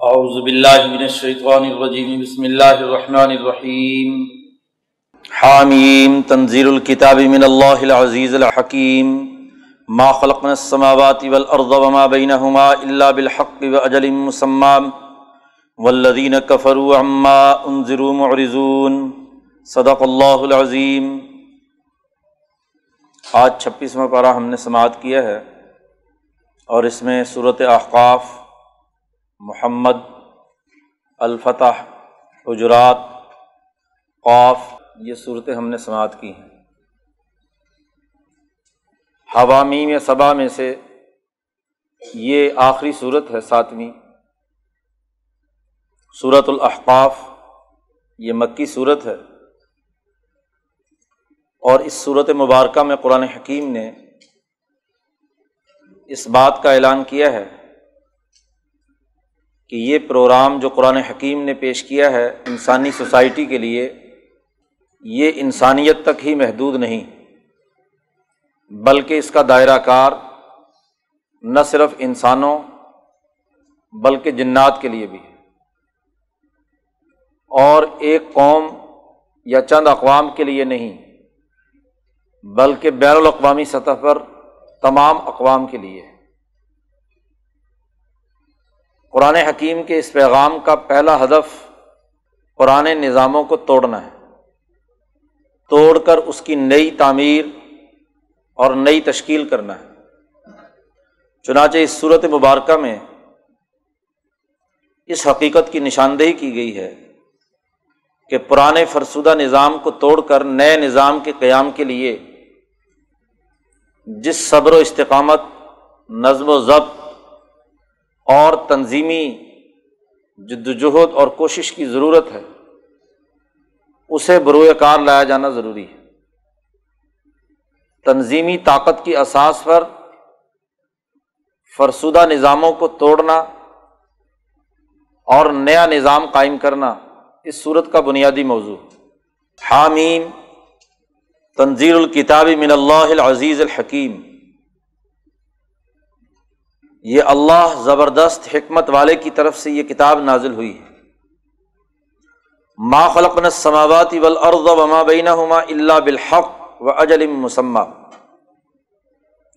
اعوذ باللہ من الشیطان الرجیم بسم اللہ الرحمن الرحیم حامیم تنزیل الكتاب من اللہ العزیز الحکیم ما خلقنا السماوات والارض وما بینہما الا بالحق واجل مسمى. والذین کفروا عما انذروا معرضون. صدق اللہ العظیم آج چھبیسواں پارہ ہم نے سماعت کیا ہے اور اس میں صورت احقاف محمد، الفتح، حجرات قوف یہ صورتیں ہم نے سماعت کی ہیں۔ حوامی میں صبا میں سے یہ آخری صورت ہے ساتویں۔ صورت الاحقاف یہ مکی صورت ہے۔ اور اس صورت مبارکہ میں قرآن حکیم نے اس بات کا اعلان کیا ہے کہ یہ پروگرام جو قرآن حکیم نے پیش کیا ہے انسانی سوسائٹی کے لیے، یہ انسانیت تک ہی محدود نہیں، بلکہ اس کا دائرہ کار نہ صرف انسانوں بلکہ جنات کے لیے بھی ہے۔ اور ایک قوم یا چند اقوام کے لیے نہیں، بلکہ بین الاقوامی سطح پر تمام اقوام کے لیے۔ قرآن حکیم کے اس پیغام کا پہلا ہدف قرآن نظاموں کو توڑنا ہے۔ توڑ کر اس کی نئی تعمیر اور نئی تشکیل کرنا ہے۔ چنانچہ اس صورت مبارکہ میں اس حقیقت کی نشاندہی کی گئی ہے کہ پرانے فرسودہ نظام کو توڑ کر نئے نظام کے قیام کے لیے جس صبر و استقامت، نظم و ضبط اور تنظیمی جدوجہد اور کوشش کی ضرورت ہے۔ اسے بروئے کار لایا جانا ضروری ہے۔ تنظیمی طاقت کی اساس پر فرسودہ نظاموں کو توڑنا اور نیا نظام قائم کرنا اس صورت کا بنیادی موضوع حامیم تنظیر الکتاب من اللہ العزیز الحکیم۔ یہ اللہ زبردست حکمت والے کی طرف سے یہ کتاب نازل ہوئی ہے۔ ما خلق السماوات والارض وما بینہما الا بالحق و اجل مسمہ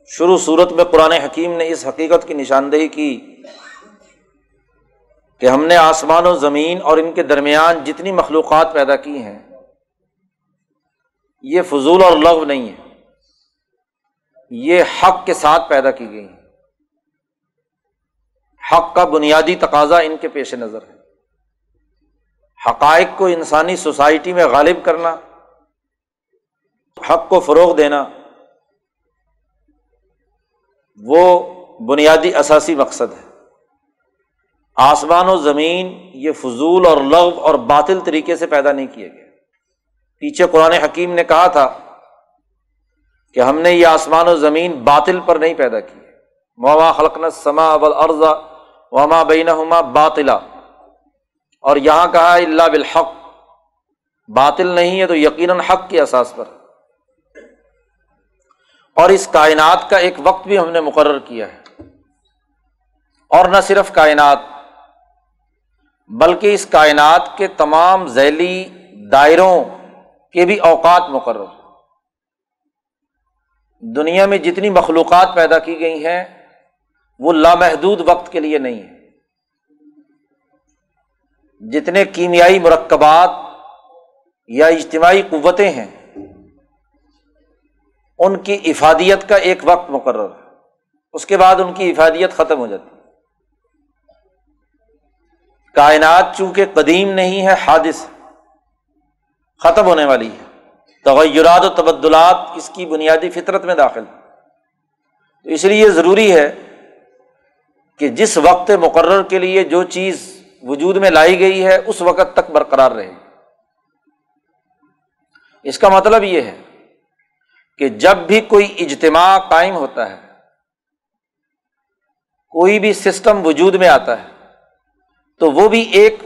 شروع صورت میں قرآن حکیم نے اس حقیقت کی نشاندہی کی کہ ہم نے آسمان و زمین اور ان کے درمیان جتنی مخلوقات پیدا کی ہیں، یہ فضول اور لغو نہیں ہے۔ یہ حق کے ساتھ پیدا کی گئی ہیں۔ حق کا بنیادی تقاضا ان کے پیش نظر ہے۔ حقائق کو انسانی سوسائٹی میں غالب کرنا، حق کو فروغ دینا، وہ بنیادی اثاثی مقصد ہے۔ آسمان و زمین یہ فضول اور لغو اور باطل طریقے سے پیدا نہیں کیے گئے۔ پیچھے قرآن حکیم نے کہا تھا کہ ہم نے یہ آسمان و زمین باطل پر نہیں پیدا کی موما خلقن سما اول ارضا وما بین باطلا۔ اور یہاں کہا اللہ بالحق۔ باطل نہیں ہے تو یقیناً حق کے احساس پر۔ اور اس کائنات کا ایک وقت بھی ہم نے مقرر کیا ہے۔ اور نہ صرف کائنات، بلکہ اس کائنات کے تمام ذیلی دائروں کے بھی اوقات مقرر۔ دنیا میں جتنی مخلوقات پیدا کی گئی ہیں وہ لامحدود وقت کے لیے نہیں ہے۔ جتنے کیمیائی مرکبات یا اجتماعی قوتیں ہیں، ان کی افادیت کا ایک وقت مقرر ہے۔ اس کے بعد ان کی افادیت ختم ہو جاتی کائنات چونکہ قدیم نہیں ہے، حادث ختم ہونے والی ہے۔ تغیرات و تبدلات اس کی بنیادی فطرت میں داخل تو اس لیے ضروری ہے کہ جس وقت مقرر کے لیے جو چیز وجود میں لائی گئی ہے، اس وقت تک برقرار رہے۔ اس کا مطلب یہ ہے کہ جب بھی کوئی اجتماع قائم ہوتا ہے، کوئی بھی سسٹم وجود میں آتا ہے، تو وہ بھی ایک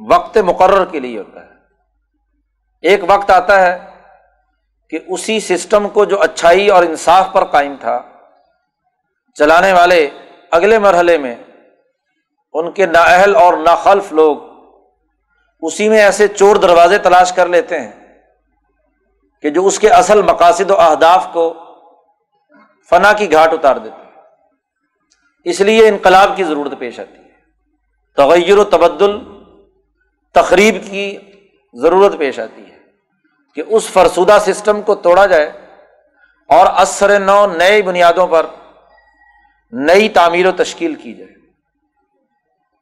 وقت مقرر کے لیے ہوتا ہے۔ ایک وقت آتا ہے کہ اسی سسٹم کو جو اچھائی اور انصاف پر قائم تھا، چلانے والے اگلے مرحلے میں ان کے نااہل اور ناخلف لوگ اسی میں ایسے چور دروازے تلاش کر لیتے ہیں کہ جو اس کے اصل مقاصد و اہداف کو فنا کی گھاٹ اتار دیتے ہیں۔ اس لیے انقلاب کی ضرورت پیش آتی ہے۔ تغیر و تبدل تقریب کی ضرورت پیش آتی ہے کہ اس فرسودہ سسٹم کو توڑا جائے اور اثر نو نئے بنیادوں پر نئی تعمیر و تشکیل کی جائے۔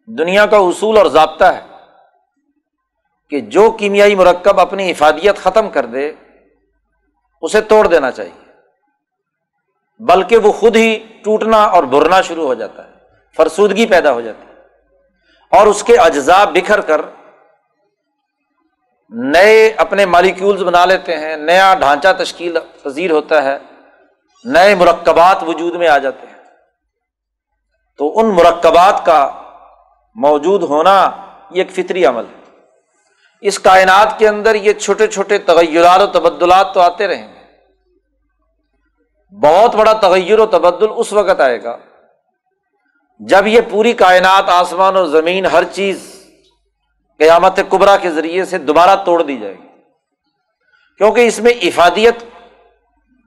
دنیا کا اصول اور ضابطہ ہے کہ جو کیمیائی مرکب اپنی افادیت ختم کر دے، اسے توڑ دینا چاہیے۔ بلکہ وہ خود ہی ٹوٹنا اور برنا شروع ہو جاتا ہے، فرسودگی پیدا ہو جاتی ہے۔ اور اس کے اجزاء بکھر کر نئے اپنے مالیکولز بنا لیتے ہیں، نیا ڈھانچہ تشکیل پذیر ہوتا ہے، نئے مرکبات وجود میں آ جاتے ہیں۔ تو ان مرکبات کا موجود ہونا یہ ایک فطری عمل ہے۔ اس کائنات کے اندر یہ چھوٹے چھوٹے تغیرات و تبدلات تو آتے رہیں گے۔ بہت بڑا تغیر و تبدل اس وقت آئے گا جب یہ پوری کائنات، آسمان و زمین ہر چیز قیامت کبرا کے ذریعے سے دوبارہ توڑ دی جائے گی۔ کیونکہ اس میں افادیت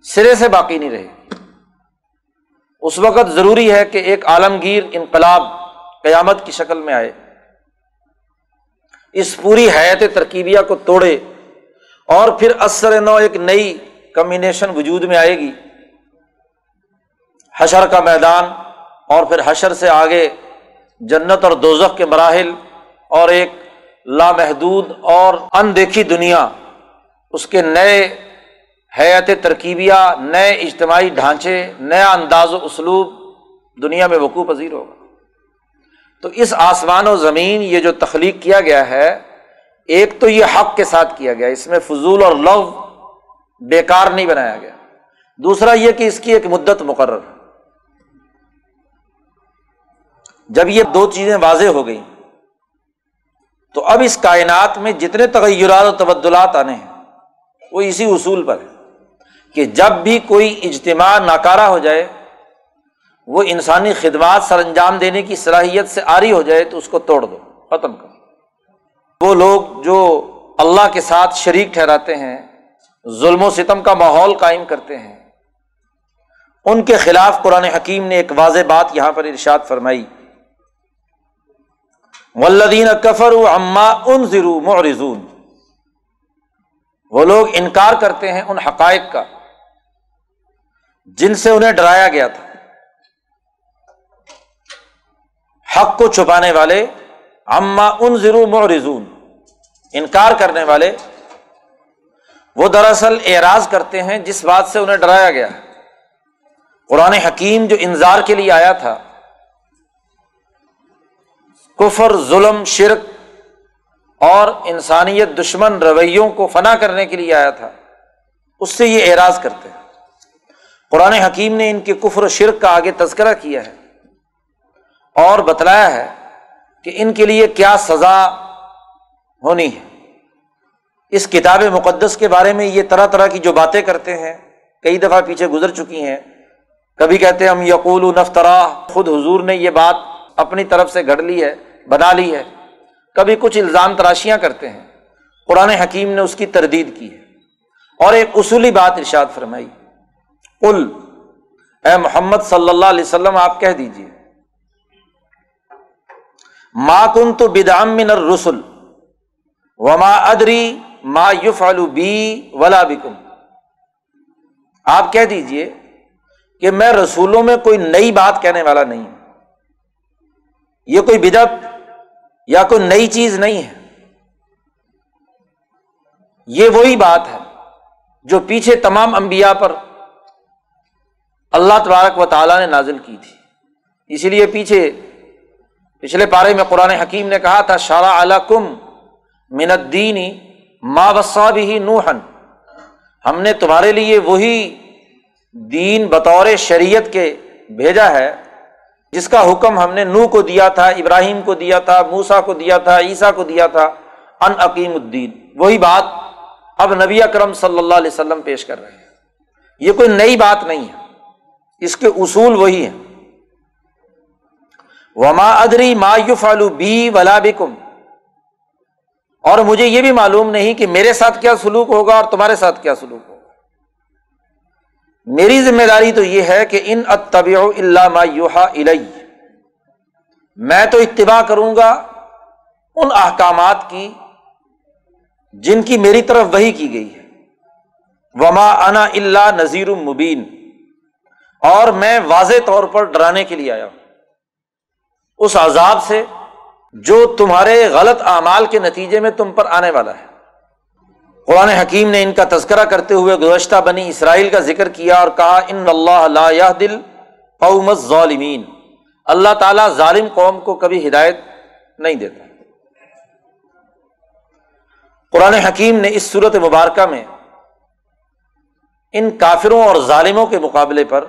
سرے سے باقی نہیں رہے۔ اس وقت ضروری ہے کہ ایک عالمگیر انقلاب قیامت کی شکل میں آئے۔ اس پوری حیات ترکیبیہ کو توڑے اور پھر اثر نو ایک نئی کمبینیشن وجود میں آئے گی۔ حشر کا میدان اور پھر حشر سے آگے جنت اور دوزخ کے مراحل اور ایک لامحدود اور اندیکھی دنیا، اس کے نئے حیات ترکیبیہ، نئے اجتماعی ڈھانچے، نیا انداز و اسلوب دنیا میں وقوع پذیر ہوگا۔ تو اس آسمان و زمین یہ جو تخلیق کیا گیا ہے، ایک تو یہ حق کے ساتھ کیا گیا، اس میں فضول اور لو بیکار نہیں بنایا گیا۔ دوسرا یہ کہ اس کی ایک مدت مقرر۔ جب یہ دو چیزیں واضح ہو گئیں، تو اب اس کائنات میں جتنے تغیرات و تبدلات آنے ہیں، وہ اسی اصول پر ہے کہ جب بھی کوئی اجتماع ناکارہ ہو جائے، وہ انسانی خدمات سر انجام دینے کی صلاحیت سے آری ہو جائے تو اس کو توڑ دو، ختم کرو وہ لوگ جو اللہ کے ساتھ شریک ٹھہراتے ہیں، ظلم و ستم کا ماحول قائم کرتے ہیں، ان کے خلاف قرآن حکیم نے ایک واضح بات یہاں پر ارشاد فرمائی۔ ولدین کفر اما ان ضرو معرزون وہ لوگ انکار کرتے ہیں ان حقائق کا۔ جن سے انہیں ڈرایا گیا تھا۔ حق کو چھپانے والے اما ان ضرو معرزون انکار کرنے والے۔ وہ دراصل اعراض کرتے ہیں جس بات سے انہیں ڈرایا گیا۔ قرآن حکیم جو انظار کے لیے آیا تھا۔ کفر، ظلم، شرک اور انسانیت دشمن رویوں کو فنا کرنے کے لیے آیا تھا۔ اس سے یہ اعراض کرتے ہیں۔ قرآن حکیم نے ان کے کفر و شرک کا آگے تذکرہ کیا ہے اور بتلایا ہے کہ ان کے لیے کیا سزا ہونی ہے۔ اس کتاب مقدس کے بارے میں یہ طرح طرح کی جو باتیں کرتے ہیں، کئی دفعہ پیچھے گزر چکی ہیں۔ کبھی کہتے ہیں ہم یقول نفترا، خود حضور نے یہ بات اپنی طرف سے گھڑ لی ہے، بنا لی ہے۔ کبھی کچھ الزام تراشیاں کرتے ہیں۔ قرآن حکیم نے اس کی تردید کی ہے۔ اور ایک اصولی بات ارشاد فرمائی۔ کل اے محمد صلی اللہ علیہ وسلم، آپ کہہ دیجیے ما کن تو بدام من الرسل، وما ادری ما یوف بی ولا بکم۔ آپ کہہ دیجیے کہ میں رسولوں میں کوئی نئی بات کہنے والا نہیں ہوں۔ یہ کوئی بدت یا کوئی نئی چیز نہیں ہے۔ یہ وہی بات ہے جو پیچھے تمام انبیاء پر اللہ تبارک و تعالیٰ نے نازل کی تھی۔ اسی لیے پیچھے پچھلے پارے میں قرآن حکیم نے کہا تھا شارہ اعلی کم الدینی ما وسا بھی نوہن ہم نے تمہارے لیے وہی دین بطور شریعت کے بھیجا ہے، جس کا حکم ہم نے نو کو دیا تھا، ابراہیم کو دیا تھا موسا کو دیا تھا، عیسیٰ کو دیا تھا۔ ان عقیم الدین۔ وہی بات اب نبی اکرم صلی اللہ علیہ وسلم پیش کر رہے ہیں۔ یہ کوئی نئی بات نہیں ہے۔ اس کے اصول وہی ہیں۔ وما ادری ما یو فالو بی ولا بکم اور مجھے یہ بھی معلوم نہیں کہ میرے ساتھ کیا سلوک ہوگا اور تمہارے ساتھ کیا سلوک ہوگا۔ میری ذمہ داری تو یہ ہے کہ ان اتبع اللہ ما یوحا الی۔ میں تو اتباع کروں گا ان احکامات کی جن کی میری طرف وہی کی گئی ہے۔ وما انا اللہ نذیر مبین اور میں واضح طور پر ڈرانے کے لیے آیا ہوں۔ اس عذاب سے جو تمہارے غلط اعمال کے نتیجے میں تم پر آنے والا ہے۔ قرآن حکیم نے ان کا تذکرہ کرتے ہوئے گزشتہ بنی اسرائیل کا ذکر کیا اور کہا، ان اللہ لا دل قوم ظالمین اللہ تعالیٰ ظالم قوم کو کبھی ہدایت نہیں دیتا۔ قرآن حکیم نے اس صورت مبارکہ میں ان کافروں اور ظالموں کے مقابلے پر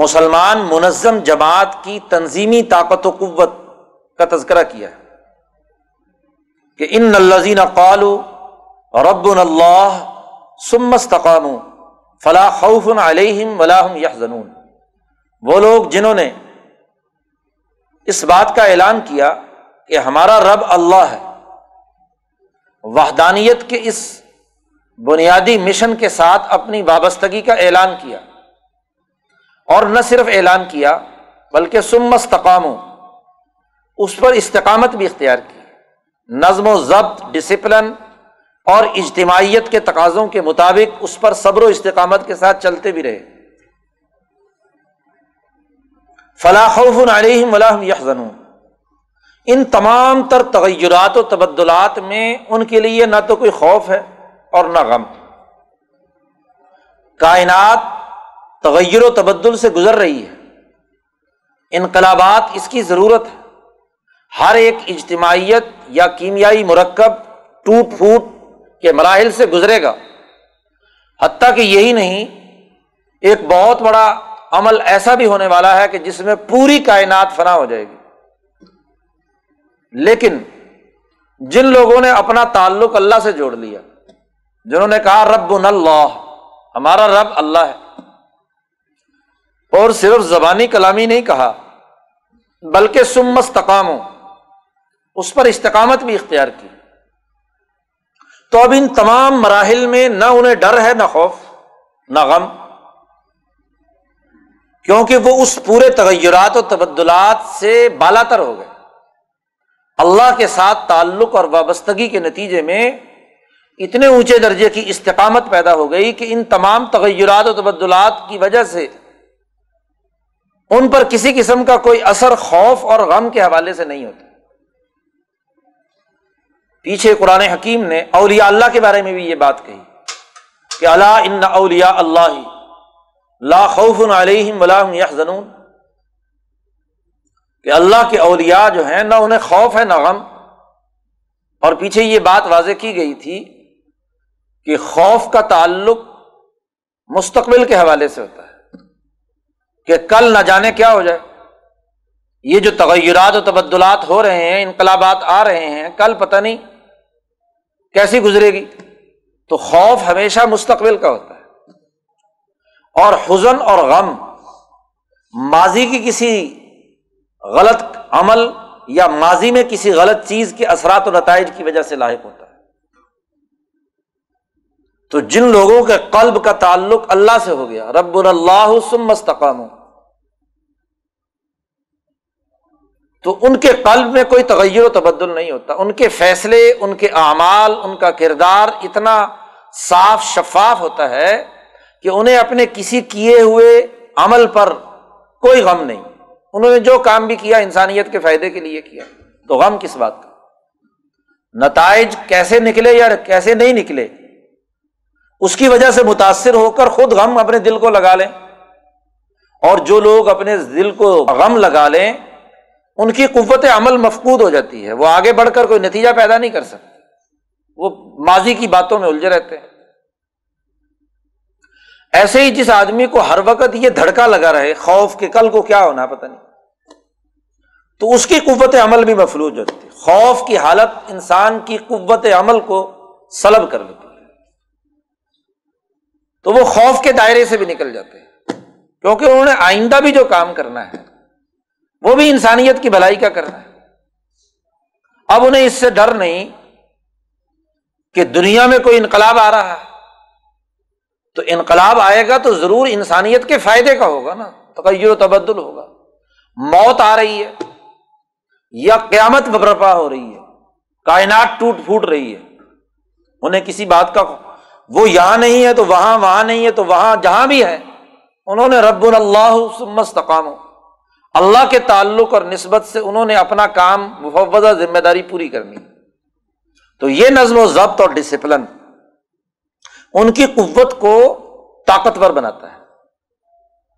مسلمان منظم جماعت کی تنظیمی طاقت و قوت کا تذکرہ کیا ہے کہ ان الزین قالو رب اللہ سمستقام فلاح خوف علیہم ولاحم یا وہ لوگ جنہوں نے اس بات کا اعلان کیا کہ ہمارا رب اللہ ہے، وحدانیت کے اس بنیادی مشن کے ساتھ اپنی وابستگی کا اعلان کیا۔ اور نہ صرف اعلان کیا، بلکہ سم استقام اس پر استقامت بھی اختیار کی۔ نظم و ضبط ڈسپلن اور اجتماعیت کے تقاضوں کے مطابق اس پر صبر و استقامت کے ساتھ چلتے بھی رہے۔ فلاح علیہم یحزنون۔ ان تمام تر تغیرات و تبدلات میں ان کے لیے نہ تو کوئی خوف ہے اور نہ غم۔ کائنات تغیر و تبدل سے گزر رہی ہے۔ انقلابات اس کی ضرورت ہے۔ ہر ایک اجتماعیت یا کیمیائی مرکب ٹوٹ پھوٹ کے مراحل سے گزرے گا۔ حتیٰ کہ یہی نہیں، ایک بہت بڑا عمل ایسا بھی ہونے والا ہے کہ جس میں پوری کائنات فنا ہو جائے گی۔ لیکن جن لوگوں نے اپنا تعلق اللہ سے جوڑ لیا، جنہوں نے کہا رب اللہ، ہمارا رب اللہ ہے اور صرف زبانی کلامی نہیں کہا، بلکہ سم استقام اس پر استقامت بھی اختیار کی۔ تو اب ان تمام مراحل میں نہ انہیں ڈر ہے، نہ خوف، نہ غم، کیونکہ وہ اس پورے تغیرات و تبدلات سے بالا تر ہو گئے۔ اللہ کے ساتھ تعلق اور وابستگی کے نتیجے میں اتنے اونچے درجے کی استقامت پیدا ہو گئی کہ ان تمام تغیرات و تبدلات کی وجہ سے ان پر کسی قسم کا کوئی اثر خوف اور غم کے حوالے سے نہیں ہوتا۔ پیچھے قرآن حکیم نے اولیاء اللہ کے بارے میں بھی یہ بات کہی کہ اللہ ان اولیا اللہ لا خوف علیہم ولا یحزنون۔ کہ اللہ کے اولیاء جو ہیں نہ انہیں خوف ہے نہ غم۔ اور پیچھے یہ بات واضح کی گئی تھی کہ خوف کا تعلق مستقبل کے حوالے سے ہوتا ہے۔ کہ کل نہ جانے کیا ہو جائے۔ یہ جو تغیرات و تبدلات ہو رہے ہیں، انقلابات آ رہے ہیں، کل پتہ نہیں کیسی گزرے گی۔ تو خوف ہمیشہ مستقبل کا ہوتا ہے۔ اور حزن اور غم، ماضی کی کسی غلط عمل یا ماضی میں کسی غلط چیز کے اثرات و نتائج کی وجہ سے لاحق ہوتا ہے۔ تو جن لوگوں کے قلب کا تعلق اللہ سے ہو گیا رب اللہ سم مستقام تو ان کے قلب میں کوئی تغیر و تبدل نہیں ہوتا، ان کے فیصلے، ان کے اعمال، ان کا کردار اتنا صاف شفاف ہوتا ہے کہ انہیں اپنے کسی کیے ہوئے عمل پر کوئی غم نہیں۔ انہوں نے جو کام بھی کیا، انسانیت کے فائدے کے لیے کیا، تو غم کس بات کا؟ نتائج کیسے نکلے یا کیسے نہیں نکلے؟ اس کی وجہ سے متاثر ہو کر خود غم اپنے دل کو لگا لیں۔ اور جو لوگ اپنے دل کو غم لگا لیں، ان کی قوت عمل مفقود ہو جاتی ہے۔ وہ آگے بڑھ کر کوئی نتیجہ پیدا نہیں کر سکتے۔ وہ ماضی کی باتوں میں الجھے رہتے ہیں۔ ایسے ہی جس آدمی کو ہر وقت یہ دھڑکا لگا رہے، خوف کے کل کو کیا ہونا پتہ نہیں۔ تو اس کی قوت عمل بھی مفلوج ہوتی ہے خوف کی حالت انسان کی قوت عمل کو سلب کر لیتی تو وہ خوف کے دائرے سے بھی نکل جاتے ہیں۔ کیونکہ انہوں نے آئندہ بھی جو کام کرنا ہے، وہ بھی انسانیت کی بھلائی کا کر رہے ہیں اب انہیں اس سے ڈر نہیں کہ دنیا میں کوئی انقلاب آ رہا ہے۔ تو انقلاب آئے گا تو ضرور انسانیت کے فائدے کا ہوگا نا، تغیر و تبدل ہوگا۔ موت آ رہی ہے، یا قیامت برپا ہو رہی ہے۔ کائنات ٹوٹ پھوٹ رہی ہے۔ انہیں کسی بات کا وہ یہاں نہیں ہے تو وہاں وہاں نہیں ہے تو وہاں جہاں بھی ہے۔ انہوں نے رب اللہ مستقام اللہ کے تعلق اور نسبت سے انہوں نے اپنا کام مفوضہ ذمہ داری پوری کرنی تو یہ نظم و ضبط اور ڈسپلن ان کی قوت کو طاقتور بناتا ہے۔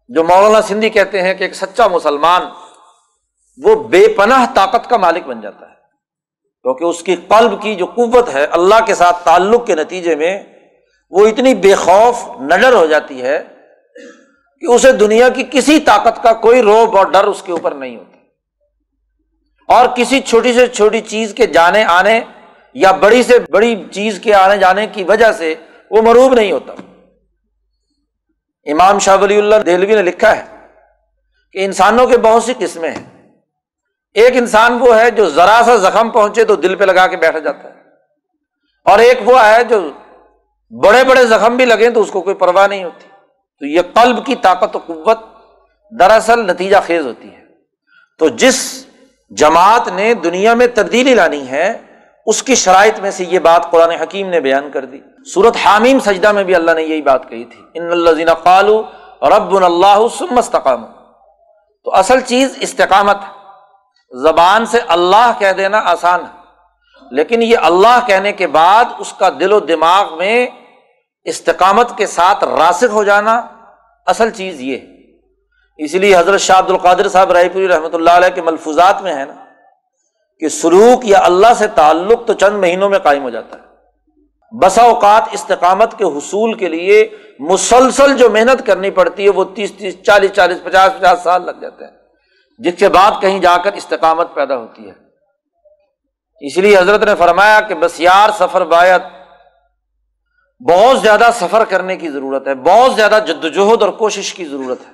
جو مولانا سندھی کہتے ہیں کہ ایک سچا مسلمان وہ بے پناہ طاقت کا مالک بن جاتا ہے۔ کیونکہ اس کی قلب کی جو قوت ہے اللہ کے ساتھ تعلق کے نتیجے میں وہ اتنی بے خوف نڈر ہو جاتی ہے کہ اسے دنیا کی کسی طاقت کا کوئی روب اور ڈر اس کے اوپر نہیں ہوتا۔ اور کسی چھوٹی سے چھوٹی چیز کے جانے آنے یا بڑی سے بڑی چیز کے آنے جانے کی وجہ سے وہ مروب نہیں ہوتا۔ امام شاہ ولی اللہ دہلوی نے لکھا ہے کہ انسانوں کے بہت سی قسمیں ہیں۔ ایک انسان وہ ہے جو ذرا سا زخم پہنچے تو دل پہ لگا کے بیٹھ جاتا ہے۔ اور ایک وہ ہے جو بڑے بڑے زخم بھی لگے تو اس کو کوئی پرواہ نہیں ہوتی۔ تو یہ قلب کی طاقت و قوت دراصل نتیجہ خیز ہوتی ہے۔ تو جس جماعت نے دنیا میں تبدیلی لانی ہے، اس کی شرائط میں سے یہ بات قرآن حکیم نے بیان کر دی۔ سورت حامیم سجدہ میں بھی اللہ نے یہی بات کہی تھی۔ ان اللہ قالو رب اللہ استقام تو اصل چیز استقامت زبان سے اللہ کہہ دینا آسان ہے۔ لیکن یہ اللہ کہنے کے بعد اس کا دل و دماغ میں استقامت کے ساتھ راسک ہو جانا اصل چیز یہ ہے۔ اس لیے حضرت شاہ عبد القادر صاحب رائے پوری رحمۃ اللہ علیہ کے ملفوظات میں ہے نا کہ سلوک یا اللہ سے تعلق تو چند مہینوں میں قائم ہو جاتا ہے۔ بسا اوقات استقامت کے حصول کے لیے مسلسل جو محنت کرنی پڑتی ہے وہ تیس تیس چالیس چالیس پچاس پچاس سال لگ جاتے ہیں۔ جس کے بعد کہیں جا کر استقامت پیدا ہوتی ہے۔ اس لیے حضرت نے فرمایا کہ بس یار سفر باعت بہت زیادہ سفر کرنے کی ضرورت ہے، بہت زیادہ جدوجہد اور کوشش کی ضرورت ہے۔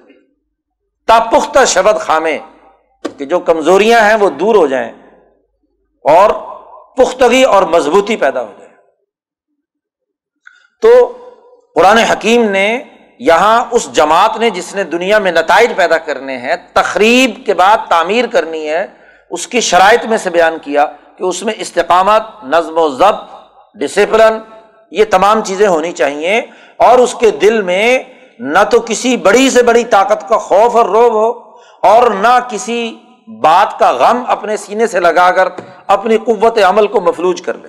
تاپختہ شبد خامے کہ جو کمزوریاں ہیں وہ دور ہو جائیں اور پختگی اور مضبوطی پیدا ہو جائے۔ تو قرآن حکیم نے یہاں اس جماعت نے جس نے دنیا میں نتائج پیدا کرنے ہیں تقریب کے بعد تعمیر کرنی ہے، اس کی شرائط میں سے بیان کیا۔ کہ اس میں استقامت، نظم و ضبط، ڈسپلن، یہ تمام چیزیں ہونی چاہیے اور اس کے دل میں نہ تو کسی بڑی سے بڑی طاقت کا خوف اور روب ہو اور نہ کسی بات کا غم اپنے سینے سے لگا کر اپنی قوت عمل کو مفلوج کر لے۔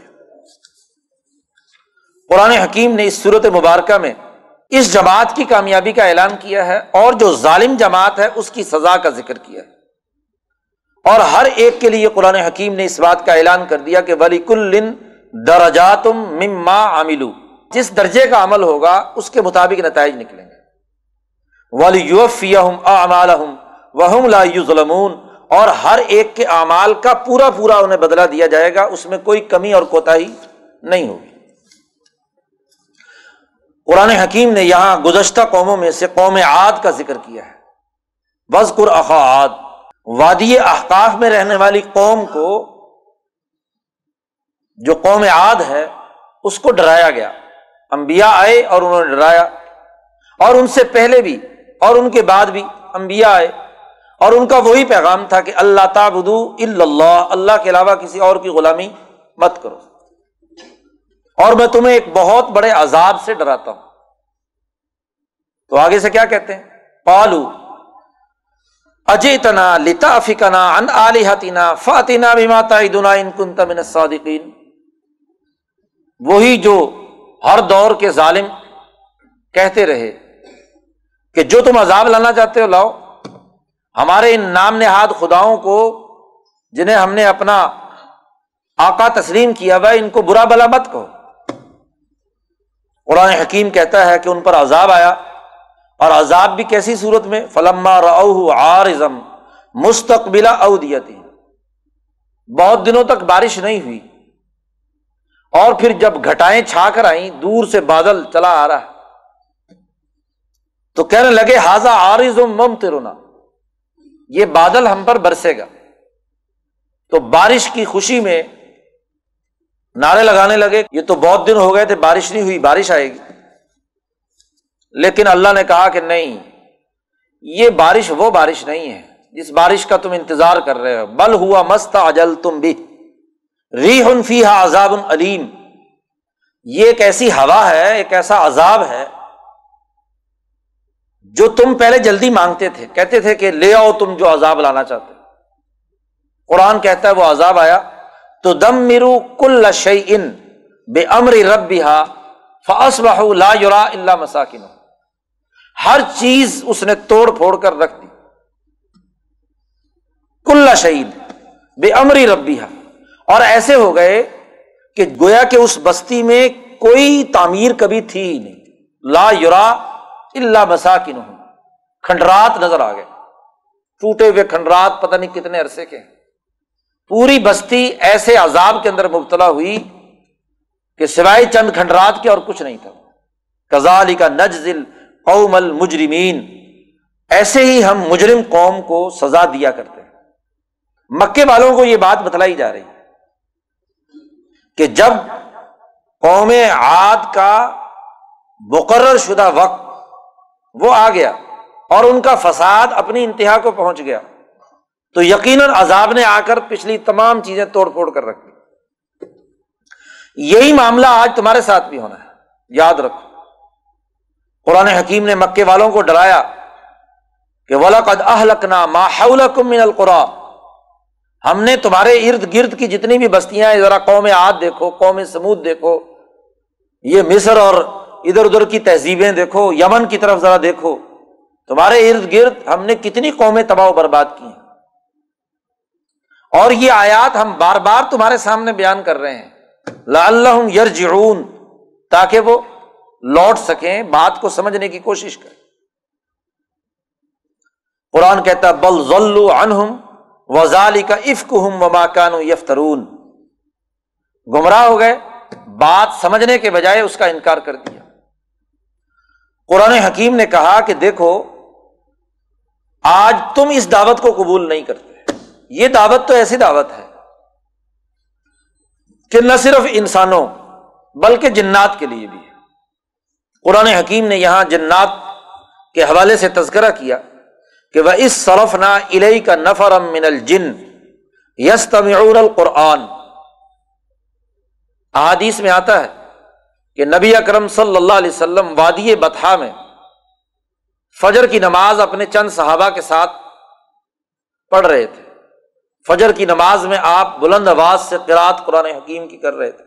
قرآن حکیم نے اس صورت مبارکہ میں اس جماعت کی کامیابی کا اعلان کیا ہے اور جو ظالم جماعت ہے اس کی سزا کا ذکر کیا ہے۔ اور ہر ایک کے لیے قرآن حکیم نے اس بات کا اعلان کر دیا کہ ولی کل درجاتم مما عاملو جس درجے کا عمل ہوگا، اس کے مطابق نتائج نکلیں گے۔ ولی یوفی وہ لا ظلمون اور ہر ایک کے اعمال کا پورا پورا انہیں بدلا دیا جائے گا، اس میں کوئی کمی اور کوتا ہی نہیں ہوگی۔ قرآن حکیم نے یہاں گزشتہ قوموں میں سے قوم عاد کا ذکر کیا ہے۔ وزقر عاد۔ وادی احقاف میں رہنے والی قوم کو جو قوم عاد ہے، اس کو ڈرایا گیا۔ امبیا آئے اور انہوں نے ڈرایا۔ اور ان سے پہلے بھی، اور ان کے بعد بھی امبیا آئے۔ اور ان کا وہی پیغام تھا کہ اللہ تعبدو اللہ اللہ کے علاوہ کسی اور کی غلامی مت کرو۔ اور میں تمہیں ایک بہت بڑے عذاب سے ڈراتا ہوں۔ تو آگے سے کیا کہتے ہیں؟ پالو اجے تنا لتا فکنا ان علیحتینا فاتینہ بھی ان کن تمن صادقین وہی جو ہر دور کے ظالم کہتے رہے کہ جو تم عذاب لانا چاہتے ہو لاؤ، ہمارے ان نام نہاد خداؤں کو جنہیں ہم نے اپنا آقا تسلیم کیا ہوا ان کو برا بلا مت کہو۔ قرآن حکیم کہتا ہے کہ ان پر عذاب آیا۔ اور عذاب بھی کیسی صورت میں؟ فلما عارضم مستقبلا اودیتی بہت دنوں تک بارش نہیں ہوئی۔ اور پھر جب گھٹائیں چھا کر آئیں دور سے بادل چلا آ رہا۔ تو کہنے لگے حاضہ عارض مم ترونا یہ بادل ہم پر برسے گا۔ تو بارش کی خوشی میں نعرے لگانے لگے یہ تو بہت دن ہو گئے تھے، بارش نہیں ہوئی، بارش آئے گی۔ لیکن اللہ نے کہا کہ نہیں، یہ بارش وہ بارش نہیں ہے، جس بارش کا تم انتظار کر رہے ہو۔ بل ہوا مست اجل تم بھی۔ ری فی عذاب علیم۔ یہ ایک ایسی ہوا ہے، ایک ایسا عذاب ہے، جو تم پہلے جلدی مانگتے تھے۔ کہتے تھے کہ لے آؤ تم جو عذاب لانا چاہتے قرآن کہتا ہے وہ عذاب آیا۔ تو دم مرو کل ان بے امر رب فس بہ لا یورا اللہ مساکن ہر چیز اس نے توڑ پھوڑ کر رکھ دی۔ کل شعید بے امری ربی اور ایسے ہو گئے کہ گویا کہ اس بستی میں کوئی تعمیر کبھی تھی ہی نہیں۔ لا یورا اللہ مساکن کھنڈرات نظر آ گئے۔ ٹوٹے ہوئے کھنڈرات پتہ نہیں کتنے عرصے کے پوری بستی ایسے عذاب کے اندر مبتلا ہوئی کہ سوائے چند کھنڈرات کے اور کچھ نہیں تھا۔ کزال کا نجزل قوم المجرمین ایسے ہی ہم مجرم قوم کو سزا دیا کرتے ہیں۔ مکے والوں کو یہ بات بتلائی جا رہی کہ جب قوم عاد کا مقرر شدہ وقت وہ آ گیا اور ان کا فساد اپنی انتہا کو پہنچ گیا، تو یقیناً عذاب نے آ کر پچھلی تمام چیزیں توڑ پھوڑ کر رکھ دی۔ یہی معاملہ آج تمہارے ساتھ بھی ہونا ہے، یاد رکھو۔ قرآن حکیم نے مکے والوں کو ڈرایا کہ ولاقد اہلکنا ماحول من القرا ہم نے تمہارے ارد گرد کی جتنی بھی بستیاں ہیں، ذرا قوم عاد دیکھو، قوم سمود دیکھو۔ یہ مصر اور ادھر ادھر کی تہذیبیں دیکھو، یمن کی طرف ذرا دیکھو۔ تمہارے ارد گرد ہم نے کتنی قومیں تباہ و برباد کی ہیں۔ اور یہ آیات ہم بار بار تمہارے سامنے بیان کر رہے ہیں۔ لا اللہ یر تاکہ وہ لوٹ سکیں، بات کو سمجھنے کی کوشش کریں۔ قرآن کہتا بل ضلع انہم وزال کا افک ہم و ماکان یفترون۔ گمراہ ہو گئے، بات سمجھنے کے بجائے اس کا انکار کر دیا۔ قرآن حکیم نے کہا کہ دیکھو، آج تم اس دعوت کو قبول نہیں کرتے۔ یہ دعوت تو ایسی دعوت ہے کہ نہ صرف انسانوں بلکہ جنات کے لیے بھی ہے۔ قرآن حکیم نے یہاں جنات کے حوالے سے تذکرہ کیا کہ وہ اس صرف نہ الہی کا نفر من الجن یس تمعور القرآن احادیث میں آتا ہے کہ نبی اکرم صلی اللہ علیہ وسلم وادی بتھا میں فجر کی نماز اپنے چند صحابہ کے ساتھ پڑھ رہے تھے۔ فجر کی نماز میں آپ بلند آواز سے قرآت قرآن حکیم کی کر رہے تھے۔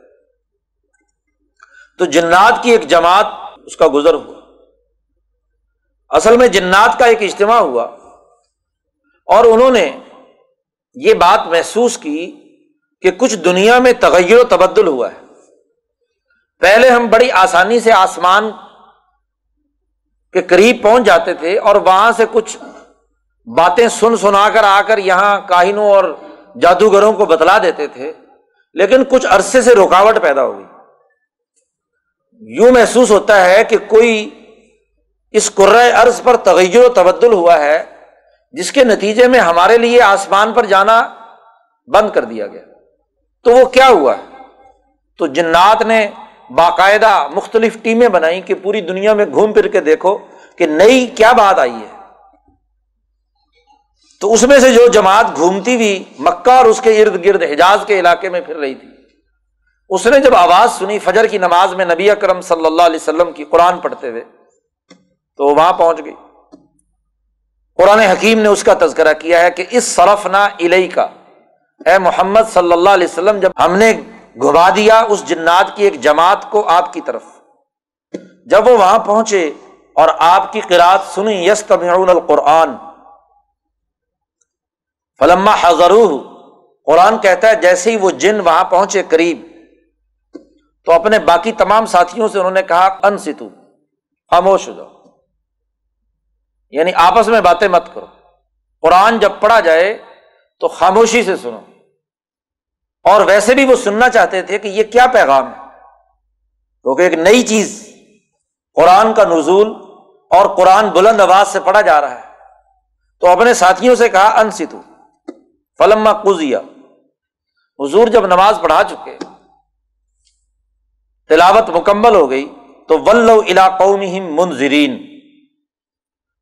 تو جنات کی ایک جماعت اس کا گزر ہوا۔ اصل میں جنات کا ایک اجتماع ہوا اور انہوں نے یہ بات محسوس کی کہ کچھ دنیا میں تغیر و تبدل ہوا ہے۔ پہلے ہم بڑی آسانی سے آسمان کے قریب پہنچ جاتے تھے اور وہاں سے کچھ باتیں سن سنا کر آ کر یہاں کاہنوں اور جادوگروں کو بتلا دیتے تھے، لیکن کچھ عرصے سے رکاوٹ پیدا ہوئی یوں محسوس ہوتا ہے کہ کوئی اس ارض پر تغیر و تبدل ہوا ہے، جس کے نتیجے میں ہمارے لیے آسمان پر جانا بند کر دیا گیا۔ تو وہ کیا ہوا؟ ہے تو جنات نے باقاعدہ مختلف ٹیمیں بنائی کہ پوری دنیا میں گھوم پھر کے دیکھو کہ نئی کیا بات آئی ہے۔ تو اس میں سے جو جماعت گھومتی ہوئی مکہ اور اس کے ارد گرد حجاز کے علاقے میں پھر رہی تھی اس نے جب آواز سنی فجر کی نماز میں نبی اکرم صلی اللہ علیہ وسلم کی قرآن پڑھتے ہوئے، تو وہاں پہنچ گئی۔ قرآن حکیم نے اس کا تذکرہ کیا ہے کہ اس صرف نہ الہی کا اے محمد صلی اللہ علیہ وسلم، جب ہم نے گھبا دیا اس جنات کی ایک جماعت کو آپ کی طرف، جب وہ وہاں پہنچے اور آپ کی قرآت سنی یس تمعون القرآن، فلما حضر قرآن کہتا ہے جیسے ہی وہ جن وہاں پہنچے قریب تو اپنے باقی تمام ساتھیوں سے انہوں نے کہا ان ستو خاموش ہو جاؤ۔ یعنی آپس میں باتیں مت کرو۔ قرآن جب پڑھا جائے تو خاموشی سے سنو۔ اور ویسے بھی وہ سننا چاہتے تھے کہ یہ کیا پیغام ہے۔ کیونکہ ایک نئی چیز قرآن کا نزول اور قرآن بلند آواز سے پڑھا جا رہا ہے۔ تو اپنے ساتھیوں سے کہا ان ستو فلما کزیا حضور جب نماز پڑھا چکے تلاوت مکمل ہو گئی تو ولو علاقوں منظرین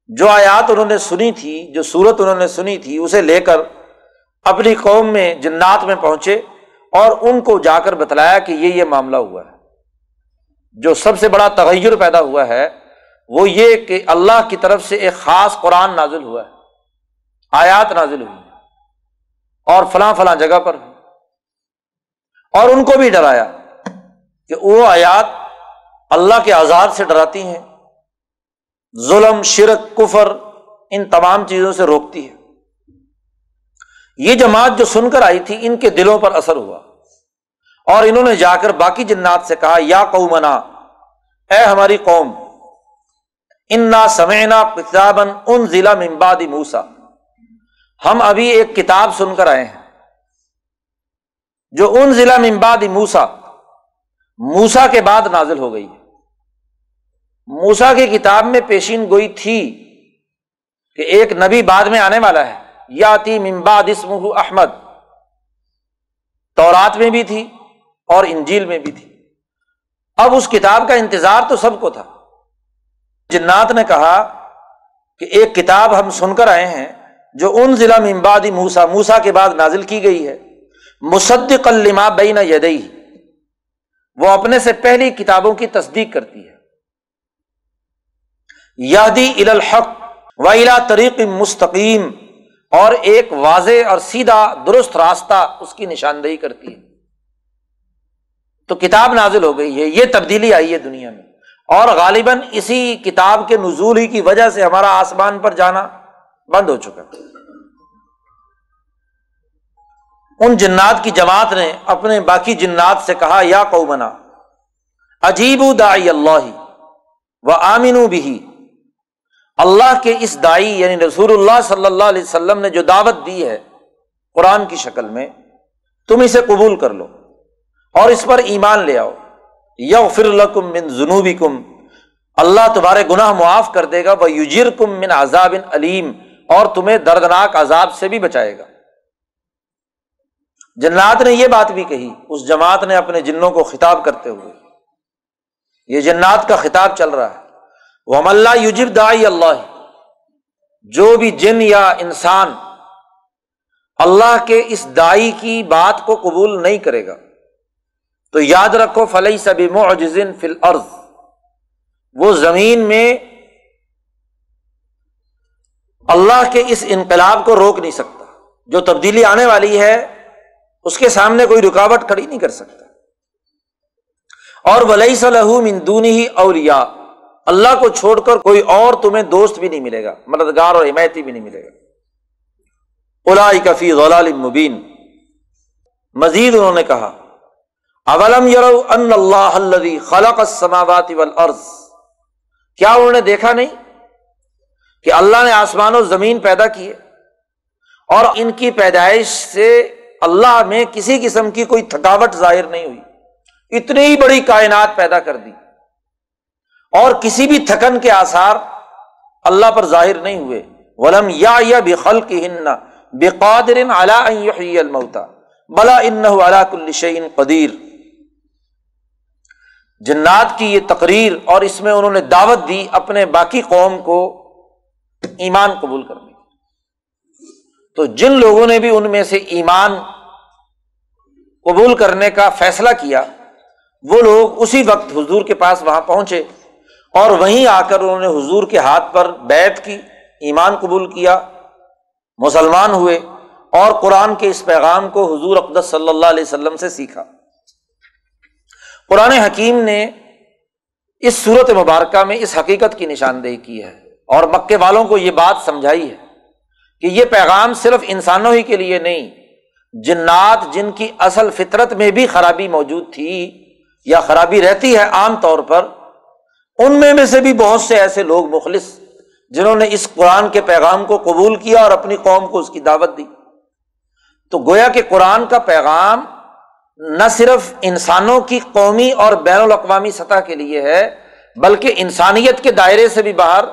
جو آیات انہوں نے سنی تھی، جو سورت انہوں نے سنی تھی، اسے لے کر اپنی قوم میں، جنات میں پہنچے اور ان کو جا کر بتلایا کہ یہ یہ معاملہ ہوا ہے۔ جو سب سے بڑا تغیر پیدا ہوا ہے، وہ یہ کہ اللہ کی طرف سے ایک خاص قرآن نازل ہوا ہے۔ آیات نازل ہوئی اور فلاں فلاں جگہ پر اور ان کو بھی ڈرایا۔ کہ وہ آیات اللہ کے آزاد سے ڈراتی ہیں، ظلم، شرک، کفر، ان تمام چیزوں سے روکتی ہے یہ جماعت جو سن کر آئی تھی، ان کے دلوں پر اثر ہوا۔ اور انہوں نے جا کر باقی جنات سے کہا، یا قومنا، اے ہماری قوم، انا سمینا کتابن ان ضلع ممباد موسا ہم ابھی ایک کتاب سن کر آئے ہیں، جو ان ضلع ممباد موسا موسا کے بعد نازل ہو گئی موسا کی کتاب میں پیشین گوئی تھی کہ ایک نبی بعد میں آنے والا ہے۔ یا تی ممباد اسم احمد۔ تورات میں بھی تھی اور انجیل میں بھی تھی۔ اب اس کتاب کا انتظار تو سب کو تھا۔ جنات نے کہا کہ ایک کتاب ہم سن کر آئے ہیں جو ان ضلع ممبادی موسا موسا کے بعد نازل کی گئی ہے۔ مصدق الما بین یدئی وہ اپنے سے پہلی کتابوں کی تصدیق کرتی ہے۔ یادی الحق و الا طریق مستقیم اور ایک واضح اور سیدھا درست راستہ اس کی نشاندہی کرتی ہے۔ تو کتاب نازل ہو گئی ہے، یہ تبدیلی آئی ہے دنیا میں۔ اور غالباً اسی کتاب کے نزول ہی کی وجہ سے ہمارا آسمان پر جانا بند ہو چکا۔ ان جنات کی جماعت نے اپنے باقی جنات سے کہا، یا کو بنا عجیب دائی اللہ و آمین بھی اللہ کے اس دائی یعنی رسول اللہ صلی اللہ علیہ وسلم نے جو دعوت دی ہے قرآن کی شکل میں، تم اسے قبول کر لو اور اس پر ایمان لے آؤ۔ یو فر الکم من جنوبی کم اللہ تمہارے گناہ معاف کر دے گا۔ وہ یوجر کم من عذاب علیم۔ اور تمہیں دردناک عذاب سے بھی بچائے گا۔ جنات نے یہ بات بھی کہی، اس جماعت نے اپنے جنوں کو خطاب کرتے ہوئے، یہ جنات کا خطاب چل رہا ہے۔ وہ اللہ یوجب دائی اللہ جو بھی جن یا انسان اللہ کے اس دائی کی بات کو قبول نہیں کرے گا، تو یاد رکھو فلئی سبھی معجزن فل عرض وہ زمین میں اللہ کے اس انقلاب کو روک نہیں سکتا، جو تبدیلی آنے والی ہے اس کے سامنے کوئی رکاوٹ کھڑی نہیں کر سکتا۔ اور ولی صلاح مندونی ہی اولیا اللہ کو چھوڑ کر کوئی اور تمہیں دوست بھی نہیں ملے گا، مددگار اور حمایتی بھی نہیں ملے گا۔ الا کفی غلال مبین۔ مزید انہوں نے کہا، اولم یرو ان اللہ خلق السماوات والارض۔ کیا انہوں نے دیکھا نہیں کہ اللہ نے آسمان و زمین پیدا کیے اور ان کی پیدائش سے اللہ میں کسی قسم کی کوئی تھکاوٹ ظاہر نہیں ہوئی۔ اتنی ہی بڑی کائنات پیدا کر دی۔ اور کسی بھی تھکن کے آثار اللہ پر ظاہر نہیں ہوئے۔ ولم یا بخل کی ہن بے قادر المتا بلا ان کل قدیر جنات کی یہ تقریر اور اس میں انہوں نے دعوت دی اپنے باقی قوم کو ایمان قبول کرنے۔ تو جن لوگوں نے بھی ان میں سے ایمان قبول کرنے کا فیصلہ کیا، وہ لوگ اسی وقت حضور کے پاس وہاں پہنچے اور وہیں آ کر انہوں نے حضور کے ہاتھ پر بیت کی، ایمان قبول کیا، مسلمان ہوئے اور قرآن کے اس پیغام کو حضور اقدس صلی اللہ علیہ وسلم سے سیکھا۔ قرآن حکیم نے اس صورت مبارکہ میں اس حقیقت کی نشاندہی کی ہے اور مکے والوں کو یہ بات سمجھائی ہے۔ کہ یہ پیغام صرف انسانوں ہی کے لیے نہیں، جنات جن کی اصل فطرت میں بھی خرابی موجود تھی یا خرابی رہتی ہے عام طور پر، ان میں میں سے بھی بہت سے ایسے لوگ مخلص جنہوں نے اس قرآن کے پیغام کو قبول کیا اور اپنی قوم کو اس کی دعوت دی۔ تو گویا کہ قرآن کا پیغام نہ صرف انسانوں کی قومی اور بین الاقوامی سطح کے لیے ہے، بلکہ انسانیت کے دائرے سے بھی باہر،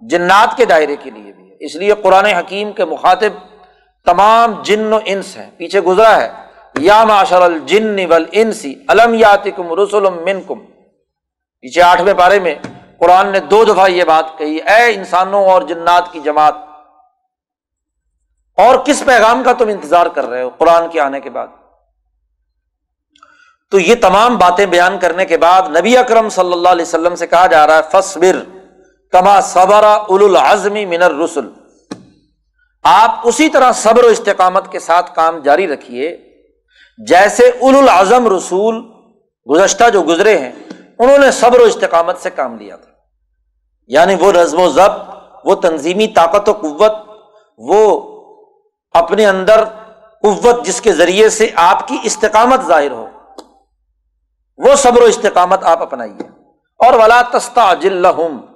جنات کے دائرے کے لیے بھی۔ اس لیے قرآن حکیم کے مخاطب تمام جن و انس ہیں۔ پیچھے گزرا ہے۔ یا معاشر الجن انسی علم یاتکم رسول منکم۔ پیچھے آٹھویں پارے میں قرآن نے دو دفعہ یہ بات کہی، اے انسانوں اور جنات کی جماعت، اور کس پیغام کا تم انتظار کر رہے ہو قرآن کے آنے کے بعد؟ تو یہ تمام باتیں بیان کرنے کے بعد نبی اکرم صلی اللہ علیہ وسلم سے کہا جا رہا ہے فصبر کما صبر اول العزمی منر رسول آپ اسی طرح صبر و استقامت کے ساتھ کام جاری رکھیے۔ جیسے اول العزم رسول گزشتہ جو گزرے ہیں، انہوں نے صبر و استقامت سے کام لیا تھا۔ یعنی وہ رزم و ضبط، وہ تنظیمی طاقت و قوت، وہ اپنے اندر قوت جس کے ذریعے سے آپ کی استقامت ظاہر ہو۔ وہ صبر و استقامت آپ اپنائیے۔ اور ولا تستا جلحم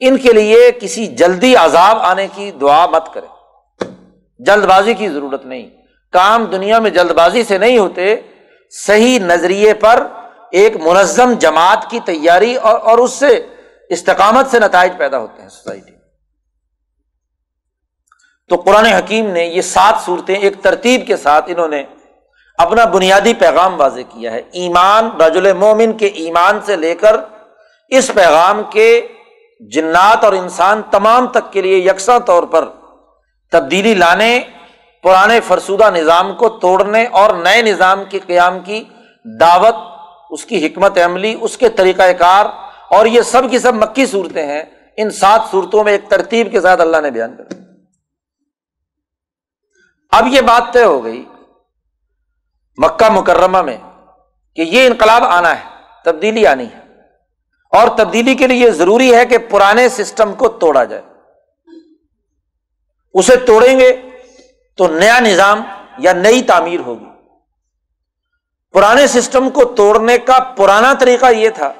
ان کے لیے کسی جلدی عذاب آنے کی دعا مت کرے جلد بازی کی ضرورت نہیں۔ کام دنیا میں جلد بازی سے نہیں ہوتے، صحیح نظریے پر ایک منظم جماعت کی تیاری اور اور اس سے استقامت سے نتائج پیدا ہوتے ہیں سوسائٹی تو قرآن حکیم نے یہ سات صورتیں ایک ترتیب کے ساتھ انہوں نے اپنا بنیادی پیغام واضح کیا ہے۔ ایمان رجل مومن کے ایمان سے لے کر اس پیغام کے جنات اور انسان تمام تک کے لیے یکساں طور پر تبدیلی لانے، پرانے فرسودہ نظام کو توڑنے اور نئے نظام کے قیام کی دعوت، اس کی حکمت عملی، اس کے طریقہ کار اور یہ سب کی سب مکی صورتیں ہیں۔ ان سات صورتوں میں ایک ترتیب کے ساتھ اللہ نے بیان کر اب یہ بات طے ہو گئی مکہ مکرمہ میں کہ یہ انقلاب آنا ہے، تبدیلی آنی ہے۔ اور تبدیلی کے لیے ضروری ہے کہ پرانے سسٹم کو توڑا جائے۔ اسے توڑیں گے تو نیا نظام یا نئی تعمیر ہوگی۔ پرانے سسٹم کو توڑنے کا پرانا طریقہ یہ تھا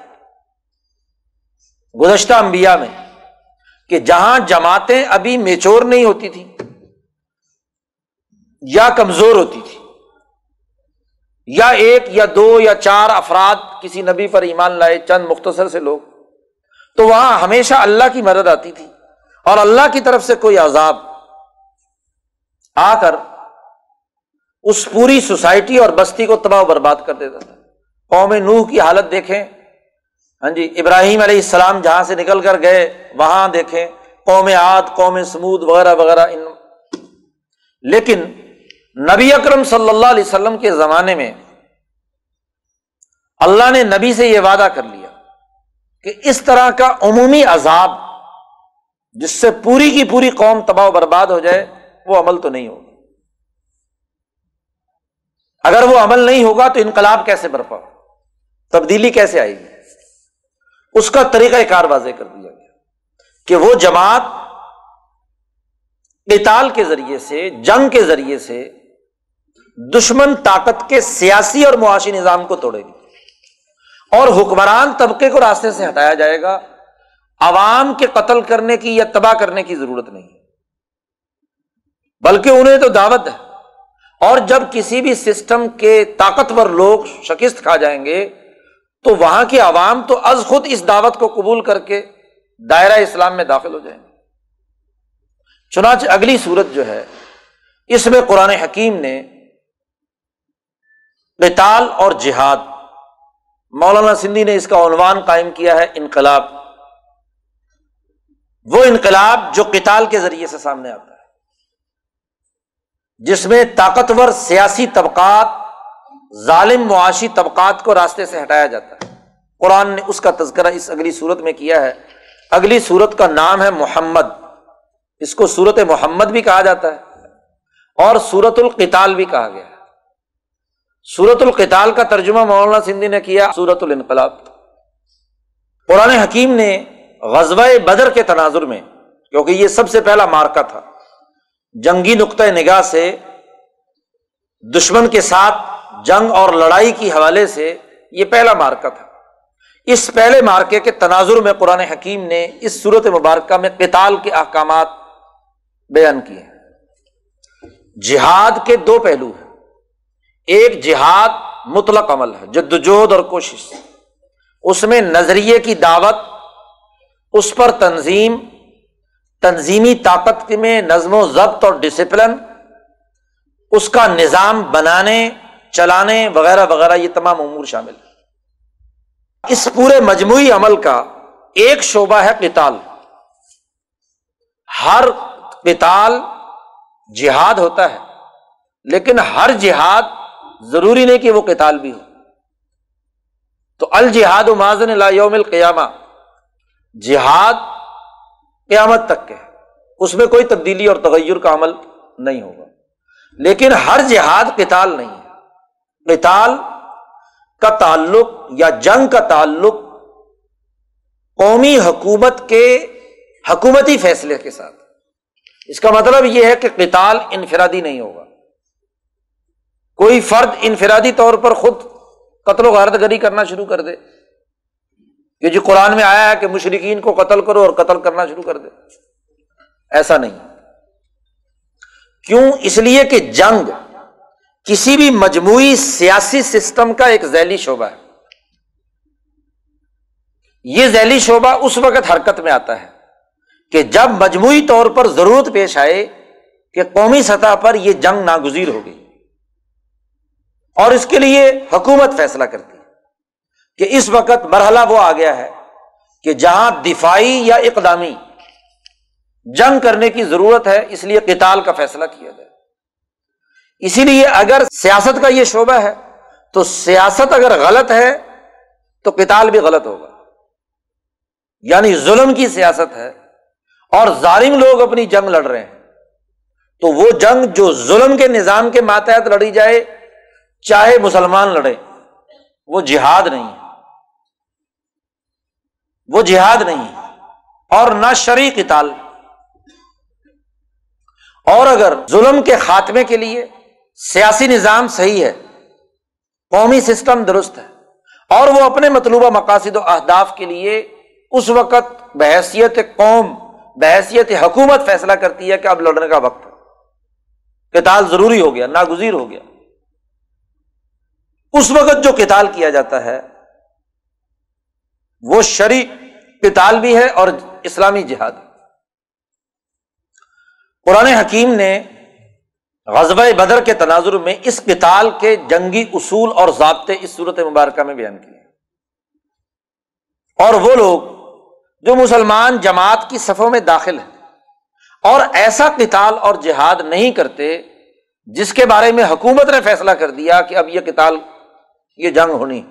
گزشتہ انبیاء میں کہ جہاں جماعتیں ابھی میچور نہیں ہوتی تھی یا کمزور ہوتی تھی یا ایک یا دو یا چار افراد کسی نبی پر ایمان لائے، چند مختصر سے لوگ۔ تو وہاں ہمیشہ اللہ کی مدد آتی تھی۔ اور اللہ کی طرف سے کوئی عذاب۔ آ کر اس پوری سوسائٹی اور بستی کو تباہ و برباد کر دیتا تھا۔ قوم نوح کی حالت دیکھیں۔ ہاں جی ابراہیم علیہ السلام جہاں سے نکل کر گئے، وہاں دیکھیں۔ قوم عاد، قوم سمود وغیرہ وغیرہ، ان۔ لیکن نبی اکرم صلی اللہ علیہ وسلم کے زمانے میں اللہ نے نبی سے یہ وعدہ کر لیا کہ اس طرح کا عمومی عذاب جس سے پوری کی پوری قوم تباہ و برباد ہو جائے، وہ عمل تو نہیں ہوگا۔ اگر وہ عمل نہیں ہوگا تو انقلاب کیسے برپا تبدیلی کیسے آئے گی؟ اس کا طریقہ کار واضح کر دیا گیا کہ وہ جماعت قتال کے ذریعے سے، جنگ کے ذریعے سے دشمن طاقت کے سیاسی اور معاشی نظام کو توڑے گی۔ اور حکمران طبقے کو راستے سے ہٹایا جائے گا۔ عوام کے قتل کرنے کی یا تباہ کرنے کی ضرورت نہیں۔ بلکہ انہیں تو دعوت ہے۔ اور جب کسی بھی سسٹم کے طاقتور لوگ شکست کھا جائیں گے، تو وہاں کے عوام تو از خود اس دعوت کو قبول کر کے دائرہ اسلام میں داخل ہو جائیں گے۔ چنانچہ اگلی صورت جو ہے، اس میں قرآن حکیم نے قتال اور جہاد۔ مولانا سندھی نے اس کا عنوان قائم کیا ہے، انقلاب۔ وہ انقلاب جو قتال کے ذریعے سے سامنے آتا ہے، جس میں طاقتور سیاسی طبقات، ظالم معاشی طبقات کو راستے سے ہٹایا جاتا ہے۔ قرآن نے اس کا تذکرہ اس اگلی صورت میں کیا ہے۔ اگلی صورت کا نام ہے محمد۔ اس کو صورت محمد بھی کہا جاتا ہے اور سورت القتال بھی کہا گیا ہے۔ سورت القتال کا ترجمہ مولانا سندھی نے کیا سورت الانقلاب۔ قرآن حکیم نے غزوہ بدر کے تناظر میں، کیونکہ یہ سب سے پہلا مارکا تھا، جنگی نقطۂ نگاہ سے، دشمن کے ساتھ جنگ اور لڑائی کی حوالے سے یہ پہلا مارکا تھا۔ اس پہلے مارکے کے تناظر میں قرآن حکیم نے اس صورت مبارکہ میں قتال کے احکامات بیان کیے۔ جہاد کے دو پہلو ہیں۔ ایک جہاد مطلق عمل ہے، جدوجہد اور کوشش۔ اس میں نظریے کی دعوت، اس پر تنظیم، تنظیمی طاقت میں نظم و ضبط اور ڈسپلن اس کا نظام بنانے، چلانے وغیرہ وغیرہ، یہ تمام امور شامل اس پورے مجموعی عمل کا ایک شعبہ ہے قتال۔ ہر قتال جہاد ہوتا ہے، لیکن ہر جہاد ضروری نہیں کہ وہ قتال بھی ہو۔ تو الجہاد و ماضن یوم القیامہ، جہاد قیامت تک کے، اس میں کوئی تبدیلی اور تغیر کا عمل نہیں ہوگا۔ لیکن ہر جہاد قتال نہیں ہے۔ قتال کا تعلق یا جنگ کا تعلق قومی حکومت کے حکومتی فیصلے کے ساتھ۔ اس کا مطلب یہ ہے کہ قتال انفرادی نہیں ہوگا۔ کوئی فرد انفرادی طور پر خود قتل و غارت گری کرنا شروع کر دے کہ جو قرآن میں آیا ہے کہ مشرقین کو قتل کرو اور قتل کرنا شروع کر دے۔ ایسا نہیں۔ کیوں؟ اس لیے کہ جنگ کسی بھی مجموعی سیاسی سسٹم کا ایک ذیلی شعبہ ہے۔ یہ ذیلی شعبہ اس وقت حرکت میں آتا ہے کہ جب مجموعی طور پر ضرورت پیش آئے کہ قومی سطح پر یہ جنگ ناگزیر ہو گئی۔ اور اس کے لیے حکومت فیصلہ کرتی ہے کہ اس وقت مرحلہ وہ آ گیا ہے کہ جہاں دفاعی یا اقدامی جنگ کرنے کی ضرورت ہے، اس لیے قتال کا فیصلہ کیا جائے اسی لیے اگر سیاست کا یہ شعبہ ہے، تو سیاست اگر غلط ہے، تو قتال بھی غلط ہوگا۔ یعنی ظلم کی سیاست ہے اور ظالم لوگ اپنی جنگ لڑ رہے ہیں۔ تو وہ جنگ جو ظلم کے نظام کے ماتحت لڑی جائے چاہے مسلمان لڑے، وہ جہاد نہیں ہے۔ وہ جہاد نہیں اور نہ شرع قتال اور اگر ظلم کے خاتمے کے لیے سیاسی نظام صحیح ہے، قومی سسٹم درست ہے، اور وہ اپنے مطلوبہ مقاصد و اہداف کے لیے اس وقت بحثیت قوم بحثیت حکومت فیصلہ کرتی ہے کہ اب لڑنے کا وقت ہے۔ کتال ضروری ہو گیا، ناگزیر ہو گیا۔ اس وقت جو کتال کیا جاتا ہے، وہ شری کتال بھی ہے اور اسلامی جہاد قرآن حکیم نے غزب بدر کے تناظر میں اس کتال کے جنگی اصول اور ضابطے اس صورت مبارکہ میں بیان کیے۔ اور وہ لوگ جو مسلمان جماعت کی صفوں میں داخل ہیں اور ایسا کتال اور جہاد نہیں کرتے جس کے بارے میں حکومت نے فیصلہ کر دیا کہ اب یہ کتال یہ جنگ ہونی۔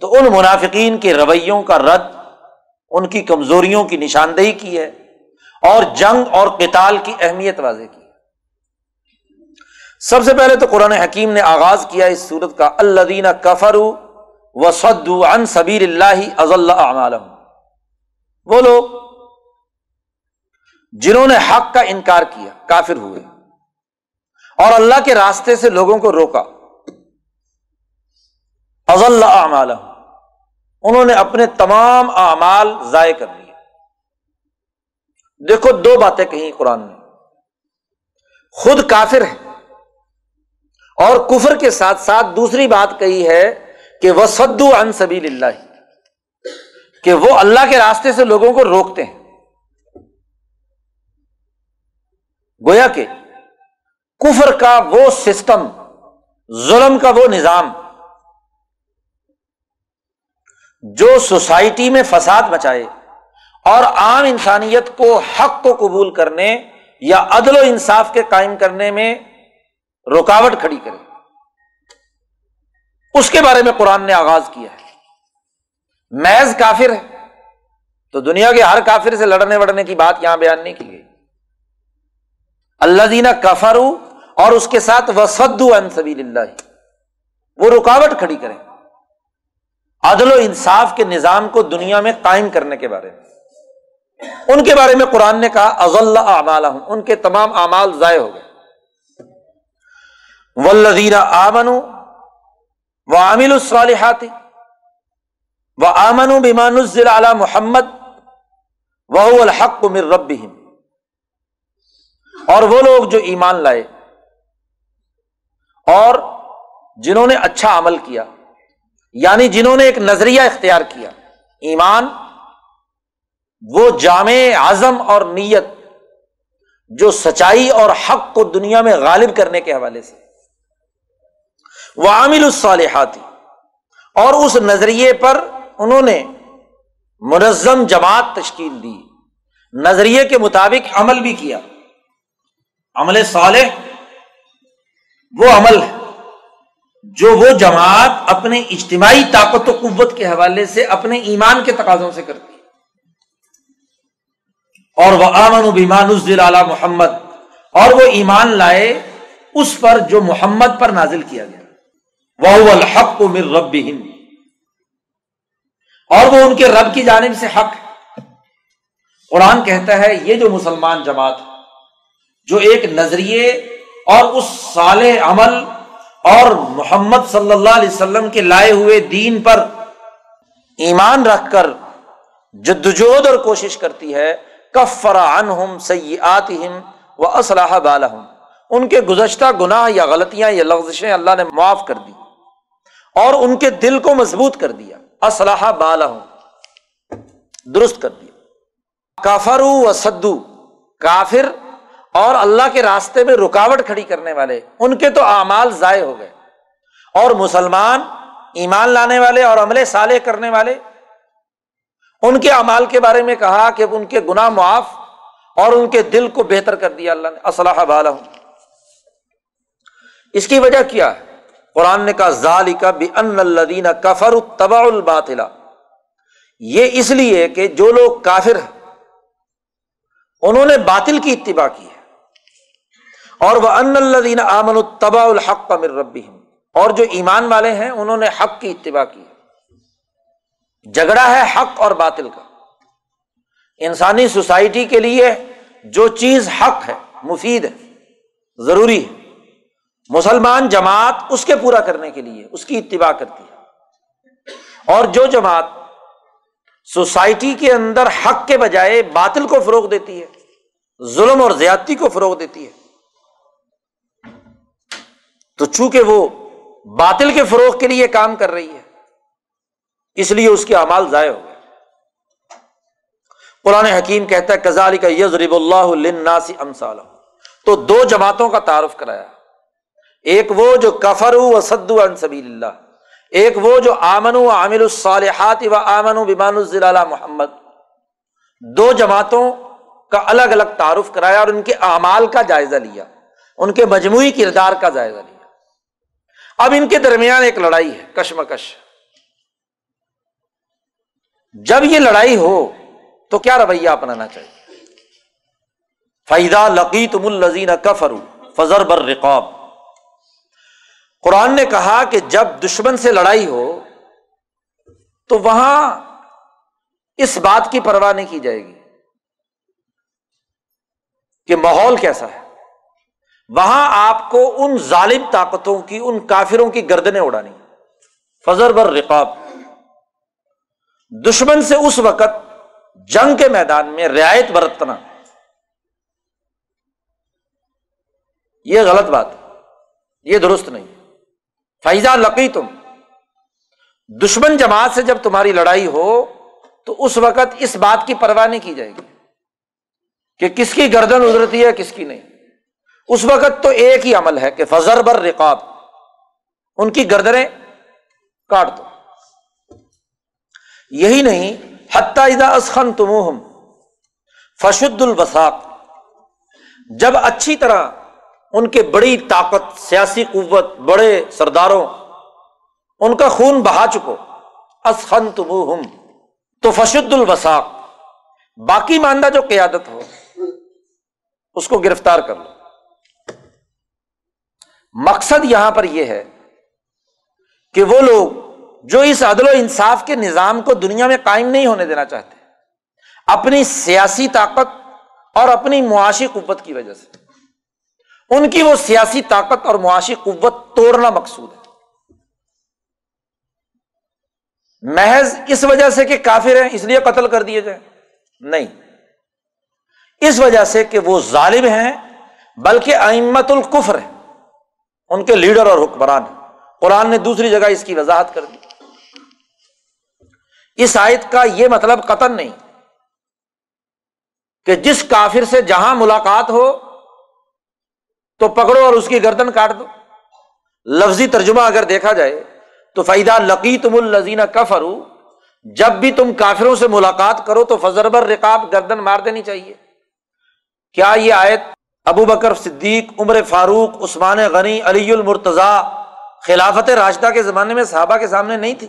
تو ان منافقین کے رویوں کا رد، ان کی کمزوریوں کی نشاندہی کی ہے اور جنگ اور قتال کی اہمیت واضح کی سب سے پہلے تو قرآن حکیم نے آغاز کیا اس صورت کا اللہ دینا کفر و سد ان سبیر اللہ از اللہ وہ لوگ جنہوں نے حق کا انکار کیا، کافر ہوئے اور اللہ کے راستے سے لوگوں کو روکا۔ از اللہ انہوں نے اپنے تمام اعمال ضائع کر دیے۔ دیکھو دو باتیں کہیں قرآن نے۔ خود کافر ہے اور کفر کے ساتھ ساتھ دوسری بات کہی ہے کہ وہ سدو ان سبیل اللہ کہ وہ اللہ کے راستے سے لوگوں کو روکتے ہیں۔ گویا کہ کفر کا وہ سسٹم، ظلم کا وہ نظام جو سوسائٹی میں فساد مچائے اور عام انسانیت کو حق کو قبول کرنے یا عدل و انصاف کے قائم کرنے میں رکاوٹ کھڑی کرے۔ اس کے بارے میں قرآن نے آغاز کیا ہے۔ محض کافر ہے۔ تو دنیا کے ہر کافر سے لڑنے وڑنے کی بات یہاں بیان نہیں کی گئی۔ اللہ دینا کفر اور اس کے ساتھ وسد سبیل اللہ۔ وہ رکاوٹ کھڑی کریں۔ عدل و انصاف کے نظام کو دنیا میں قائم کرنے کے بارے میں۔ ان کے بارے میں قرآن نے کہا اضل اعمال ان کے تمام اعمال ضائع ہو گئے۔ ولدین آمن و عامل الصالحات و آمن بیمان علی محمد وہ الحق مر رب اور وہ لوگ جو ایمان لائے اور جنہوں نے اچھا عمل کیا یعنی جنہوں نے ایک نظریہ اختیار کیا، ایمان، وہ جامع اعظم اور نیت جو سچائی اور حق کو دنیا میں غالب کرنے کے حوالے سے۔ وہ عامل الصالحاتی اور اس نظریے پر انہوں نے منظم جماعت تشکیل دی۔ نظریے کے مطابق عمل بھی کیا۔ عمل صالح، وہ عمل ہے۔ جو وہ جماعت اپنے اجتماعی طاقت و قوت کے حوالے سے اپنے ایمان کے تقاضوں سے کرتی ہے۔ اور وہ امن و بیمان اعلی محمد، اور وہ ایمان لائے اس پر جو محمد پر نازل کیا گیا۔ وہ الحق کو مر رب ہند اور وہ ان کے رب کی جانب سے حق۔ ہے قرآن کہتا ہے، یہ جو مسلمان جماعت، جو ایک نظریے اور اس سال عمل اور محمد صلی اللہ علیہ وسلم کے لائے ہوئے دین پر ایمان رکھ کر جدوجہد اور کوشش کرتی ہے، کفر عنہم سیئاتہم و اسلحہ بالہم۔ ان کے گزشتہ گناہ یا غلطیاں یا لغزشیں اللہ نے معاف کر دی اور ان کے دل کو مضبوط کر دیا۔ اسلحہ بالہم۔ درست کر دیا۔ کافر و سدو کافر اور اللہ کے راستے میں رکاوٹ کھڑی کرنے والے، ان کے تو اعمال ضائع ہو گئے۔ اور مسلمان ایمان لانے والے اور عملے صالح کرنے والے، ان کے اعمال کے بارے میں کہا کہ ان کے گناہ معاف اور ان کے دل کو بہتر کر دیا اللہ نے۔ اسلحہ بالا ہوں اس کی وجہ کیا؟ ہے قرآن نے کہا ظال کا بھی ان الدین کفر تبا الباطلا یہ اس لیے کہ جو لوگ کافر ہیں، انہوں نے باطل کی اتباع کی۔ ہے اور وہ ان الدین امن الطبا الحق کا مر ربی اور جو ایمان والے ہیں، انہوں نے حق کی اتباع کی جھگڑا ہے حق اور باطل کا۔ انسانی سوسائٹی کے لیے جو چیز حق ہے، مفید ہے، ضروری ہے۔ مسلمان جماعت اس کے پورا کرنے کے لیے، اس کی اتباع کرتی ہے۔ اور جو جماعت سوسائٹی کے اندر حق کے بجائے باطل کو فروغ دیتی ہے، ظلم اور زیادتی کو فروغ دیتی ہے تو چونکہ وہ باطل کے فروغ کے لیے کام کر رہی ہے، اس لیے اس کے امال ضائع ہو گئے۔ قرآن حکیم کہتا ہے کزالی کا یزرب اللہ امسال تو دو جماعتوں کا تعارف کرایا۔ ایک وہ جو کفر و سد سبیل اللہ ایک وہ جو آمن و عامل الصالحات و آمن و بیمان الزلال محمد۔ دو جماعتوں کا الگ الگ تعارف کرایا اور ان کے اعمال کا جائزہ لیا، ان کے مجموعی کردار کا جائزہ لیا۔ اب ان کے درمیان ایک لڑائی ہے، کشمکش۔ جب یہ لڑائی ہو، تو کیا رویہ اپنانا چاہیے؟ فائدہ لقی تم الزین کفرو فضر بر رقاب قرآن نے کہا کہ جب دشمن سے لڑائی ہو، تو وہاں اس بات کی پرواہ نہیں کی جائے گی کہ ماحول کیسا ہے۔ وہاں آپ کو ان ظالم طاقتوں کی، ان کافروں کی گردنیں اڑانی۔ فضر بر رقاب۔ دشمن سے اس وقت جنگ کے میدان میں رعایت برتنا۔ یہ غلط بات یہ درست نہیں۔ فائزہ لقی تم دشمن جماعت سے جب تمہاری لڑائی ہو، تو اس وقت اس بات کی پرواہ نہیں کی جائے گی کہ کس کی گردن ادرتی ہے، کس کی نہیں۔ اس وقت تو ایک ہی عمل ہے کہ فضر بر رقاب، ان کی گردریں کاٹ دو۔ یہی نہیں، حتیٰ اسخن تم فشد البساق جب اچھی طرح ان کے بڑی طاقت، سیاسی قوت، بڑے سرداروں ان کا خون بہا چکو اسخن تم تو فشد البساق باقی ماندہ جو قیادت ہو، اس کو گرفتار کر لو۔ مقصد یہاں پر یہ ہے کہ وہ لوگ جو اس عدل و انصاف کے نظام کو دنیا میں قائم نہیں ہونے دینا چاہتے، اپنی سیاسی طاقت اور اپنی معاشی قوت کی وجہ سے، ان کی وہ سیاسی طاقت اور معاشی قوت توڑنا مقصود ہے۔ محض اس وجہ سے کہ کافر ہیں، اس لیے قتل کر دیے جائیں۔ نہیں۔ اس وجہ سے کہ وہ ظالم ہیں، بلکہ امت القفر ہے ان کے لیڈر اور حکمران قرآن نے دوسری جگہ اس کی وضاحت کر دی۔ اس آیت کا یہ مطلب قطن نہیں کہ جس کافر سے جہاں ملاقات ہو تو پکڑو اور اس کی گردن کاٹ دو۔ لفظی ترجمہ اگر دیکھا جائے تو فائدہ لقی تم الزین کفرو جب بھی تم کافروں سے ملاقات کرو تو فضربر رقاب گردن مار دینی چاہیے۔ کیا یہ آیت ابو بکر صدیق، عمر فاروق، عثمان غنی، علی المرتضی خلافت راشدہ کے زمانے میں صحابہ کے سامنے نہیں تھی۔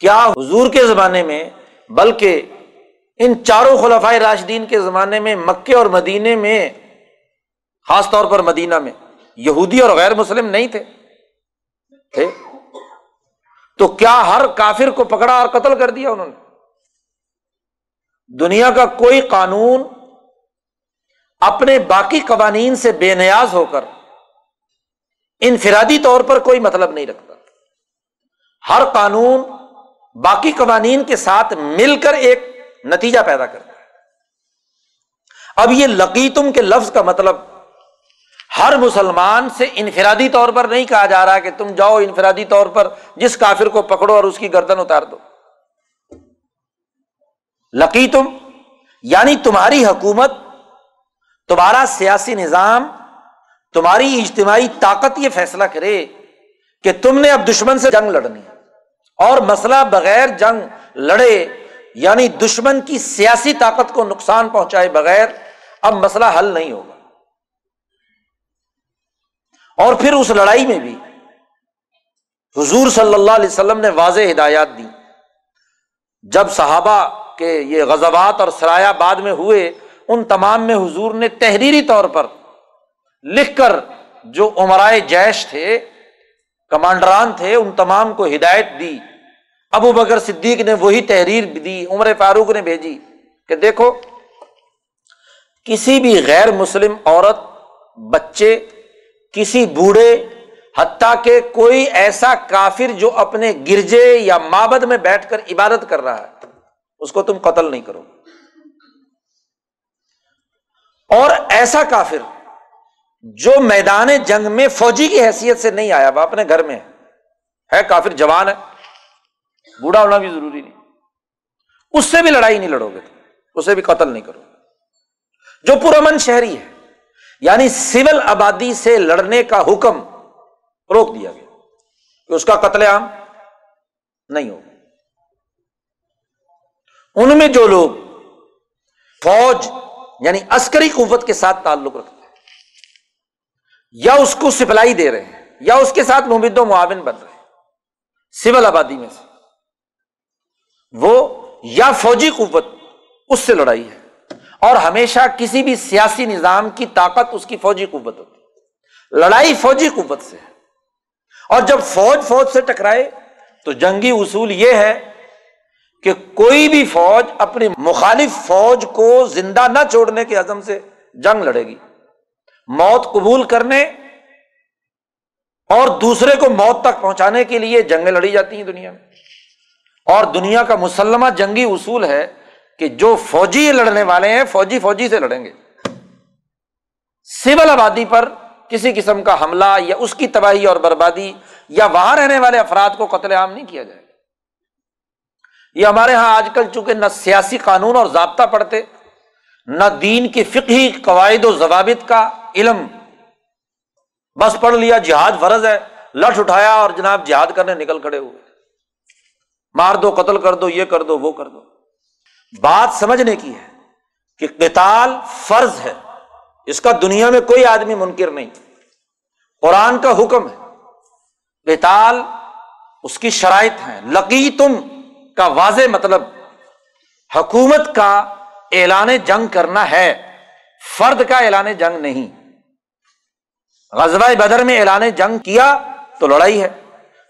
کیا حضور کے زمانے میں، بلکہ ان چاروں خلفۂ راشدین کے زمانے میں، مکے اور مدینے میں، خاص طور پر مدینہ میں، یہودی اور غیر مسلم نہیں تھے؟ تھے۔ تو کیا ہر کافر کو پکڑا اور قتل کر دیا انہوں نے؟ دنیا کا کوئی قانون اپنے باقی قوانین سے بے نیاز ہو کر انفرادی طور پر کوئی مطلب نہیں رکھتا۔ ہر قانون باقی قوانین کے ساتھ مل کر ایک نتیجہ پیدا کرتا ہے۔ اب یہ لقیتم کے لفظ کا مطلب ہر مسلمان سے انفرادی طور پر نہیں کہا جا رہا کہ تم جاؤ انفرادی طور پر جس کافر کو پکڑو اور اس کی گردن اتار دو۔ لقیتم یعنی تمہاری حکومت تمہارا سیاسی نظام تمہاری اجتماعی طاقت یہ فیصلہ کرے کہ تم نے اب دشمن سے جنگ لڑنی اور مسئلہ بغیر جنگ لڑے یعنی دشمن کی سیاسی طاقت کو نقصان پہنچائے بغیر اب مسئلہ حل نہیں ہوگا۔ اور پھر اس لڑائی میں بھی حضور صلی اللہ علیہ وسلم نے واضح ہدایات دی۔ جب صحابہ کے یہ غزوات اور سرایہ بعد میں ہوئے ان تمام میں حضور نے تحریری طور پر لکھ کر جو عمرائے جیش تھے، کمانڈران تھے، ان تمام کو ہدایت دی۔ ابو بکر صدیق نے وہی تحریر دی، عمر فاروق نے بھیجی کہ دیکھو، کسی بھی غیر مسلم عورت، بچے، کسی بوڑھے، حتیٰ کہ کوئی ایسا کافر جو اپنے گرجے یا مابد میں بیٹھ کر عبادت کر رہا ہے، اس کو تم قتل نہیں کرو۔ اور ایسا کافر جو میدان جنگ میں فوجی کی حیثیت سے نہیں آیا، وہ اپنے گھر میں ہے۔ کافر، جوان ہے۔ بوڑھا ہونا بھی ضروری نہیں۔ اس سے بھی لڑائی نہیں لڑو گے اسے بھی قتل نہیں کرو جو پرامن شہری ہے یعنی سول آبادی سے لڑنے کا حکم روک دیا گیا، کہ اس کا قتل عام نہیں ہوگا۔ ان میں جو لوگ فوج یعنی عسکری قوت کے ساتھ تعلق رکھتے یا اس کو سپلائی دے رہے ہیں، یا اس کے ساتھ ممد و معاون بن رہے ہیں۔ سول آبادی میں سے۔ وہ یا فوجی قوت اس سے لڑائی ہے۔ اور ہمیشہ کسی بھی سیاسی نظام کی طاقت اس کی فوجی قوت ہوتی ہے۔ لڑائی فوجی قوت سے ہے۔ اور جب فوج فوج سے ٹکرائے تو جنگی اصول یہ ہے کہ کوئی بھی فوج اپنی مخالف فوج کو زندہ نہ چھوڑنے کے عزم سے جنگ لڑے گی۔ موت قبول کرنے اور دوسرے کو موت تک پہنچانے کے لیے جنگیں لڑی جاتی ہیں دنیا میں۔ اور دنیا کا مسلمہ جنگی اصول ہے کہ جو فوجی لڑنے والے ہیں، فوجی فوجی سے لڑیں گے۔ سول آبادی پر کسی قسم کا حملہ یا اس کی تباہی اور بربادی یا وہاں رہنے والے افراد کو قتل عام نہیں کیا جائے۔ گا یہ ہمارے یہاں آج کل چونکہ نہ سیاسی قانون اور ضابطہ پڑھتے، نہ دین کی فقہی قواعد و ضوابط کا علم۔ بس پڑھ لیا، جہاد فرض ہے لٹ اٹھایا اور جناب جہاد کرنے نکل کھڑے ہوئے۔ مار دو، قتل کر دو، یہ کر دو، وہ کر دو۔ بات سمجھنے کی ہے کہ قتال فرض ہے۔ اس کا دنیا میں کوئی آدمی منکر نہیں۔ قرآن کا حکم ہے، قتال اس کی شرائط ہے لقی تم کا واضح مطلب حکومت کا اعلان جنگ کرنا ہے، فرد کا اعلان جنگ نہیں۔ غزوہ بدر میں اعلان جنگ کیا تو لڑائی ہے۔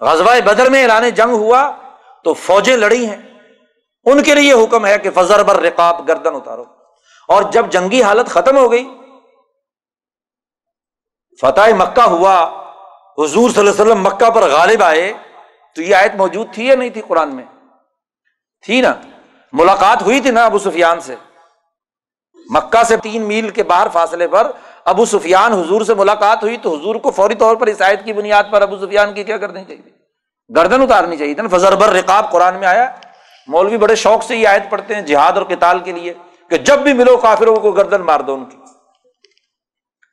غزوہ بدر میں اعلان جنگ ہوا تو فوجیں لڑی ہیں۔ ان کے لیے حکم ہے کہ فضر بر رقاب گردن اتارو۔ اور جب جنگی حالت ختم ہو گئی، فتح مکہ ہوا، حضور صلی اللہ علیہ وسلم مکہ پر غالب آئے، تو یہ آیت موجود تھی یا نہیں تھی قرآن میں؟ تھی نا۔ ملاقات ہوئی تھی نا ابو سفیان سے۔ مکہ سے تین میل کے باہر فاصلے پر ابو سفیان حضور سے ملاقات ہوئی تو حضور کو فوری طور پر عیسائیت کی بنیاد پر ابو سفیان کی کیا کرنی چاہیے؟ گردن اتارنی چاہیے نا۔ فضر بر رقاب قرآن میں آیا۔ مولوی بڑے شوق سے یہ آیت پڑھتے ہیں، جہاد اور کتال کے لیے کہ جب بھی ملو کافروں کو گردن مار دو ان کی۔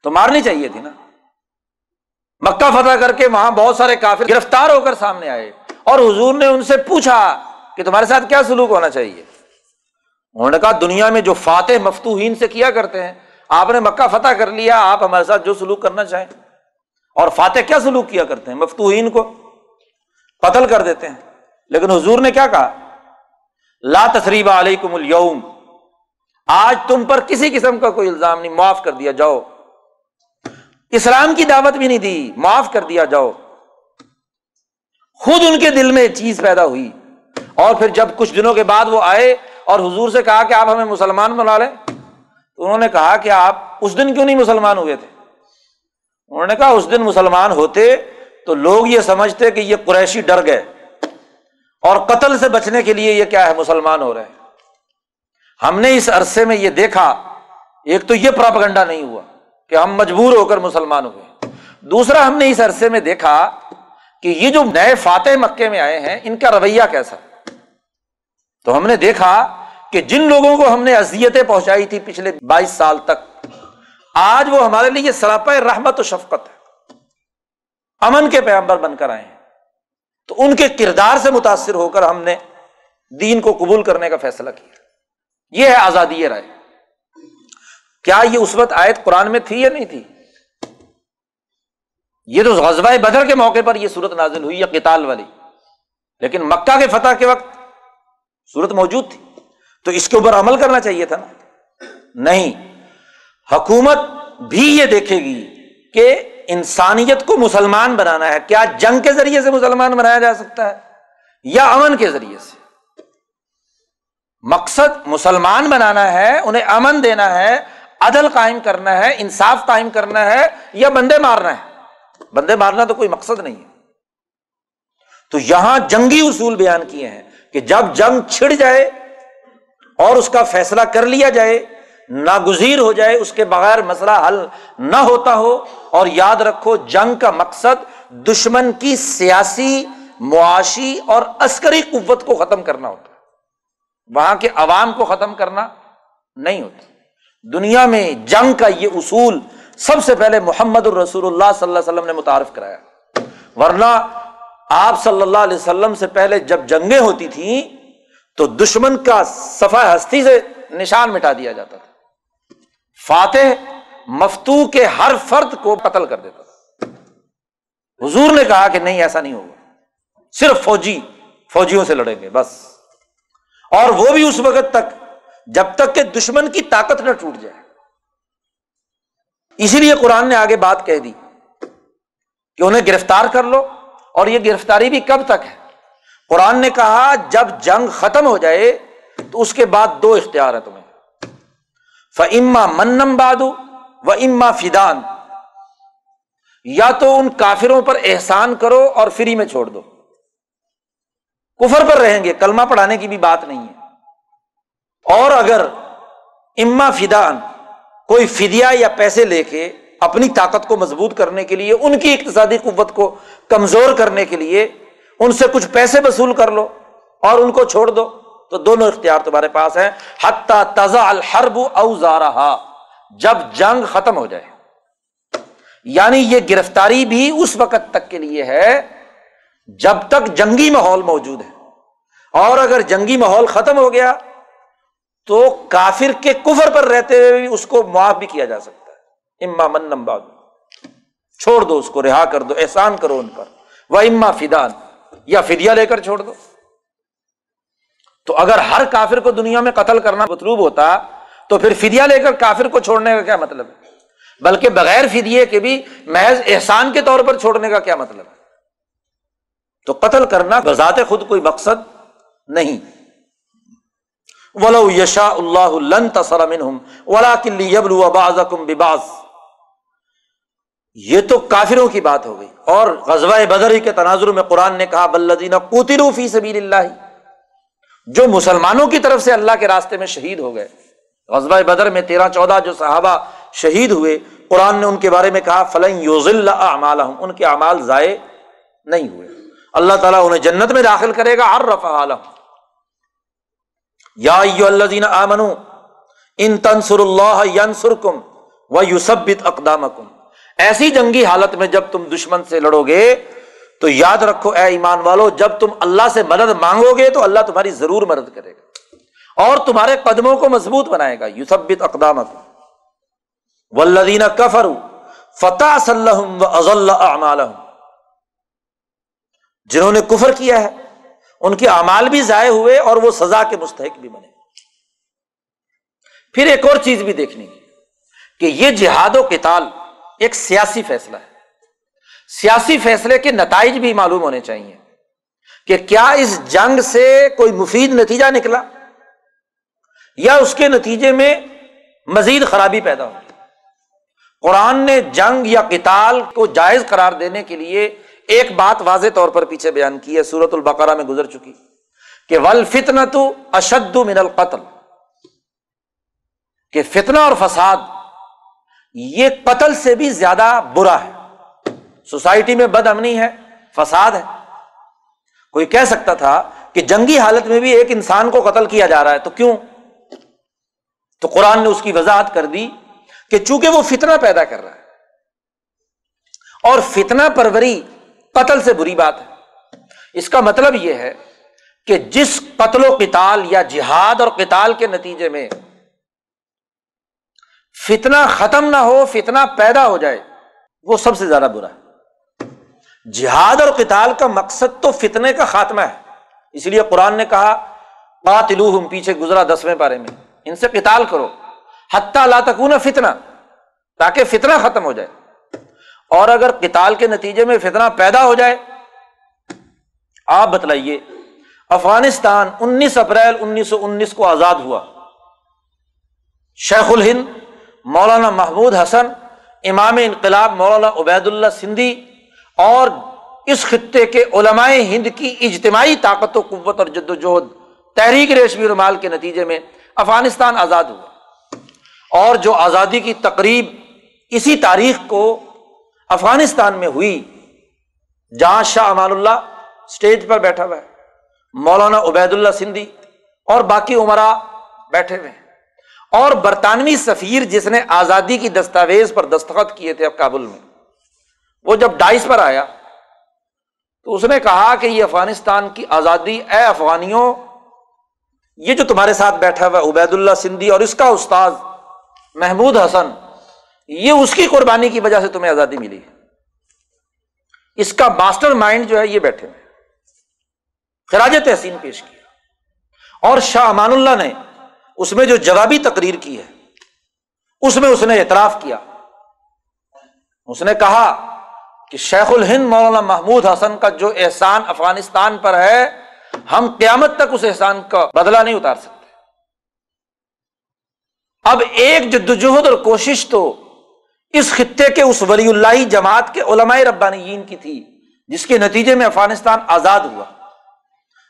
تو مارنی چاہیے تھی نا۔ مکہ فتح کر کے وہاں بہت سارے کافر گرفتار ہو کر سامنے آئے اور حضور نے ان سے پوچھا کہ تمہارے ساتھ کیا سلوک ہونا چاہیے؟ انہوں نے کہا، دنیا میں جو فاتح مفتوحین سے کیا کرتے ہیں، آپ نے مکہ فتح کر لیا، آپ ہمارے ساتھ جو سلوک کرنا چاہیں۔ اور فاتح کیا سلوک کیا کرتے ہیں؟ مفتوحین کو قتل کر دیتے ہیں۔ لیکن حضور نے کیا کہا؟ لا تصریب علیکم اليوم آج تم پر کسی قسم کا کوئی الزام نہیں، معاف کر دیا جاؤ۔ اسلام کی دعوت بھی نہیں دی، معاف کر دیا جاؤ۔ خود ان کے دل میں چیز پیدا ہوئی۔ اور پھر جب کچھ دنوں کے بعد وہ آئے اور حضور سے کہا کہ آپ ہمیں مسلمان بنا لیں، تو انہوں نے کہا کہ آپ اس دن کیوں نہیں مسلمان ہوئے تھے؟ انہوں نے کہا اس دن مسلمان ہوتے تو لوگ یہ سمجھتے کہ یہ قریشی ڈر گئے اور قتل سے بچنے کے لیے یہ کیا ہے، مسلمان ہو رہے ہیں۔ ہم نے اس عرصے میں یہ دیکھا، ایک تو یہ پراپگنڈا نہیں ہوا کہ ہم مجبور ہو کر مسلمان ہوئے۔ دوسرا، ہم نے اس عرصے میں دیکھا کہ یہ جو نئے فاتح مکے میں آئے ہیں، ان کا رویہ کیسا؟ ہے تو ہم نے دیکھا کہ جن لوگوں کو ہم نے ازیتیں پہنچائی تھی پچھلے بائیس سال تک، آج وہ ہمارے لیے سراپا رحمت و شفقت ہے۔ امن کے پیامبر بن کر آئے ہیں۔ تو ان کے کردار سے متاثر ہو کر ہم نے دین کو قبول کرنے کا فیصلہ کیا۔ یہ ہے آزادی رائے۔ کیا یہ اس وقت آیت قرآن میں تھی یا نہیں تھی؟ یہ تو غزبۂ بدر کے موقع پر یہ صورت نازل ہوئی یا کتال والی۔ لیکن مکہ کے فتح کے وقت صورت موجود تھی۔ تو اس کے اوپر عمل کرنا چاہیے تھا۔ نا نہیں، حکومت بھی یہ دیکھے گی کہ انسانیت کو مسلمان بنانا ہے۔ کیا جنگ کے ذریعے سے مسلمان بنایا جا سکتا ہے؟ یا امن کے ذریعے سے؟ مقصد مسلمان بنانا ہے، انہیں امن دینا ہے، عدل قائم کرنا ہے، انصاف قائم کرنا ہے، یا بندے مارنا ہے۔ بندے مارنا تو کوئی مقصد نہیں ہے۔ تو یہاں جنگی اصول بیان کیے ہیں۔ کہ جب جنگ چھڑ جائے اور اس کا فیصلہ کر لیا جائے، ناگزیر ہو جائے، اس کے بغیر مسئلہ حل نہ ہوتا ہو، اور یاد رکھو، جنگ کا مقصد دشمن کی سیاسی، معاشی اور عسکری قوت کو ختم کرنا ہوتا ہے۔ وہاں کے عوام کو ختم کرنا نہیں ہوتا۔ دنیا میں جنگ کا یہ اصول سب سے پہلے محمد الرسول اللہ صلی اللہ علیہ وسلم نے متعارف کرایا۔ ورنہ آپ صلی اللہ علیہ وسلم سے پہلے جب جنگیں ہوتی تھیں، تو دشمن کا صفا ہستی سے نشان مٹا دیا جاتا تھا۔ فاتح مفتو کے ہر فرد کو قتل کر دیتا تھا۔ حضور نے کہا کہ نہیں، ایسا نہیں ہوگا۔ صرف فوجی، فوجیوں سے لڑیں گے، بس۔ اور وہ بھی اس وقت تک، جب تک کہ دشمن کی طاقت نہ ٹوٹ جائے۔ اسی لیے قرآن نے آگے بات کہہ دی کہ انہیں گرفتار کر لو۔ اور یہ گرفتاری بھی کب تک ہے؟ قرآن نے کہا، جب جنگ ختم ہو جائے تو اس کے بعد دو اختیار ہے تمہیں۔ فما منم بادو و اما فدان۔ یا تو ان کافروں پر احسان کرو اور فری میں چھوڑ دو۔ کفر پر رہیں گے، کلمہ پڑھانے کی بھی بات نہیں ہے۔ اور اگر اما فدان، کوئی فدیا یا پیسے لے کے اپنی طاقت کو مضبوط کرنے کے لیے، ان کی اقتصادی قوت کو کمزور کرنے کے لیے ان سے کچھ پیسے وصول کر لو اور ان کو چھوڑ دو۔ تو دونوں اختیار تمہارے پاس ہیں۔ حتیٰ تزا الحرب اوزارہ جب جنگ ختم ہو جائے۔ یعنی یہ گرفتاری بھی اس وقت تک کے لیے ہے جب تک جنگی ماحول موجود ہے۔ اور اگر جنگی ماحول ختم ہو گیا، تو کافر کے کفر پر رہتے ہوئے بھی اس کو معاف بھی کیا جا سکتا اما من نمبا چھوڑ دو اس کو، رہا کر دو، احسان کرو ان پر. وہ اما فدان، یا فدیا لے کر چھوڑ دو. تو اگر ہر کافر کو دنیا میں قتل کرنا مطلوب ہوتا، تو پھر فدیا لے کر کافر کو چھوڑنے کا کیا مطلب ہے؟ بلکہ بغیر فدیے کے بھی محض احسان کے طور پر چھوڑنے کا کیا مطلب ہے؟ تو قتل کرنا بذات خود کوئی مقصد نہیں. ولو یشا اللہ تسلم ولا کلی یبل بباز یہ تو کافروں کی بات ہو گئی۔ اور غزوہ بدری کے تناظر میں قرآن نے کہا بلدینہ کوترو فی سبیل اللہ جو مسلمانوں کی طرف سے اللہ کے راستے میں شہید ہو گئے۔ غزبۂ بدر میں تیرہ چودہ جو صحابہ شہید ہوئے، قرآن نے ان کے بارے میں کہا، فلن یوز اللہ ان کے اعمال ضائع نہیں ہوئے۔ اللہ تعالیٰ انہیں جنت میں داخل کرے گا ہر رفا عالم یا آمنو ان تنسر اللہ ینسر کم و یوسبت اقدام کم ایسی جنگی حالت میں جب تم دشمن سے لڑو گے، تو یاد رکھو اے ایمان والو، جب تم اللہ سے مدد مانگو گے تو اللہ تمہاری ضرور مدد کرے گا۔ اور تمہارے قدموں کو مضبوط بنائے گا۔ یوسبت اقدام ولدین کفر فتح صلی جنہوں نے کفر کیا ہے، ان کے اعمال بھی ضائع ہوئے اور وہ سزا کے مستحق بھی بنے۔ پھر ایک اور چیز بھی دیکھنی کہ یہ جہاد و کتال ایک سیاسی فیصلہ ہے۔ سیاسی فیصلے کے نتائج بھی معلوم ہونے چاہیے کہ کیا اس جنگ سے کوئی مفید نتیجہ نکلا یا اس کے نتیجے میں مزید خرابی پیدا ہو قرآن نے جنگ یا کتال کو جائز قرار دینے کے لیے ایک بات واضح طور پر پیچھے بیان کی ہے سورت البقرہ میں گزر چکی۔ کہ ول فتن تو اشد من القتل۔ کہ فتنہ اور فساد یہ قتل سے بھی زیادہ برا ہے۔ سوسائٹی میں بد امنی ہے، فساد ہے۔ کوئی کہہ سکتا تھا کہ جنگی حالت میں بھی ایک انسان کو قتل کیا جا رہا ہے، تو کیوں؟ تو قرآن نے اس کی وضاحت کر دی کہ چونکہ وہ فتنا پیدا کر رہا ہے، اور فتنا پروری قتل سے بری بات ہے۔ اس کا مطلب یہ ہے کہ جس قتل و قتال یا جہاد اور قتال کے نتیجے میں فتنا ختم نہ ہو فتنا پیدا ہو جائے، وہ سب سے زیادہ برا ہے۔ جہاد اور قتال کا مقصد تو فتنے کا خاتمہ ہے۔ اس لیے قرآن نے کہا قاتلو ہم پیچھے گزرا دسویں پارے میں۔ ان سے قتال کرو۔ حتیٰ لا تکون فتنا تاکہ فتنا ختم ہو جائے۔ اور اگر قتال کے نتیجے میں فتنا پیدا ہو جائے، آپ بتلائیے، افغانستان انیس اپریل انیس سو انیس کو آزاد ہوا۔ شیخ الہند مولانا محمود حسن، امام انقلاب مولانا عبید اللہ سندھی اور اس خطے کے علماء ہند کی اجتماعی طاقت و قوت اور جد و جہد تحریک ریشمی رومال کے نتیجے میں افغانستان آزاد ہوا۔ اور جو آزادی کی تقریب اسی تاریخ کو افغانستان میں ہوئی، جہاں شاہ امان اللہ اسٹیج پر بیٹھا ہوا ہے، مولانا عبید اللہ سندھی اور باقی عمرا بیٹھے ہوئے ہیں۔ اور برطانوی سفیر جس نے آزادی کی دستاویز پر دستخط کیے تھے کابل میں، وہ جب ڈائس پر آیا تو اس نے کہا کہ یہ افغانستان کی آزادی، اے افغانیوں، یہ جو تمہارے ساتھ بیٹھا ہوا عبید اللہ سندھی اور اس کا استاذ محمود حسن، یہ اس کی قربانی کی وجہ سے تمہیں آزادی ملی اس کا ماسٹر مائنڈ جو ہے، یہ بیٹھے ہوئے خراج تحسین پیش کیا اور شاہ امان اللہ نے اس میں جو جوابی تقریر کی ہے، اس میں اس نے اعتراف کیا۔ اس نے کہا کہ شیخ الہند مولانا محمود حسن کا جو احسان افغانستان پر ہے، ہم قیامت تک اس احسان کا بدلہ نہیں اتار سکتے۔ اب ایک جدوجہد اور کوشش تو اس خطے کے اس ولی اللہ جماعت کے علماء ربانیین کی تھی، جس کے نتیجے میں افغانستان آزاد ہوا۔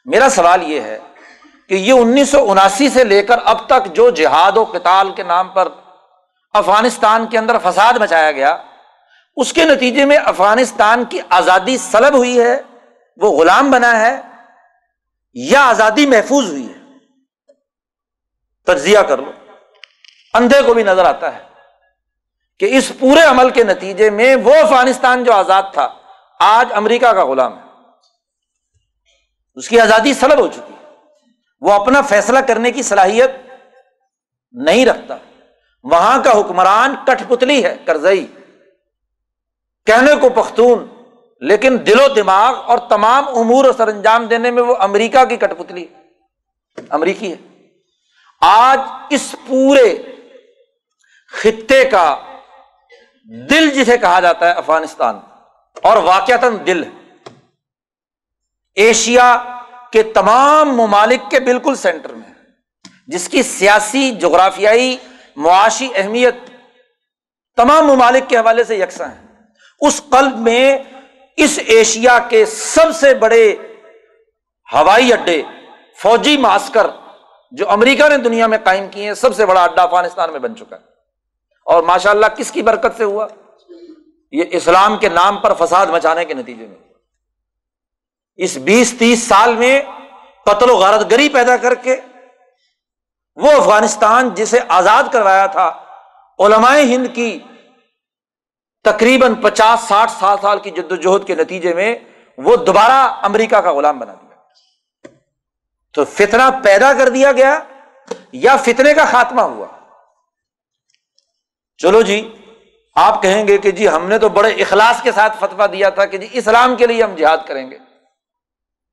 میرا سوال یہ ہے کہ یہ انیس سو اناسی سے لے کر اب تک جو جہاد و قتال کے نام پر افغانستان کے اندر فساد مچایا گیا، اس کے نتیجے میں افغانستان کی آزادی سلب ہوئی ہے، وہ غلام بنا ہے یا آزادی محفوظ ہوئی ہے۔ تجزیہ کر لو۔ اندھے کو بھی نظر آتا ہے کہ اس پورے عمل کے نتیجے میں وہ افغانستان جو آزاد تھا، آج امریکہ کا غلام ہے۔ اس کی آزادی سلب ہو چکی۔ وہ اپنا فیصلہ کرنے کی صلاحیت نہیں رکھتا۔ وہاں کا حکمران کٹھ پتلی ہے، کرزئی۔ کہنے کو پختون، لیکن دل و دماغ اور تمام امور سر انجام دینے میں وہ امریکہ کی کٹ پتلی امریکی ہے۔ آج اس پورے خطے کا دل جسے کہا جاتا ہے افغانستان، اور واقعات دل ایشیا کے تمام ممالک کے بالکل سینٹر میں جس کی سیاسی، جغرافیائی، معاشی اہمیت تمام ممالک کے حوالے سے یکساں ہے۔ اس قلب میں اس ایشیا کے سب سے بڑے ہوائی اڈے، فوجی ماسکر جو امریکہ نے دنیا میں قائم کیے ہیں، سب سے بڑا اڈا افغانستان میں بن چکا ہے۔ اور ماشاء اللہ کس کی برکت سے ہوا؟ یہ اسلام کے نام پر فساد مچانے کے نتیجے میں۔ اس بیس تیس سال میں قتل و غارت گری پیدا کر کے وہ افغانستان جسے آزاد کروایا تھا، علماء ہند کی تقریباً پچاس ساٹھ سات سال کی جد وجہد کے نتیجے میں وہ دوبارہ امریکہ کا غلام بنا دیا۔ تو فتنا پیدا کر دیا گیا یا فتنے کا خاتمہ ہوا؟ چلو جی آپ کہیں گے کہ جی ہم نے تو بڑے اخلاص کے ساتھ فتوا دیا تھا کہ جی اسلام کے لیے ہم جہاد کریں گے۔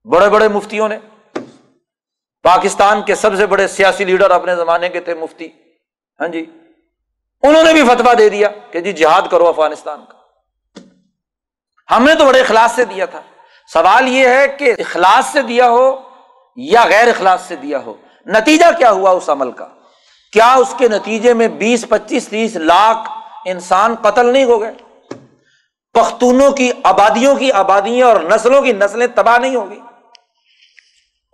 بڑے بڑے مفتیوں نے، پاکستان کے سب سے بڑے سیاسی لیڈر اپنے زمانے کے تھے مفتی ہاں جی انہوں نے بھی فتوا دے دیا کہ جی جہاد کرو افغانستان کا۔ ہم نے تو بڑے اخلاص سے دیا تھا۔ سوال یہ ہے کہ اخلاص سے دیا ہو یا غیر اخلاص سے دیا ہو؟ نتیجہ کیا ہوا اس عمل کا؟ کیا اس کے نتیجے میں بیس، پچیس، تیس لاکھ انسان قتل نہیں ہو گئے؟ پختونوں کی، آبادیوں کی آبادیاں اور نسلوں کی نسلیں تباہ نہیں ہوگی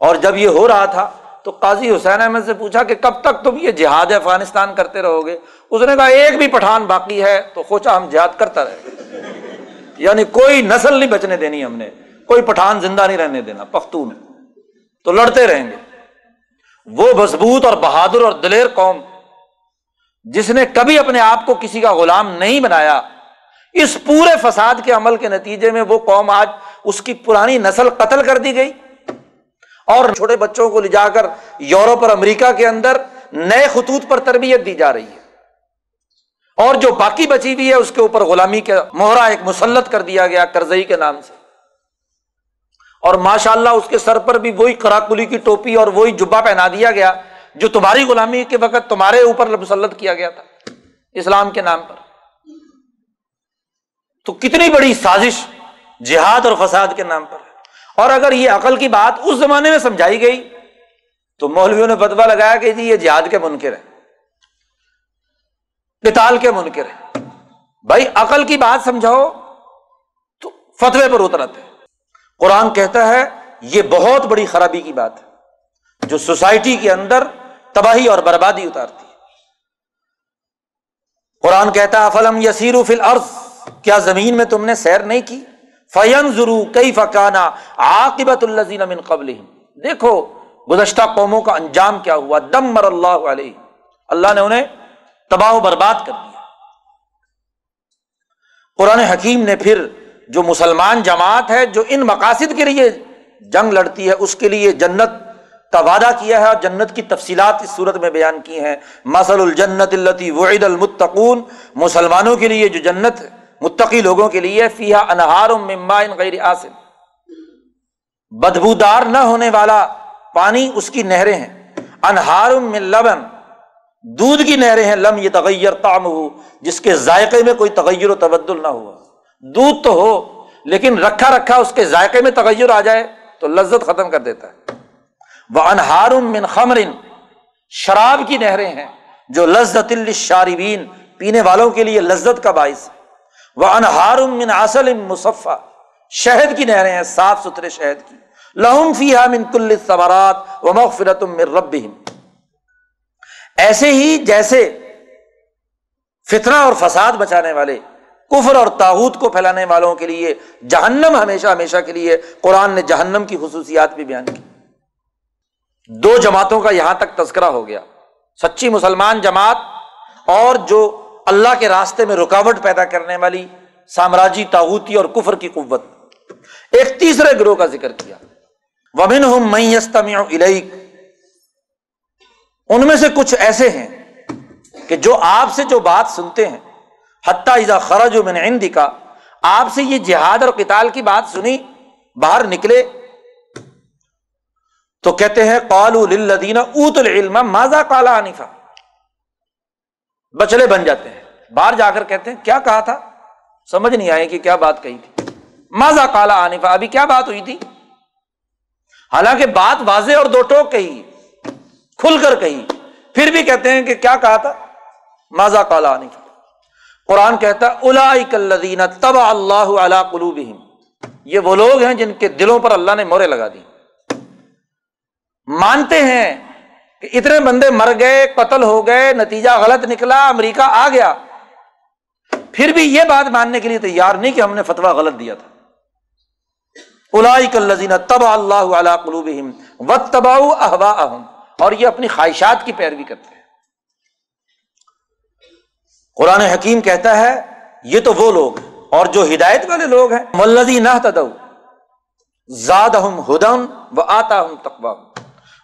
اور جب یہ ہو رہا تھا تو قاضی حسین احمد سے پوچھا کہ کب تک تم یہ جہاد افغانستان کرتے رہو گے؟ اس نے کہا ایک بھی پٹھان باقی ہے تو سوچا ہم جہاد کرتا رہے یعنی کوئی نسل نہیں بچنے دینی ہم نے، کوئی پٹھان زندہ نہیں رہنے دینا پختون تو لڑتے رہیں گے۔ وہ مضبوط اور بہادر اور دلیر قوم، جس نے کبھی اپنے آپ کو کسی کا غلام نہیں بنایا، اس پورے فساد کے عمل کے نتیجے میں وہ قوم آج اس کی پرانی نسل قتل کر دی گئی۔ اور چھوٹے بچوں کو لے جا کر یورپ اور امریکہ کے اندر نئے خطوط پر تربیت دی جا رہی ہے۔ اور جو باقی بچی ہوئی ہے، اس کے اوپر غلامی کا مہرا ایک مسلط کر دیا گیا، کرزئی کے نام سے۔ اور ماشاء اللہ اس کے سر پر بھی وہی کراکلی کی ٹوپی اور وہی جبا پہنا دیا گیا، جو تمہاری غلامی کے وقت تمہارے اوپر مسلط کیا گیا تھا، اسلام کے نام پر۔ تو کتنی بڑی سازش جہاد اور فساد کے نام پر۔ اور اگر یہ عقل کی بات اس زمانے میں سمجھائی گئی، تو مولویوں نے فتوا لگایا کہ جی یہ جہاد کے منکر ہے پتال کے منکر ہے بھائی، عقل کی بات سمجھاؤ تو فتوے پر اترتے قرآن کہتا ہے، یہ بہت بڑی خرابی کی بات ہے، جو سوسائٹی کے اندر تباہی اور بربادی اتارتی ہے۔ قرآن کہتا ہے فلم یسیر فل عرض کیا زمین میں تم نے سیر نہیں کی؟ فین ضرو کئی فکانا عاقبت الزین من قبل دیکھو، گزشتہ قوموں کا انجام کیا ہوا؟ دم مر اللہ علیہ۔ اللہ نے انہیں تباہ و برباد کر دیا۔ قرآن حکیم نے پھر جو مسلمان جماعت ہے، جو ان مقاصد کے لیے جنگ لڑتی ہے، اس کے لیے جنت کا وعدہ کیا ہے اور جنت کی تفصیلات اس صورت میں بیان کی ہیں۔ مسل الجنت التی وعید المتقون۔ مسلمانوں کے لیے جو جنت ہے متقی لوگوں کے لیے فیحا انہار غیر آسم بدبودار نہ ہونے والا پانی اس کی نہریں ہیں۔ انہار من لبن۔ دودھ کی نہریں ہیں۔ لم یہ تغیر تام ہو جس کے ذائقے میں کوئی تغیر و تبدل نہ ہوا۔ دودھ تو ہو، لیکن رکھا رکھا اس کے ذائقے میں تغیر آ جائے تو لذت ختم کر دیتا ہے۔ وہ انہار من خمرن۔ شراب کی نہریں ہیں جو لذت الشاربین پینے والوں کے لیے لذت کا باعث وہ انہار من اصل مصفہ شہد کی نہریں ہیں، صاف ستھرے شہد کی۔ لہم فی من کل سوارات و مغفرت من رب ایسے ہی جیسے فتنا اور فساد بچانے والے، کفر اور تاحود کو پھیلانے والوں کے لیے، جہنم ہمیشہ ہمیشہ کے لیے قرآن نے جہنم کی خصوصیات بھی بیان کی۔ دو جماعتوں کا یہاں تک تذکرہ ہو گیا۔ سچی مسلمان جماعت اور جو اللہ کے راستے میں رکاوٹ پیدا کرنے والی سامراجی تاوتی اور کفر کی قوت۔ ایک تیسرے گروہ کا ذکر کیا۔ ومن ہوں ان میں سے کچھ ایسے ہیں کہ جو آپ سے جو بات سنتے ہیں۔ حتیٰ خرج و من عندی کا آپ سے یہ جہاد اور کتال کی بات سنی، باہر نکلے۔ تو کہتے ہیں قالو للذین اوت العلم، ماذا کالا عنیفا بچڑے بن جاتے ہیں۔ باہر جا کر کہتے ہیں، کیا کہا تھا؟ سمجھ نہیں آئے کہ کیا بات کہی تھی۔ ماضا کالا آنفا؟ ابھی کیا بات ہوئی تھی؟ حالانکہ بات واضح اور دو ٹوک کہی، کھل کر کہی۔ پھر بھی کہتے ہیں کہ کیا کہا تھا؟ ماضا کالا آنفا؟ قرآن کہتا الادین تب اللہ علیہ قلوب یہ وہ لوگ ہیں جن کے دلوں پر اللہ نے مورے لگا دی۔ مانتے ہیں کہ اتنے بندے مر گئے، قتل ہو گئے، نتیجہ غلط نکلا، امریکہ آ گیا۔ پھر بھی یہ بات ماننے کے لیے تیار نہیں کہ ہم نے فتوا غلط دیا تھا۔ الائی تب اللہ علیہ قلوب و تباؤ احوا اور یہ اپنی خواہشات کی پیروی کرتے ہیں۔ قرآن حکیم کہتا ہے، یہ تو وہ لوگ، اور جو ہدایت والے لوگ ہیں ملزی نہ تدو زاد ہم ہدن و آتا ہوں تقوا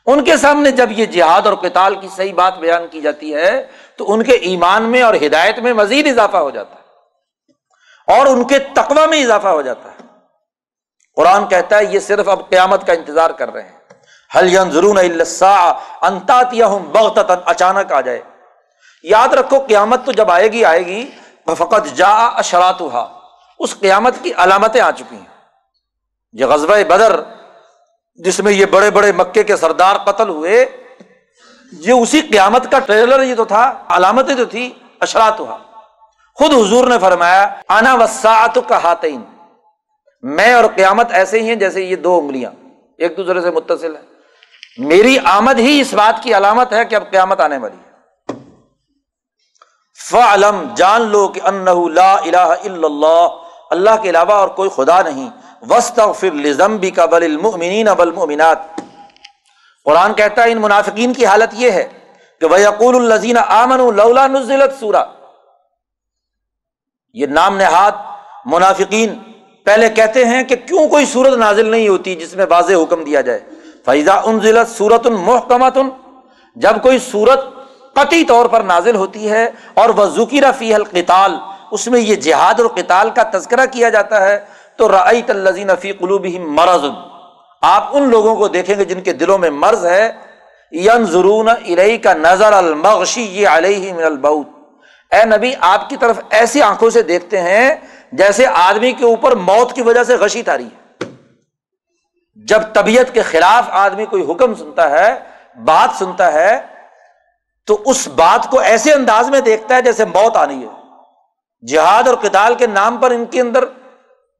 ان کے سامنے جب یہ جہاد اور قتال کی صحیح بات بیان کی جاتی ہے، تو ان کے ایمان میں اور ہدایت میں مزید اضافہ ہو جاتا ہے۔ اور ان کے تقوا میں اضافہ ہو جاتا ہے۔ قرآن کہتا ہے، یہ صرف اب قیامت کا انتظار کر رہے ہیں۔ حل ضرور ہوں بہت اچانک آ جائے۔ یاد رکھو، قیامت تو جب آئے گی آئے گی۔ فقط جا اشرات اس قیامت کی علامتیں آ چکی ہیں۔ یہ غزبۂ بدر جس میں یہ بڑے بڑے مکے کے سردار قتل ہوئے، یہ اسی قیامت کا ٹریلر یہ تو تھا، علامتیں تو تھی اشرات خود حضور نے فرمایا آنا وساط کا ہاتین۔ میں اور قیامت ایسے ہی ہیں جیسے یہ دو انگلیاں۔ ایک دوسرے سے متصل ہے میری آمد ہی اس بات کی علامت ہے کہ اب قیامت آنے والی ہے۔ فعلم، جان لو کہ ان لا الہ الا اللہ۔ اللہ کے علاوہ اور کوئی خدا نہیں۔ وسط فر لزمبی کا بل المؤمنین قرآن کہتا ہے ان منافقین کی حالت یہ ہے کہ وہ یقول الزین آمن لولا نزلت سورا یہ نام نہاد منافقین پہلے کہتے ہیں کہ کیوں کوئی صورت نازل نہیں ہوتی جس میں واضح حکم دیا جائے۔ فیضا ان ضلع سورت المحکمت جب کوئی صورت قطعی طور پر نازل ہوتی ہے اور وہ ذکیر فی القتال، اس میں یہ جہاد اور قتال کا تذکرہ کیا جاتا ہے تو رعیت الزین فی قلوب مرض. آپ ان لوگوں کو دیکھیں گے جن کے دلوں میں مرض ہے ین ضرون ارئی کا نظر المغشی یہ علیہ من البعود اے نبی، آپ کی طرف ایسی آنکھوں سے دیکھتے ہیں جیسے آدمی کے اوپر موت کی وجہ سے غشی تاری ہے۔ جب طبیعت کے خلاف آدمی کوئی حکم سنتا ہے، بات سنتا ہے، تو اس بات کو ایسے انداز میں دیکھتا ہے جیسے موت آنی ہے۔ جہاد اور کتال کے نام پر ان کے اندر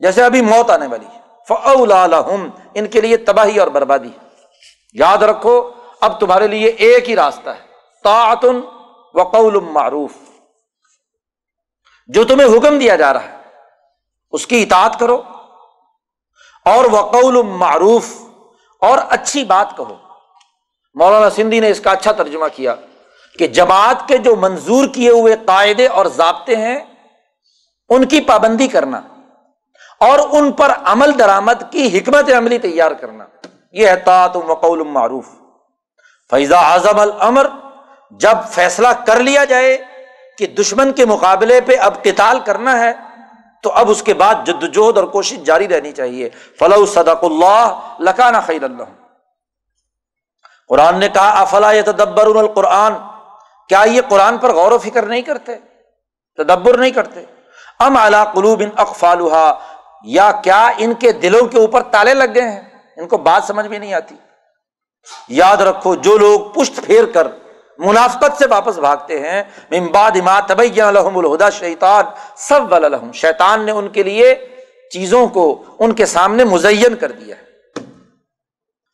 جیسے ابھی موت آنے والی ہے۔ ان کے لیے تباہی اور بربادی یاد رکھو، اب تمہارے لیے ایک ہی راستہ ہے۔ تعتن وقول معروف۔ جو تمہیں حکم دیا جا رہا ہے، اس کی اطاعت کرو۔ اور وقول معروف، اور اچھی بات کہو۔ مولانا سندھی نے اس کا اچھا ترجمہ کیا کہ جماعت کے جو منظور کیے ہوئے قاعدے اور ضابطے ہیں، ان کی پابندی کرنا۔ اور ان پر عمل درآمد کی حکمت عملی تیار کرنا۔ یہ ہے تعت وقول معروف۔ فیضا اعظم العمر جب فیصلہ کر لیا جائے کہ دشمن کے مقابلے پہ اب قتال کرنا ہے، تو اب اس کے بعد جدوجہد اور کوشش جاری رہنی چاہیے۔ فلاح صدق اللہ لکانا خیر اللہ قرآن نے کہا افلا یہ تدبر القرآن؟ کیا یہ قرآن پر غور و فکر نہیں کرتے؟ تدبر نہیں کرتے؟ ام اعلیٰ قلوب ان اقفال یا کیا ان کے دلوں کے اوپر تالے لگ گئے ہیں؟ ان کو بات سمجھ میں نہیں آتی۔ یاد رکھو، جو لوگ پشت پھیر کر منافقت سے واپس بھاگتے ہیں امباد اماد الحم الہدا، شیطان سب ولحم شیطان نے ان کے لیے چیزوں کو ان کے سامنے مزین کر دیا ہے۔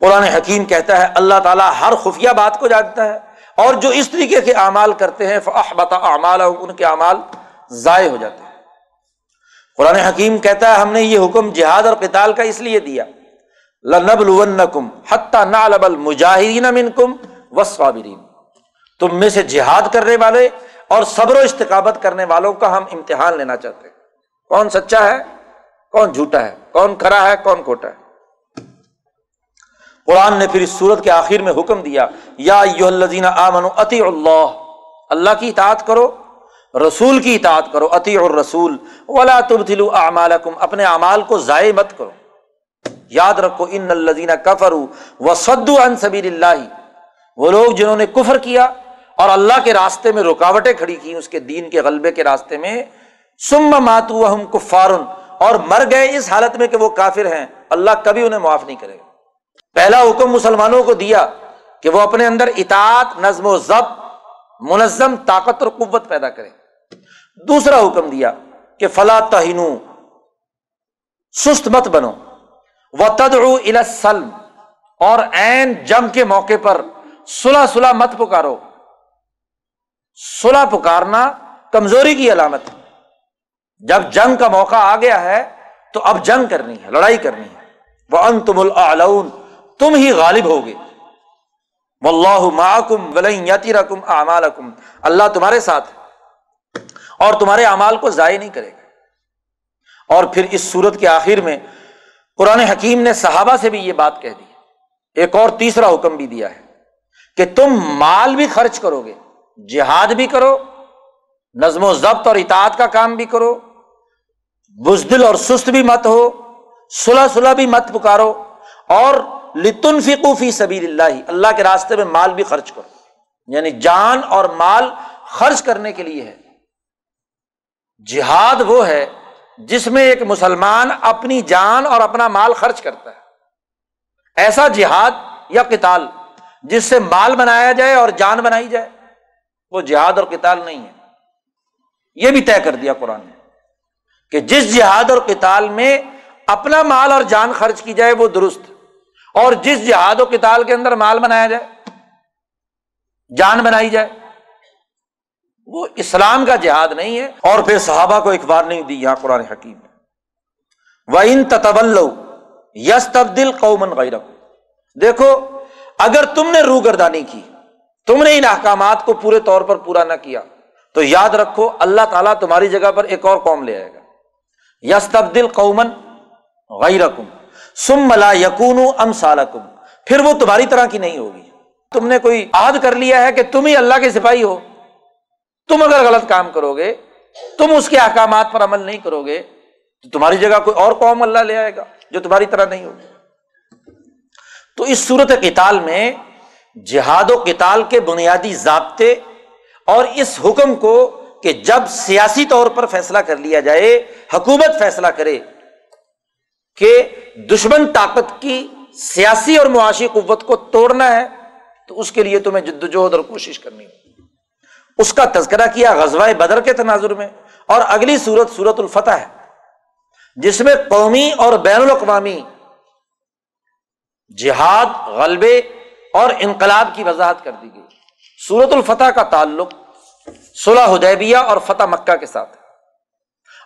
قرآن حکیم کہتا ہے، اللہ تعالیٰ ہر خفیہ بات کو جانتا ہے اور جو اس طریقے کے اعمال کرتے ہیں بتا اعمال ان کے اعمال ضائع ہو جاتے ہیں۔ قرآن حکیم کہتا ہے ہم نے یہ حکم جہاد اور قتال کا اس لیے دیا۔ لنبلونکم حتی نعلم المجاہرین منکم والصابرین۔ تم میں سے جہاد کرنے والے اور صبر و استقابت کرنے والوں کا ہم امتحان لینا چاہتے ہیں۔ کون سچا ہے؟ کون جھوٹا ہے؟ کون کھڑا ہے؟ کون کھوٹا ہے؟ قرآن نے پھر اس صورت کے آخر میں حکم دیا، یا آمن عطی اللہ۔ اللہ کی اطاعت کرو۔ رسول کی اطاعت کرو عطی اور رسول ولا تبتلو اعمالکم، اپنے اعمال کو ضائع مت کرو۔ یاد رکھو، ان الزین کفر و سد ان سبیل اللہ۔ وہ لوگ جنہوں نے کفر کیا اور اللہ کے راستے میں رکاوٹیں کھڑی کی اس کے دین کے غلبے کے راستے میں سم ماتو ہم کفارن اور مر گئے اس حالت میں کہ وہ کافر ہیں۔ اللہ کبھی انہیں معاف نہیں کرے گا۔ پہلا حکم مسلمانوں کو دیا کہ وہ اپنے اندر اطاعت، نظم و ضبط، منظم طاقت اور قوت پیدا کرے دوسرا حکم دیا کہ فلا تہین سست مت بنو۔ و تدعو السلم، اور این جم کے موقع پر سلا سلا مت پکارو۔ سلا پکارنا کمزوری کی علامت جب جنگ کا موقع آ گیا ہے، تو اب جنگ کرنی ہے، لڑائی کرنی ہے۔ وہ ان تم تم ہی غالب ہوگے۔ اللہ معکم ولیتی رقم اللہ تمہارے ساتھ اور تمہارے اعمال کو ضائع نہیں کرے گا۔ اور پھر اس صورت کے آخر میں قرآن حکیم نے صحابہ سے بھی یہ بات کہہ دی۔ ایک اور تیسرا حکم بھی دیا ہے کہ تم مال بھی خرچ کرو گے، جہاد بھی کرو، نظم و ضبط اور اطاعت کا کام بھی کرو، بزدل اور سست بھی مت ہو سلح سلح بھی مت پکارو، اور لتن فی سبیل اللہ اللہ کے راستے میں مال بھی خرچ کرو۔ یعنی جان اور مال خرچ کرنے کے لیے ہے۔ جہاد وہ ہے جس میں ایک مسلمان اپنی جان اور اپنا مال خرچ کرتا ہے۔ ایسا جہاد یا کتال جس سے مال بنایا جائے اور جان بنائی جائے، وہ جہاد اور کتال نہیں ہے۔ یہ بھی طے کر دیا قرآن نے کہ جس جہاد اور کتال میں اپنا مال اور جان خرچ کی جائے، وہ درست۔ اور جس جہاد و کتال کے اندر مال بنایا جائے، جان بنائی جائے وہ اسلام کا جہاد نہیں ہے اور پھر صحابہ کو ایک بار نہیں دی یہاں قرآن حکیم و ان تبل یس تبدیل قومن غیر دیکھو، اگر تم نے روگردانی کی، تم نے ان احکامات کو پورے طور پر پورا نہ کیا، تو یاد رکھو، اللہ تعالیٰ تمہاری جگہ پر ایک اور قوم لے آئے گا۔ یس تبدیل قومن غیر سم ملا یقون ام سالکم پھر وہ تمہاری طرح کی نہیں ہوگی۔ تم نے کوئی عہد کر لیا ہے کہ تم ہی اللہ کے سپاہی ہو۔ تم اگر غلط کام کرو گے، تم اس کے احکامات پر عمل نہیں کرو گے، تو تمہاری جگہ کوئی اور قوم اللہ لے آئے گا جو تمہاری طرح نہیں ہوگی۔ تو اس صورت کتال میں جہاد و کتال کے بنیادی ضابطے اور اس حکم کو کہ جب سیاسی طور پر فیصلہ کر لیا جائے، حکومت فیصلہ کرے کہ دشمن طاقت کی سیاسی اور معاشی قوت کو توڑنا ہے، تو اس کے لیے تمہیں جدوجہد اور کوشش کرنی ہو اس کا تذکرہ کیا غزوہ بدر کے تناظر میں اور اگلی صورت صورت الفتح ہے، جس میں قومی اور بین الاقوامی جہاد، غلبے اور انقلاب کی وضاحت کر دی گئی۔ سورت الفتح کا تعلق صلح حدیبیہ اور فتح مکہ کے ساتھ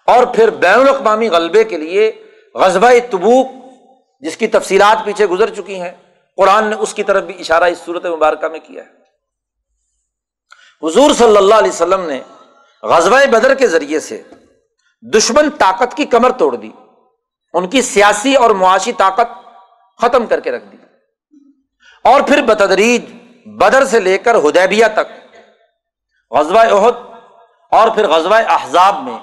اور پھر بین الاقوامی غلبے کے لیے غزبہ تبوک، جس کی تفصیلات پیچھے گزر چکی ہیں، قرآن نے اس کی طرف بھی اشارہ اس صورت مبارکہ میں کیا ہے۔ حضور صلی اللہ علیہ وسلم نے غزبہ بدر کے ذریعے سے دشمن طاقت کی کمر توڑ دی، ان کی سیاسی اور معاشی طاقت ختم کر کے رکھ دی۔ اور پھر بتدریج بدر سے لے کر ہدیبیہ تک غزبۂ عہد اور پھر غزبۂ احزاب میں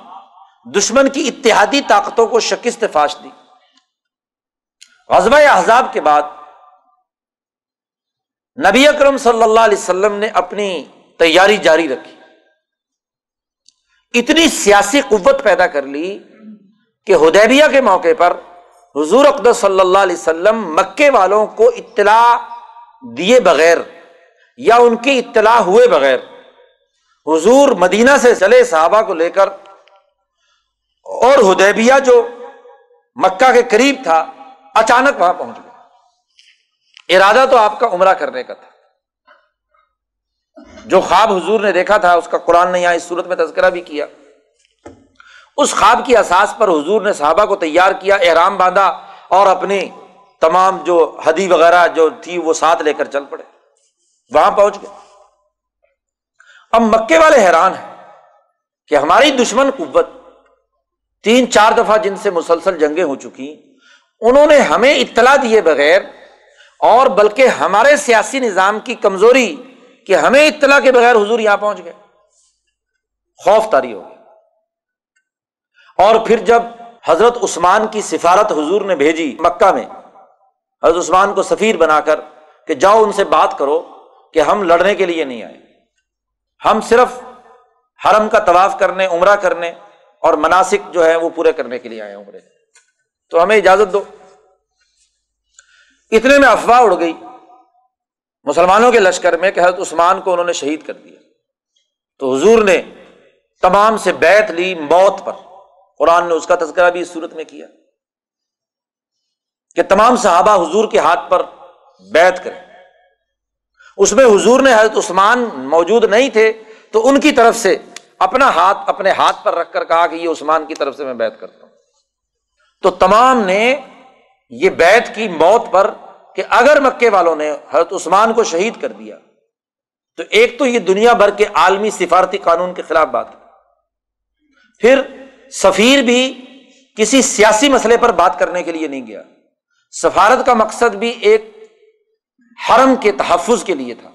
دشمن کی اتحادی طاقتوں کو شکست فاش دی۔ غزبۂ احزاب کے بعد نبی اکرم صلی اللہ علیہ وسلم نے اپنی تیاری جاری رکھی۔ اتنی سیاسی قوت پیدا کر لی کہ ہدیبیہ کے موقع پر حضور اقدس صلی اللہ علیہ وسلم مکے والوں کو اطلاع دیے بغیر یا ان کی اطلاع ہوئے بغیر حضور مدینہ سے چلے صحابہ کو لے کر اور ہدیبیہ جو مکہ کے قریب تھا، اچانک وہاں پہنچ گئے۔ ارادہ تو آپ کا عمرہ کرنے کا تھا۔ جو خواب حضور نے دیکھا تھا، اس کا قرآن نے یہاں اس صورت میں تذکرہ بھی کیا۔ اس خواب کی اساس پر حضور نے صحابہ کو تیار کیا، احرام باندھا اور اپنی تمام جو ہدی وغیرہ جو تھی، وہ ساتھ لے کر چل پڑے۔ وہاں پہنچ گئے۔ اب مکے والے حیران ہیں کہ ہماری دشمن قوت تین چار دفعہ جن سے مسلسل جنگیں ہو چکی، انہوں نے ہمیں اطلاع دیے بغیر اور بلکہ ہمارے سیاسی نظام کی کمزوری کہ ہمیں اطلاع کے بغیر حضور یہاں پہنچ گئے۔ خوف تاری ہو گئی۔ اور پھر جب حضرت عثمان کی سفارت حضور نے بھیجی مکہ میں، حضرت عثمان کو سفیر بنا کر کہ جاؤ ان سے بات کرو کہ ہم لڑنے کے لیے نہیں آئے۔ ہم صرف حرم کا طواف کرنے، عمرہ کرنے اور مناسب جو ہے وہ پورے کرنے کے لیے آئے عمرے تو ہمیں اجازت دو۔ اتنے میں افواہ اڑ گئی۔ مسلمانوں کے لشکر میں کہ حضرت عثمان کو انہوں نے شہید کر دیا۔ تو حضور نے تمام سے بیت لی موت پر۔ قرآن نے اس کا تذکرہ بھی اس صورت میں کیا۔ کہ تمام صحابہ حضور کے ہاتھ پر بیت کریں۔ اس میں حضور نے حضرت عثمان موجود نہیں تھے تو ان کی طرف سے اپنا ہاتھ اپنے ہاتھ پر رکھ کر کہا کہ یہ عثمان کی طرف سے میں بیت کرتا ہوں۔ تو تمام نے یہ بیت کی موت پر کہ اگر مکے والوں نے حضرت عثمان کو شہید کر دیا، تو ایک تو یہ دنیا بھر کے عالمی سفارتی قانون کے خلاف بات پھر سفیر بھی کسی سیاسی مسئلے پر بات کرنے کے لیے نہیں گیا۔ سفارت کا مقصد بھی ایک حرم کے تحفظ کے لیے تھا۔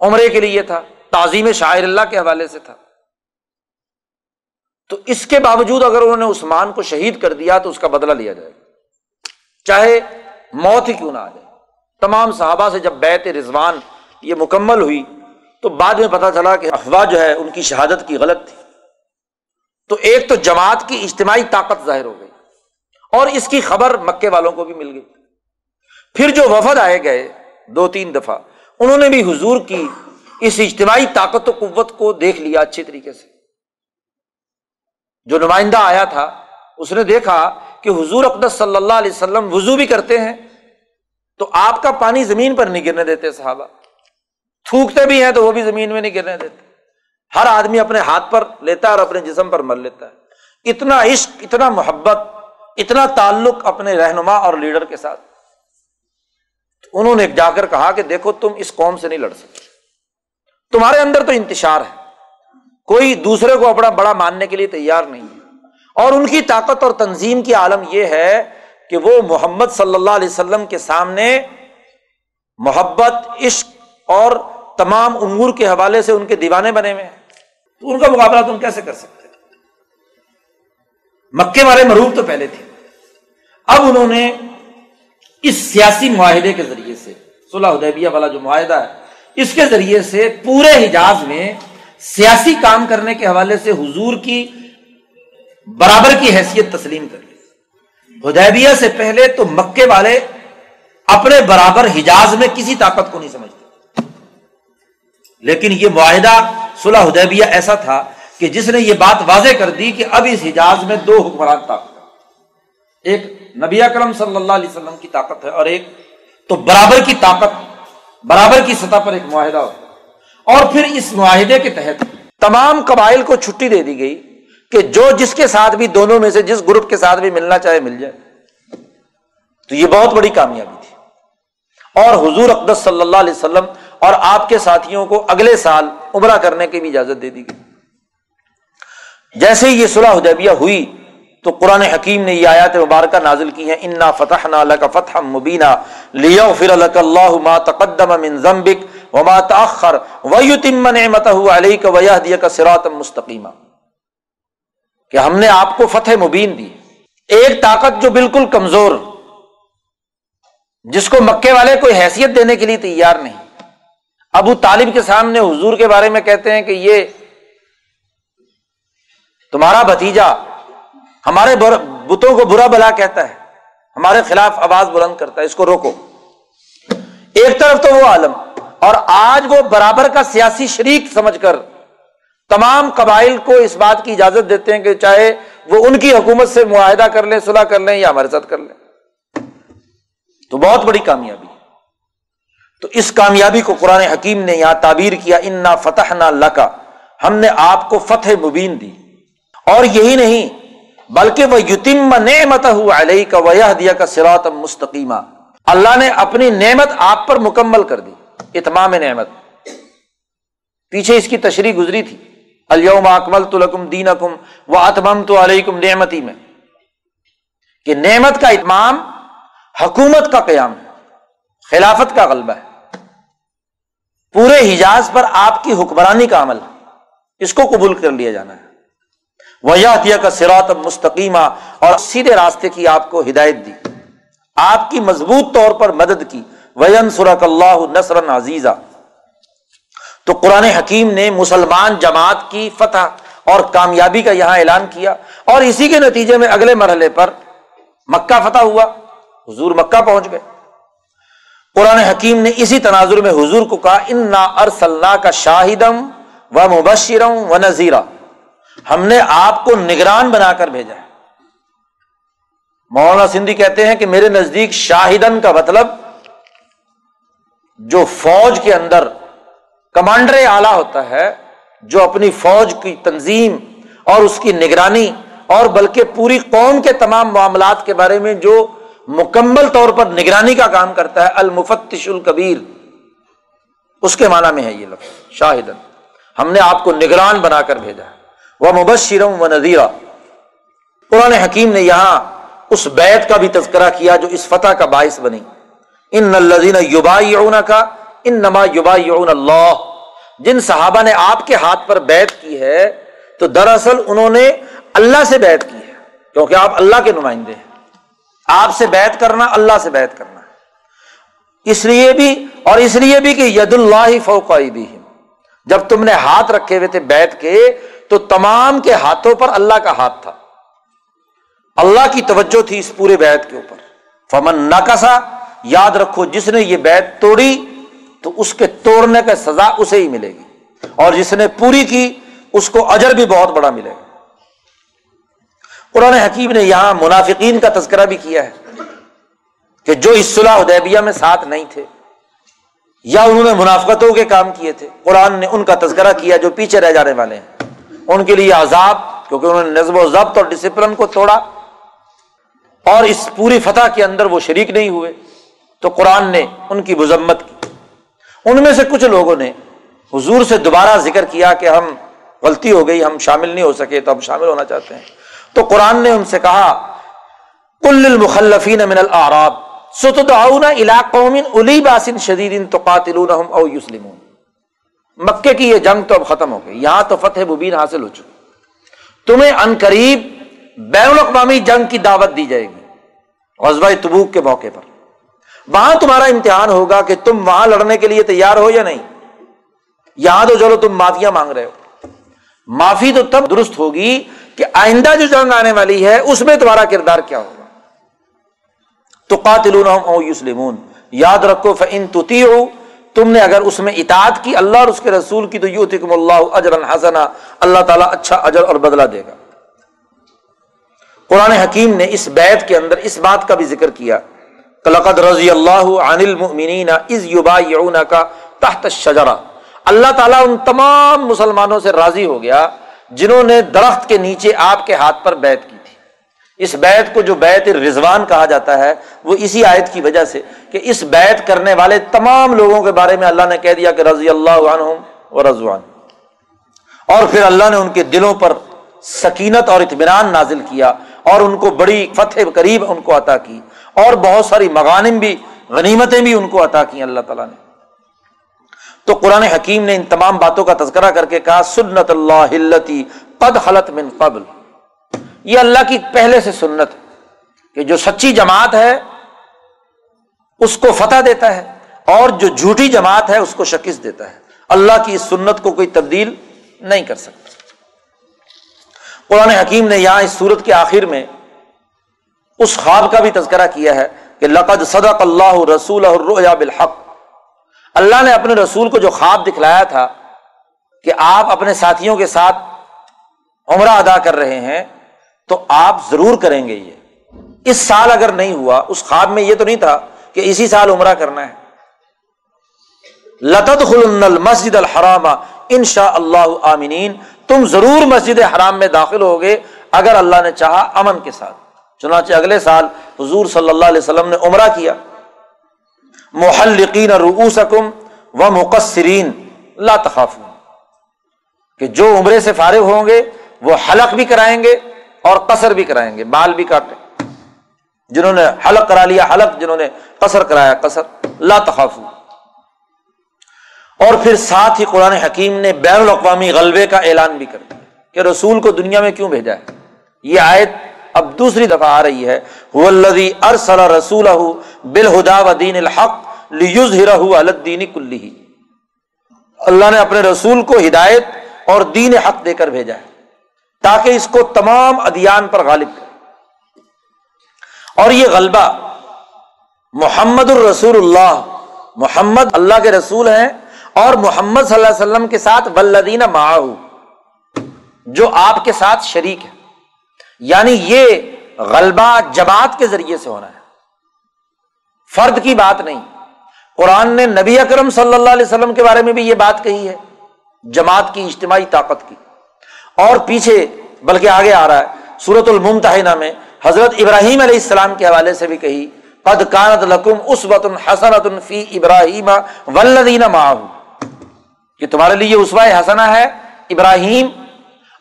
عمرے کے لیے تھا۔ تعظیم شاعر اللہ کے حوالے سے تھا۔ تو اس کے باوجود اگر انہوں نے عثمان کو شہید کر دیا تو اس کا بدلہ لیا جائے۔ چاہے موت ہی کیوں نہ آ جائے؟ تمام صحابہ سے جب بیت رضوان یہ مکمل ہوئی، تو بعد میں پتا چلا کہ افواہ جو ہے، ان کی شہادت کی غلط تھی۔ تو ایک تو جماعت کی اجتماعی طاقت ظاہر ہو گئی اور اس کی خبر مکے والوں کو بھی مل گئی۔ پھر جو وفد آئے گئے دو تین دفعہ، انہوں نے بھی حضور کی اس اجتماعی طاقت و قوت کو دیکھ لیا اچھے طریقے سے۔ جو نمائندہ آیا تھا، اس نے دیکھا کہ حضور اقدس صلی اللہ علیہ وسلم وضو بھی کرتے ہیں، تو آپ کا پانی زمین پر نہیں گرنے دیتے صحابہ۔ تھوکتے بھی ہیں تو وہ بھی زمین میں نہیں گرنے دیتے۔ ہر آدمی اپنے ہاتھ پر لیتا ہے اور اپنے جسم پر مل لیتا ہے۔ اتنا عشق، اتنا محبت، اتنا تعلق اپنے رہنما اور لیڈر کے ساتھ۔ انہوں نے جا کر کہا کہ دیکھو تم اس قوم سے نہیں لڑ سکتے۔ تمہارے اندر تو انتشار ہے۔ کوئی دوسرے کو اپنا بڑا ماننے کے لیے تیار نہیں۔ ہے اور ان کی طاقت اور تنظیم کی عالم یہ ہے کہ وہ محمد صلی اللہ علیہ وسلم کے سامنے محبت، عشق اور تمام امور کے حوالے سے ان کے دیوانے بنے ہوئے ہیں۔ تو ان کا مقابلہ تم کیسے کر سکتے مکے والے مروب تو پہلے تھے۔ اب انہوں نے اس سیاسی معاہدے کے ذریعے سے، صلح حدیبیہ والا جو معاہدہ ہے، اس کے ذریعے سے پورے حجاز میں سیاسی کام کرنے کے حوالے سے حضور کی برابر کی حیثیت تسلیم کر لی۔ حدیبیہ سے پہلے تو مکے والے اپنے برابر حجاز میں کسی طاقت کو نہیں سمجھتے۔ لیکن یہ معاہدہ صلح حدیبیہ ایسا تھا کہ جس نے یہ بات واضح کر دی کہ اب اس حجاز میں دو حکمران طاقت ایک نبی اکرم صلی اللہ علیہ وسلم کی طاقت ہے اور ایک تو برابر کی طاقت، برابر کی سطح پر ایک معاہدہ ہوتا اور پھر اس معاہدے کے تحت تمام قبائل کو چھٹی دے دی گئی۔ کہ جو جس کے ساتھ بھی دونوں میں سے جس گروپ کے ساتھ بھی ملنا چاہے مل جائے۔ تو یہ بہت بڑی کامیابی تھی۔ اور حضور اقدس صلی اللہ علیہ وسلم اور آپ کے ساتھیوں کو اگلے سال عمرہ کرنے کی بھی اجازت دے دی گئی۔ جیسے ہی یہ صلاح حدیبیہ ہوئی، تو قرآن حکیم نے یہ آیات مبارکہ نازل کی ہیں، انا فتح کا فتح مبینہ لیا فر اللہ ما تقدم من ذنبک وما تاخر ویتم نعمتہ علیک ویہدیک صراط مستقیمہ کہ ہم نے آپ کو فتح مبین دی۔ ایک طاقت جو بالکل کمزور، جس کو مکے والے کوئی حیثیت دینے کے لیے تیار نہیں۔ ابو طالب کے سامنے حضور کے بارے میں کہتے ہیں کہ یہ تمہارا بھتیجا ہمارے بتوں کو برا بلا کہتا ہے۔ ہمارے خلاف آواز بلند کرتا ہے۔ اس کو روکو۔ ایک طرف تو وہ عالم، اور آج وہ برابر کا سیاسی شریک سمجھ کر تمام قبائل کو اس بات کی اجازت دیتے ہیں کہ چاہے وہ ان کی حکومت سے معاہدہ کر لیں صلاح کر لیں یا ہمارے ساتھ کر لیں۔ تو بہت بڑی کامیابی تو اس کامیابی کو قرآن حکیم نے یہاں تعبیر کیا، انا فتح نہ لکا ہم نے آپ کو فتح مبین دی۔ اور یہی نہیں، بلکہ وہ یتیم نعمت علیہ کا ویہ دیا کا سرات مستقیمہ اللہ نے اپنی نعمت آپ پر مکمل کر دی، اتمام نعمت۔ پیچھے اس کی تشریح گزری تھی۔ الوم اکمل تو لکم دین اکم و اتمم تو علیکم نعمتی میں۔ کہ نعمت کا اتمام حکومت کا قیام ہے، خلافت کا غلبہ ہے۔ پورے حجاز پر آپ کی حکمرانی کا عمل اس کو قبول کر لیا جانا ہے۔ ویا کا سرات مستقیمہ اور سیدھے راستے کی آپ کو ہدایت دی۔ آپ کی مضبوط طور پر مدد کی۔ وین سرک اللہ نسر عزیزہ تو قرآن حکیم نے مسلمان جماعت کی فتح اور کامیابی کا یہاں اعلان کیا اور اسی کے نتیجے میں اگلے مرحلے پر مکہ فتح ہوا، حضور مکہ پہنچ گئے۔ قرآن حکیم نے اسی تناظر میں حضور کو کہا ان نا ارسلہ کا شاہدم و مبشرم و نذیرہ ہم نے آپ کو نگران بنا کر بھیجا ہے۔ مولانا سندھی کہتے ہیں کہ میرے نزدیک شاہدن کا مطلب جو فوج کے اندر کمانڈر اعلی ہوتا ہے جو اپنی فوج کی تنظیم اور اس کی نگرانی اور بلکہ پوری قوم کے تمام معاملات کے بارے میں جو مکمل طور پر نگرانی کا کام کرتا ہے، المفتش القبیر اس کے معنی میں ہے یہ لفظ شاہدن ہم نے آپ کو نگران بنا کر بھیجا وہ مبشرم و نذیرہ قرآن حکیم نے یہاں اس بیت کا بھی تذکرہ کیا جو اس فتح کا باعث بنی۔ ان نلزین یوبا کا ان نما یوبا یون اللہ۔ جن صحابہ نے آپ کے ہاتھ پر بیت کی ہے، تو دراصل انہوں نے اللہ سے بیت کی ہے، کیونکہ آپ اللہ کے نمائندے ہیں۔ آپ سے بیت کرنا، اللہ سے بیت کرنا اس لیے بھی اور اس لیے بھی کہ ید اللہ فوقائی بھی جب تم نے ہاتھ رکھے ہوئے تھے بیت کے، تو تمام کے ہاتھوں پر اللہ کا ہاتھ تھا۔ اللہ کی توجہ تھی اس پورے بیت کے اوپر۔ فمن نہ یاد رکھو، جس نے یہ بیت توڑی تو اس کے توڑنے کا سزا اسے ہی ملے گی۔ اور جس نے پوری کی، اس کو اجر بھی بہت بڑا ملے گا۔ قرآن حکیم نے یہاں منافقین کا تذکرہ بھی کیا ہے کہ جو اس صلاح ادیبیہ میں ساتھ نہیں تھے، یا انہوں نے منافقتوں کے کام کیے تھے۔ قرآن نے ان کا تذکرہ کیا جو پیچھے رہ جانے والے ہیں۔ ان کے لیے عذاب، کیونکہ انہوں نے نظم و ضبط اور ڈسپلن کو توڑا۔ اور اس پوری فتح کے اندر وہ شریک نہیں ہوئے۔ تو قرآن نے ان کی مذمت کی۔ ان میں سے کچھ لوگوں نے حضور سے دوبارہ ذکر کیا کہ ہم غلطی ہو گئی، ہم شامل نہیں ہو سکے، تو ہم شامل ہونا چاہتے ہیں۔ تو قرآن نے ان سے کہا کل المخلفین من العراب ستدعون الى قوم الی باسن شدید تقاتلونہم او یسلمون مکے کی یہ جنگ تو اب ختم ہو گئی، یہاں تو فتح مبین حاصل ہو چکی۔ تمہیں ان قریب بین الاقوامی جنگ کی دعوت دی جائے گی۔ غزوہ تبوک کے موقع پر۔ وہاں تمہارا امتحان ہوگا کہ تم وہاں لڑنے کے لیے تیار ہو یا نہیں۔ یہاں تو چلو تم معافیا مانگ رہے ہو۔ معافی تو تب درست ہوگی کہ آئندہ جو جنگ آنے والی ہے، اس میں تمہارا کردار کیا ہوگا۔ تو قاتل یوسلمون یاد رکھو فن توتی ہو تم نے اگر اس میں اطاعت کی اللہ اور اس کے رسول کی، تو یو تکم اللہ اجر حسنا۔ اللہ تعالیٰ اچھا اجر اور بدلا دے گا۔ قرآن حکیم نے اس بیت کے اندر اس بات کا بھی ذکر کیا۔ کلقد رضی اللہ عن المؤمنین از یوبا کا تحت الشجرہ۔ اللہ تعالیٰ ان تمام مسلمانوں سے راضی ہو گیا جنہوں نے درخت کے نیچے آپ کے ہاتھ پر بیت کی تھی۔ اس بیت کو جو بیت رضوان کہا جاتا ہے، وہ اسی آیت کی وجہ سے کہ اس بیت کرنے والے تمام لوگوں کے بارے میں اللہ نے کہہ دیا کہ رضی اللہ عنہم و رضوان۔ اور پھر اللہ نے ان کے دلوں پر سکینت اور اطمینان نازل کیا اور ان کو بڑی فتح قریب ان کو عطا کی اور بہت ساری مغانم بھی، غنیمتیں بھی ان کو عطا کی اللہ تعالیٰ نے۔ تو قرآن حکیم نے ان تمام باتوں کا تذکرہ کر کے کہا، سنت اللہ قد حلت من قبل۔ یہ اللہ کی پہلے سے سنت کہ جو سچی جماعت ہے، اس کو فتح دیتا ہے اور جو جھوٹی جماعت ہے، اس کو شکست دیتا ہے۔ اللہ کی اس سنت کو کوئی تبدیل نہیں کر سکتا۔ قرآن حکیم نے یہاں اس صورت کے آخر میں اس خواب کا بھی تذکرہ کیا ہے کہ لقد صدق اللہ رسول بالحق۔ اللہ نے اپنے رسول کو جو خواب دکھلایا تھا کہ آپ اپنے ساتھیوں کے ساتھ عمرہ ادا کر رہے ہیں، تو آپ ضرور کریں گے یہ۔ اس سال اگر نہیں ہوا، اس خواب میں یہ تو نہیں تھا کہ اسی سال عمرہ کرنا ہے۔ لطت خل مسجد الحرام ان شاء اللہ عامنین تم ضرور مسجد حرام میں داخل ہوگے اگر اللہ نے چاہا امن کے ساتھ۔ چنانچہ اگلے سال حضور صلی اللہ علیہ وسلم نے عمرہ کیا۔ محلقین رؤوسکم و مقصرین لا تخاف کہ جو عمرے سے فارغ ہوں گے، وہ حلق بھی کرائیں گے اور قصر بھی کرائیں گے بال بھی کاٹیں۔ جنہوں نے حلق کرا لیا، حلق جنہوں نے قصر کرایا، قصر۔ لا تخاف اور پھر ساتھ ہی قرآن حکیم نے بین الاقوامی غلبے کا اعلان بھی کر دیا کہ رسول کو دنیا میں کیوں بھیجا ہے؟ یہ آیت اب دوسری دفعہ آ رہی ہے۔ ارسل رسول بالہدا و دین الحق الدین کلی اللہ نے اپنے رسول کو ہدایت اور دین حق دے کر بھیجا ہے تاکہ اس کو تمام ادیان پر غالب کرے۔ اور یہ غلبہ محمد الرسول اللہ، محمد اللہ کے رسول ہیں اور محمد صلی اللہ علیہ وسلم کے ساتھ ولدین معاہو، جو آپ کے ساتھ شریک ہے یعنی یہ غلبہ جماعت کے ذریعے سے ہونا ہے۔ فرد کی بات نہیں۔ قرآن نے نبی اکرم صلی اللہ علیہ وسلم کے بارے میں بھی یہ بات کہی ہے۔ جماعت کی اجتماعی طاقت کی۔ اور پیچھے، بلکہ آگے آ رہا ہے سورت الممتحنہ میں حضرت ابراہیم علیہ السلام کے حوالے سے بھی کہی، قد کانت لکم اس وط حسنت فی ابراہیم ولدین کہ تمہارے لیے اسوا حسنا ہے، ابراہیم،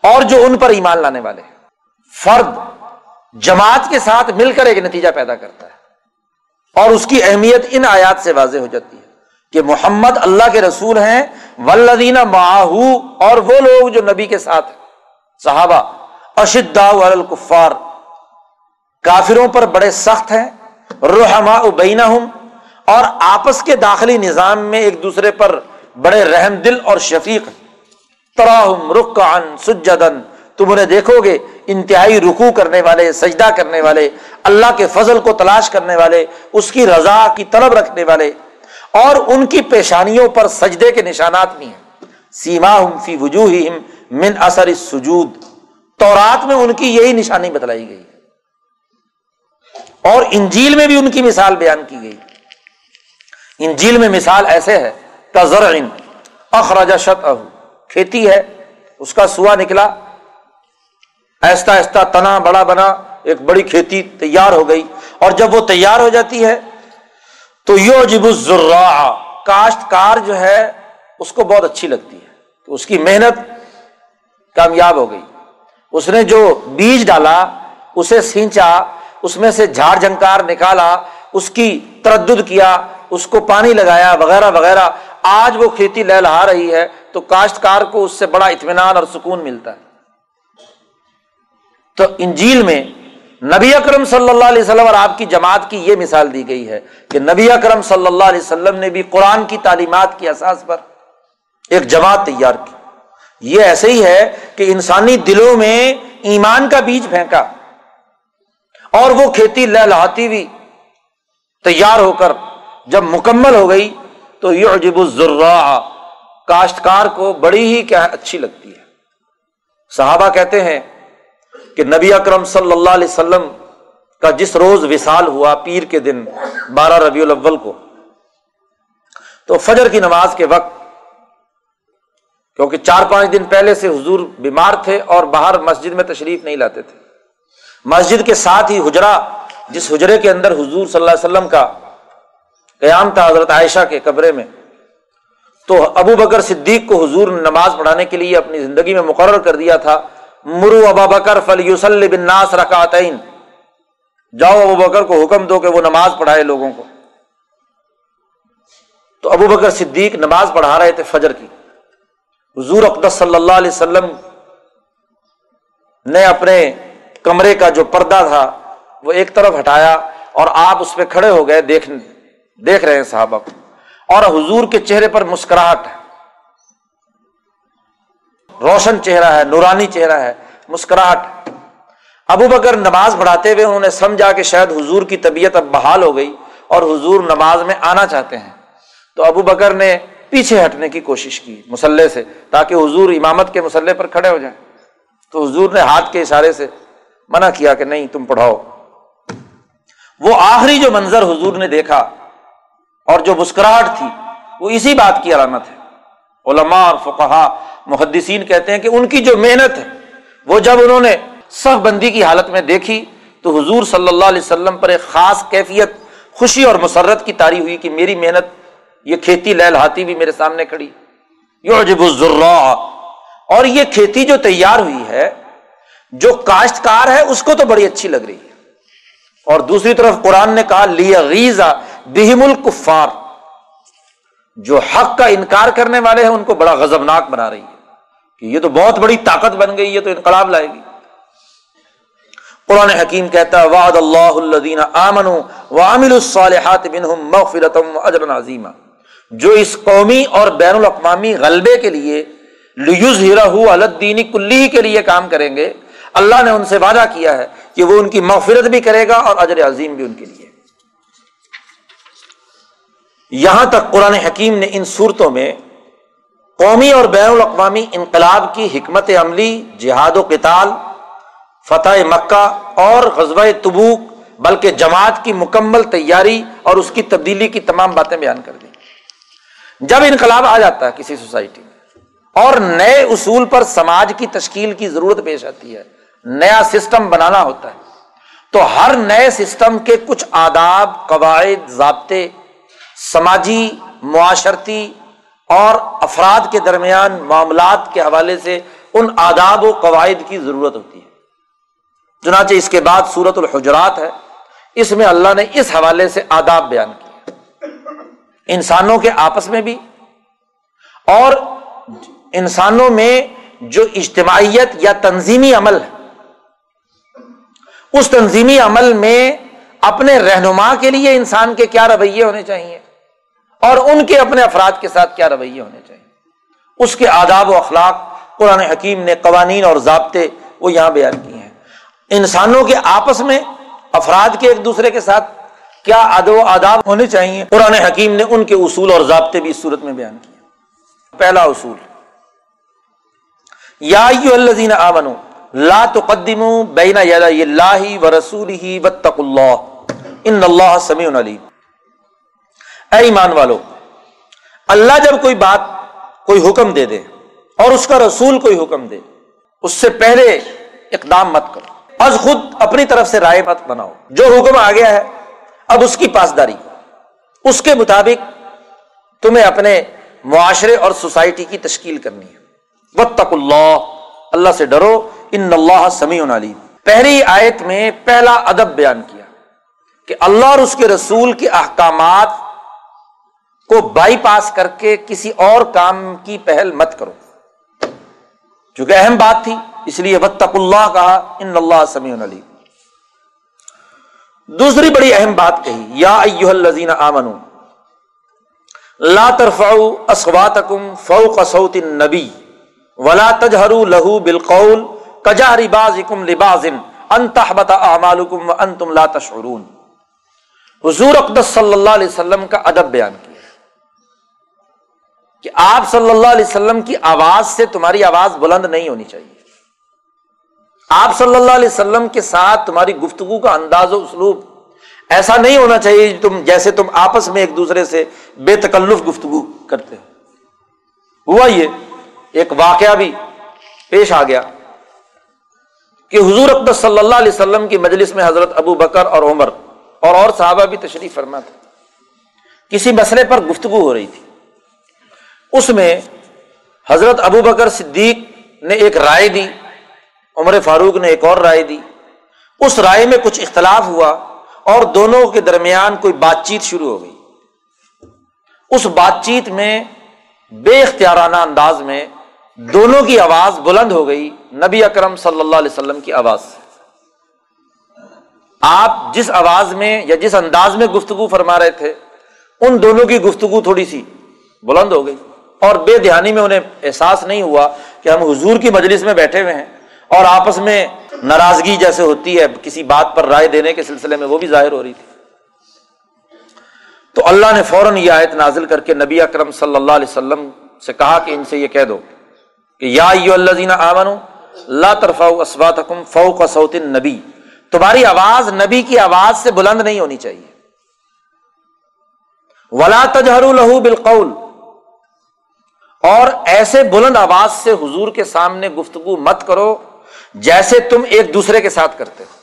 اور جو ان پر ایمان لانے والے فرد جماعت کے ساتھ مل کر ایک نتیجہ پیدا کرتا ہے۔ اور اس کی اہمیت ان آیات سے واضح ہو جاتی ہے کہ محمد اللہ کے رسول ہیں ولدین ماہو اور وہ لوگ جو نبی کے ساتھ صحابہ اشدا الکفار، کافروں پر بڑے سخت ہیں رحما ابینا ہوں اور آپس کے داخلی نظام میں ایک دوسرے پر بڑے رحم دل اور شفیق تراہم رکان سجدن تم انہیں دیکھو گے، انتہائی رکو کرنے والے، سجدہ کرنے والے، اللہ کے فضل کو تلاش کرنے والے، اس کی رضا کی طلب رکھنے والے۔ اور ان کی پیشانیوں پر سجدے کے نشانات بھی ہیں۔ سیما ہم فی وجوہ من اثر سجود تو رات میں ان کی یہی نشانی بتلائی گئی اور انجیل میں بھی ان کی مثال بیان کی گئی۔ انجیل میں مثال ایسے ہے تزر اخراجہ شت کھیتی ہے، اس کا سوا نکلا۔ ایستا ایستا تنا بڑا بنا، ایک بڑی کھیتی تیار ہو گئی۔ اور جب وہ تیار ہو جاتی ہے، تو یو جب کاشتکار جو ہے، اس کو بہت اچھی لگتی ہے۔ تو اس کی محنت کامیاب ہو گئی۔ اس نے جو بیج ڈالا، اسے سینچا، اس میں سے جھاڑ جھنکار نکالا، اس کی تردد کیا، اس کو پانی لگایا، وغیرہ وغیرہ۔ آج وہ کھیتی لہلا رہی ہے تو کاشتکار کو اس سے بڑا اطمینان اور سکون ملتا ہے۔ تو انجیل میں نبی اکرم صلی اللہ علیہ وسلم اور آپ کی جماعت کی یہ مثال دی گئی ہے کہ نبی اکرم صلی اللہ علیہ وسلم نے بھی قرآن کی تعلیمات کی احساس پر ایک جماعت تیار کی۔ یہ ایسے ہی ہے کہ انسانی دلوں میں ایمان کا بیج پھینکا اور وہ کھیتی لہلاتی ہوئی تیار ہو کر جب مکمل ہو گئی تو یہ عجیب الزرا کاشتکار کو بڑی ہی کیا اچھی لگتی ہے۔ صحابہ کہتے ہیں کہ نبی اکرم صلی اللہ علیہ وسلم کا جس روز وصال ہوا پیر کے دن بارہ ربیع الاول کو، تو فجر کی نماز کے وقت، کیونکہ چار پانچ دن پہلے سے حضور بیمار تھے اور باہر مسجد میں تشریف نہیں لاتے تھے۔ مسجد کے ساتھ ہی حجرا جس حجرے کے اندر حضور صلی اللہ علیہ وسلم کا قیام تھا حضرت عائشہ کے قبرے میں۔ تو ابو بکر صدیق کو حضور نے نماز پڑھانے کے لیے اپنی زندگی میں مقرر کر دیا تھا۔ مرو ابا بکر فلی بن ناس رکعتین۔ جاؤ ابو بکر کو حکم دو کہ وہ نماز پڑھائے لوگوں کو۔ تو ابو بکر صدیق نماز پڑھا رہے تھے فجر کی۔ حضور اقدس صلی اللہ علیہ وسلم نے اپنے کمرے کا جو پردہ تھا، وہ ایک طرف ہٹایا اور آپ اس پہ کھڑے ہو گئے دیکھ دیکھ رہے ہیں صحابہ کو۔ اور حضور کے چہرے پر مسکراہٹ ہے۔ روشن چہرہ ہے، نورانی چہرہ ہے، مسکراہٹ ابو بکر نماز پڑھاتے ہوئے انہوں نے سمجھا کہ شاید حضور کی طبیعت اب بحال ہو گئی اور حضور نماز میں آنا چاہتے ہیں۔ تو ابو بکر نے پیچھے ہٹنے کی کوشش کی مسلح سے تاکہ حضور امامت کے مسلح پر کھڑے ہو جائیں۔ تو حضور نے ہاتھ کے اشارے سے منع کیا کہ نہیں، تم پڑھاؤ۔ وہ آخری جو منظر حضور نے دیکھا اور جو مسکراہٹ تھی، وہ اسی بات کی علامت ہے۔ علماء اور فقہا محدثین کہتے ہیں کہ ان کی جو محنت ہے، وہ جب انہوں نے صف بندی کی حالت میں دیکھی، تو حضور صلی اللہ علیہ وسلم پر ایک خاص کیفیت، خوشی اور مسرت کی تاری ہوئی کہ میری محنت، یہ کھیتی لہلاتی بھی میرے سامنے کھڑی۔ الزرا اور یہ کھیتی جو تیار ہوئی ہے، جو کاشتکار ہے، اس کو تو بڑی اچھی لگ رہی ہے۔ اور دوسری طرف قرآن نے کہا لیا غیزا بہم الکفار۔ جو حق کا انکار کرنے والے ہیں، ان کو بڑا غزبناک بنا رہی ہے۔ کہ یہ تو بہت بڑی طاقت بن گئی، یہ تو انقلاب لائے گی۔ قرآن حکیم کہتا ہے، وعد اللہ الدین آمن وامل الصالحات اجر عظیمہ جو اس قومی اور بین الاقوامی غلبے کے لیے لیوز ہیرا الدینی کلی کے لیے کام کریں گے۔ اللہ نے ان سے وعدہ کیا ہے کہ وہ ان کی مغفرت بھی کرے گا اور اجر عظیم بھی ان کے لیے۔ یہاں تک قرآن حکیم نے ان صورتوں میں قومی اور بین الاقوامی انقلاب کی حکمت عملی، جہاد و کتال فتح مکہ اور غزبۂ تبوک، بلکہ جماعت کی مکمل تیاری اور اس کی تبدیلی کی تمام باتیں بیان کر دی جب انقلاب آ جاتا ہے کسی سوسائٹی میں، اور نئے اصول پر سماج کی تشکیل کی ضرورت پیش آتی ہے، نیا سسٹم بنانا ہوتا ہے، تو ہر نئے سسٹم کے کچھ آداب، قواعد، ضابطے سماجی معاشرتی اور افراد کے درمیان معاملات کے حوالے سے ان آداب و قواعد کی ضرورت ہوتی ہے۔ چنانچہ اس کے بعد سورت الحجرات ہے۔ اس میں اللہ نے اس حوالے سے آداب بیان کیا انسانوں کے آپس میں بھی اور انسانوں میں جو اجتماعیت یا تنظیمی عمل ہے۔ اس تنظیمی عمل میں اپنے رہنما کے لیے انسان کے کیا رویے ہونے چاہیے؟ اور ان کے اپنے افراد کے ساتھ کیا رویے ہونے چاہیے؟ اس کے آداب و اخلاق قرآن حکیم نے قوانین اور ضابطے وہ یہاں بیان کیے ہیں۔ انسانوں کے آپس میں، افراد کے ایک دوسرے کے ساتھ کیا ادب و آداب ہونے چاہیے؟ قرآن حکیم نے ان کے اصول اور ضابطے بھی اس صورت میں بیان کیا پہلا اصول، یا الذین آمنو لا تقدمو بین اللہ و رسول ہی وتق اللہ، ان اللہ سمیع علیم۔ اے ایمان والو، اللہ جب کوئی بات، کوئی حکم دے دے اور اس کا رسول کوئی حکم دے، اس سے پہلے اقدام مت کرو۔ از خود اپنی طرف سے رائے مت بناؤ۔ جو حکم آ گیا ہے، اب اس کی پاسداری اس کے مطابق تمہیں اپنے معاشرے اور سوسائٹی کی تشکیل کرنی ہے۔ وطق اللہ اللہ سے ڈرو۔ ان اللہ سمیع علیم پہلی آیت میں پہلا ادب بیان کیا کہ اللہ اور اس کے رسول کے احکامات کو بائی پاس کر کے کسی اور کام کی پہل مت کرو۔ چونکہ اہم بات تھی، اس لیے وطق اللہ کہا، ان اللہ سمیع علیم۔ دوسری بڑی اہم بات کہی، یا ایوہ الذین آمنو لا ترفعوا اصواتکم فوق صوت النبی ولا تجہرو لہو بالقول کجہری بازکم لبازن ان تحبط اعمالکم وانتم لا تشعرون۔ حضور اقدس صلی اللہ علیہ وسلم کا ادب بیان کیا۔ کہ آپ صلی اللہ علیہ وسلم کی آواز سے تمہاری آواز بلند نہیں ہونی چاہیے۔ آپ صلی اللہ علیہ وسلم کے ساتھ تمہاری گفتگو کا انداز و اسلوب ایسا نہیں ہونا چاہیے تم جیسے تم آپس میں ایک دوسرے سے بے تکلف گفتگو کرتے ہو۔ ہوا یہ ایک واقعہ بھی پیش آ گیا کہ حضور اقدس صلی اللہ علیہ وسلم کی مجلس میں حضرت ابو بکر اور عمر اور اور صحابہ بھی تشریف فرما تھا کسی مسئلے پر گفتگو ہو رہی تھی۔ اس میں حضرت ابو بکر صدیق نے ایک رائے دی، عمر فاروق نے ایک اور رائے دی۔ اس رائے میں کچھ اختلاف ہوا اور دونوں کے درمیان کوئی بات چیت شروع ہو گئی۔ اس بات چیت میں بے اختیارانہ انداز میں دونوں کی آواز بلند ہو گئی، نبی اکرم صلی اللہ علیہ وسلم کی آواز سے۔ آپ جس آواز میں یا جس انداز میں گفتگو فرما رہے تھے، ان دونوں کی گفتگو تھوڑی سی بلند ہو گئی۔ اور بے دہانی میں انہیں احساس نہیں ہوا کہ ہم حضور کی مجلس میں بیٹھے ہوئے ہیں اور آپس میں ناراضگی جیسے ہوتی ہے کسی بات پر رائے دینے کے سلسلے میں وہ بھی ظاہر ہو رہی تھی۔ تو اللہ نے فوراً یہ آیت نازل کر کے نبی اکرم صلی اللہ علیہ وسلم سے کہا کہ ان سے یہ کہہ دو کہ یا اللہ آمن لا ترفا اسبات حکم فوق سوت نبی تمہاری آواز نبی کی آواز سے بلند نہیں ہونی چاہیے۔ ولا تجہر لہو بالقول اور ایسے بلند آواز سے حضور کے سامنے گفتگو مت کرو جیسے تم ایک دوسرے کے ساتھ کرتے ہو۔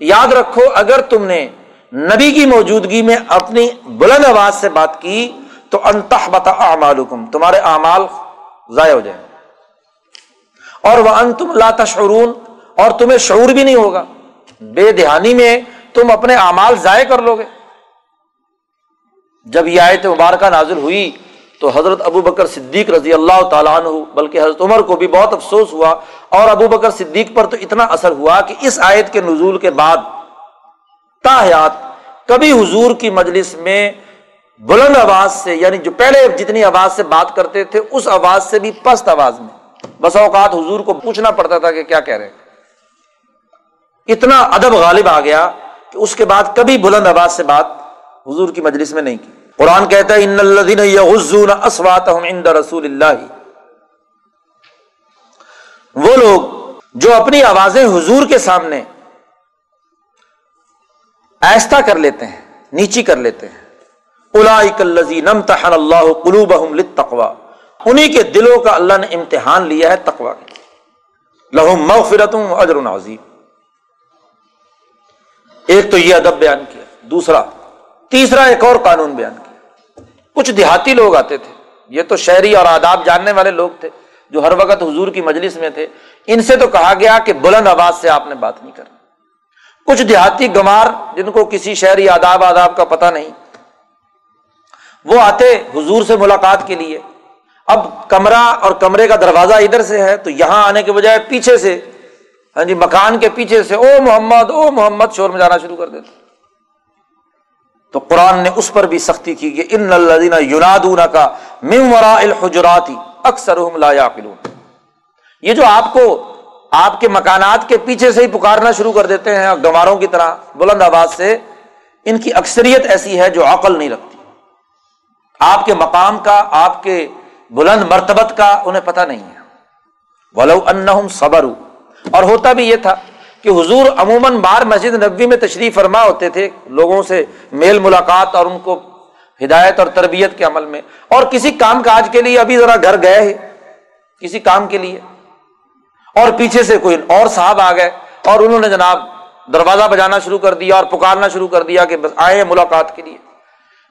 یاد رکھو، اگر تم نے نبی کی موجودگی میں اپنی بلند آواز سے بات کی، تو انتہ بتا اعمالکم، تمہارے اعمال ضائع ہو جائیں اور وہ ان تم لا تشعرون، اور تمہیں شعور بھی نہیں ہوگا۔ بے دہانی میں تم اپنے اعمال ضائع کر لو گے۔ جب یہ آیت مبارکہ نازل ہوئی تو حضرت ابو بکر صدیق رضی اللہ تعالیٰ عنہ، بلکہ حضرت عمر کو بھی بہت افسوس ہوا، اور ابو بکر صدیق پر تو اتنا اثر ہوا کہ اس آیت کے نزول کے بعد تاحیات کبھی حضور کی مجلس میں بلند آواز سے یعنی جو پہلے جتنی آواز سے بات کرتے تھے، اس آواز سے بھی پست آواز میں۔ بس اوقات حضور کو پوچھنا پڑتا تھا کہ کیا کہہ رہے اتنا ادب غالب آ گیا کہ اس کے بعد کبھی بلند آواز سے بات حضور کی مجلس میں نہیں کی۔ قرآن کہتا ہے ان الذين يغضون اصواتهم عند رسول اللہ وہ لوگ جو اپنی آوازیں حضور کے سامنے ایستا کر لیتے ہیں، نیچی کر لیتے ہیں۔ اولئک الذین امتحن اللہ قلوبهم للتقوى۔ انہی کے دلوں کا اللہ نے امتحان لیا ہے تقوی کے لہم مغفرت اجر عظیم ایک تو یہ ادب بیان کیا، دوسرا، تیسرا ایک اور قانون بیان کیا۔ کچھ دیہاتی لوگ آتے تھے۔ یہ تو شہری اور آداب جاننے والے لوگ تھے جو ہر وقت حضور کی مجلس میں تھے۔ ان سے تو کہا گیا کہ بلند آواز سے آپ نے بات نہیں کرنی۔ کچھ دیہاتی گمار جن کو کسی شہری آداب آداب کا پتہ نہیں، وہ آتے حضور سے ملاقات کے لیے۔ اب کمرہ اور کمرے کا دروازہ ادھر سے ہے تو یہاں آنے کے بجائے پیچھے سے ہاں جی مکان کے پیچھے سے، او محمد او محمد، شور میں جانا شروع کر دیتے۔ تو قرآن نے اس پر بھی سختی کی کہ ان الدین یونادون کا ممورا الحجراتی اکثر یہ جو آپ کو آپ کے مکانات کے پیچھے سے ہی پکارنا شروع کر دیتے ہیں گواروں کی طرح بلند آواز سے، ان کی اکثریت ایسی ہے جو عقل نہیں رکھتی۔ آپ کے مقام کا، آپ کے بلند مرتبت کا انہیں پتہ نہیں ہے۔ ولو ان صبر اور ہوتا بھی یہ تھا کہ حضور عموماً بار مسجد نبوی میں تشریف فرما ہوتے تھے، لوگوں سے میل ملاقات اور ان کو ہدایت اور تربیت کے عمل میں۔ اور کسی کام کاج کے لیے ابھی ذرا گھر گئے کسی کام کے لیے۔ اور پیچھے سے کوئی اور صاحب آ گئے اور انہوں نے جناب دروازہ بجانا شروع کر دیا اور پکارنا شروع کر دیا کہ بس آئے ہیں ملاقات کے لیے۔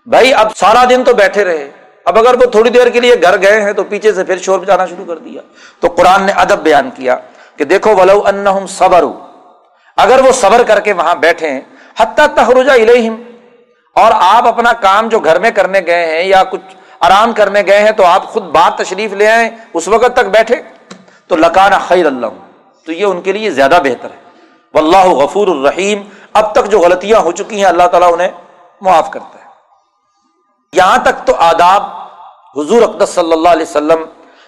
بھائی، اب سارا دن تو بیٹھے رہے۔ اب اگر وہ تھوڑی دیر کے لیے گھر گئے ہیں تو پیچھے سے پھر شور بجانا شروع کر دیا۔ تو قرآن نے ادب بیان کیا کہ دیکھو، ولو ان صبر اگر وہ صبر کر کے وہاں بیٹھے ہیں حتیٰ تخرجا الہم اور آپ اپنا کام جو گھر میں کرنے گئے ہیں یا کچھ آرام کرنے گئے ہیں تو آپ خود بات تشریف لے آئے اس وقت تک بیٹھے۔ تو لکانا خیر اللہ تو یہ ان کے لیے زیادہ بہتر ہے۔ واللہ غفور الرحیم، اب تک جو غلطیاں ہو چکی ہیں، اللہ تعالیٰ انہیں معاف کرتا ہے۔ یہاں تک تو آداب حضور اقدس صلی اللہ علیہ وسلم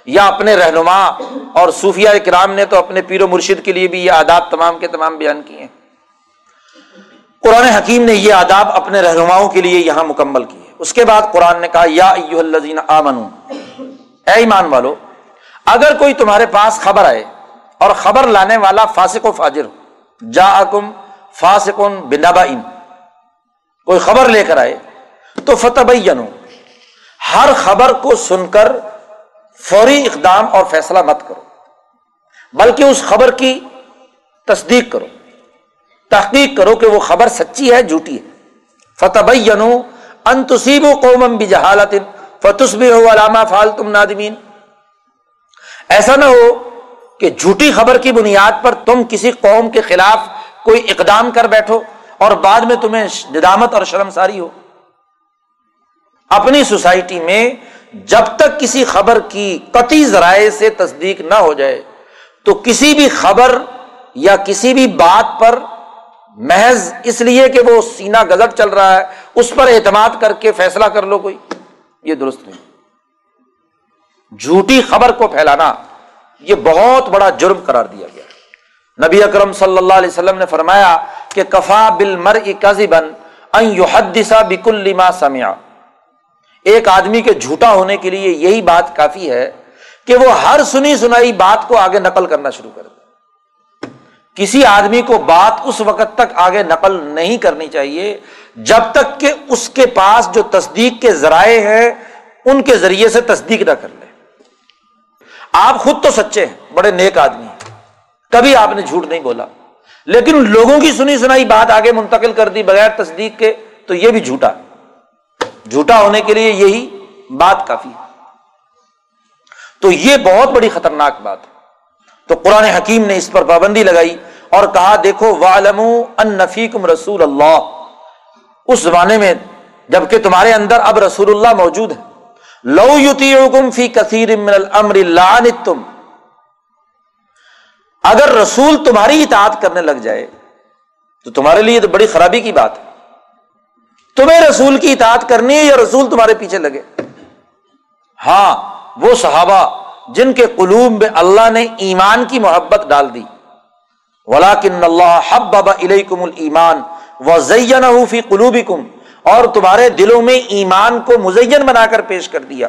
یا اپنے رہنما اور صوفیہ کرام نے تو اپنے پیر و مرشد کے لیے بھی یہ آداب تمام کے تمام بیان کیے ہیں۔ قرآن حکیم نے یہ آداب اپنے رہنماؤں کے لیے یہاں مکمل کیے۔ اس کے بعد قرآن نے کہا، یا الزین آمن اے ایمان والو، اگر کوئی تمہارے پاس خبر آئے اور خبر لانے والا فاسق و فاجر جا اکم فاسق کوئی خبر لے کر آئے، تو فتح ہر خبر کو سن کر فوری اقدام اور فیصلہ مت کرو، بلکہ اس خبر کی تصدیق کرو، تحقیق کرو کہ وہ خبر سچی ہے، جھوٹی ہے۔ فتح انتصیب و قوم بھی جہالت فتس بھی ہو علامہ فال تم نادمین۔ ایسا نہ ہو کہ جھوٹی خبر کی بنیاد پر تم کسی قوم کے خلاف کوئی اقدام کر بیٹھو اور بعد میں تمہیں ندامت اور شرمساری ہو۔ اپنی سوسائٹی میں جب تک کسی خبر کی قطعی ذرائع سے تصدیق نہ ہو جائے، تو کسی بھی خبر یا کسی بھی بات پر محض اس لیے کہ وہ سینا گزٹ چل رہا ہے، اس پر اعتماد کر کے فیصلہ کر لو کوئی، یہ درست نہیں۔ جھوٹی خبر کو پھیلانا، یہ بہت بڑا جرم قرار دیا گیا۔ نبی اکرم صلی اللہ علیہ وسلم نے فرمایا کہ کفا بل مر بن حدسا بک الما سمیا ایک آدمی کے جھوٹا ہونے کے لیے یہی بات کافی ہے کہ وہ ہر سنی سنائی بات کو آگے نقل کرنا شروع کر دے۔ کسی آدمی کو بات اس وقت تک آگے نقل نہیں کرنی چاہیے جب تک کہ اس کے پاس جو تصدیق کے ذرائع ہیں، ان کے ذریعے سے تصدیق نہ کر لے۔ آپ خود تو سچے ہیں، بڑے نیک آدمی ہیں۔ کبھی آپ نے جھوٹ نہیں بولا۔ لیکن لوگوں کی سنی سنائی بات آگے منتقل کر دی بغیر تصدیق کے، تو یہ بھی جھوٹا جھوٹا ہونے کے لیے یہی بات کافی ہے۔ تو یہ بہت بڑی خطرناک بات ہے۔ تو قرآن حکیم نے اس پر پابندی لگائی اور کہا، دیکھو والم ان نفیکم رسول اللہ اس زمانے میں، جبکہ تمہارے اندر اب رسول اللہ موجود ہے لو یوتی فی کثیر من الامر تم اگر رسول تمہاری اطاعت کرنے لگ جائے، تو تمہارے لیے تو بڑی خرابی کی بات ہے۔ تمہیں رسول کی اطاعت کرنی ہے یا رسول تمہارے پیچھے لگے؟ ہاں وہ صحابہ جن کے قلوب میں اللہ نے ایمان کی محبت ڈال دی۔ ولاکن اللہ حب بابا علیکم المان و زین فی قلوبی کم اور تمہارے دلوں میں ایمان کو مزین بنا کر پیش کر دیا۔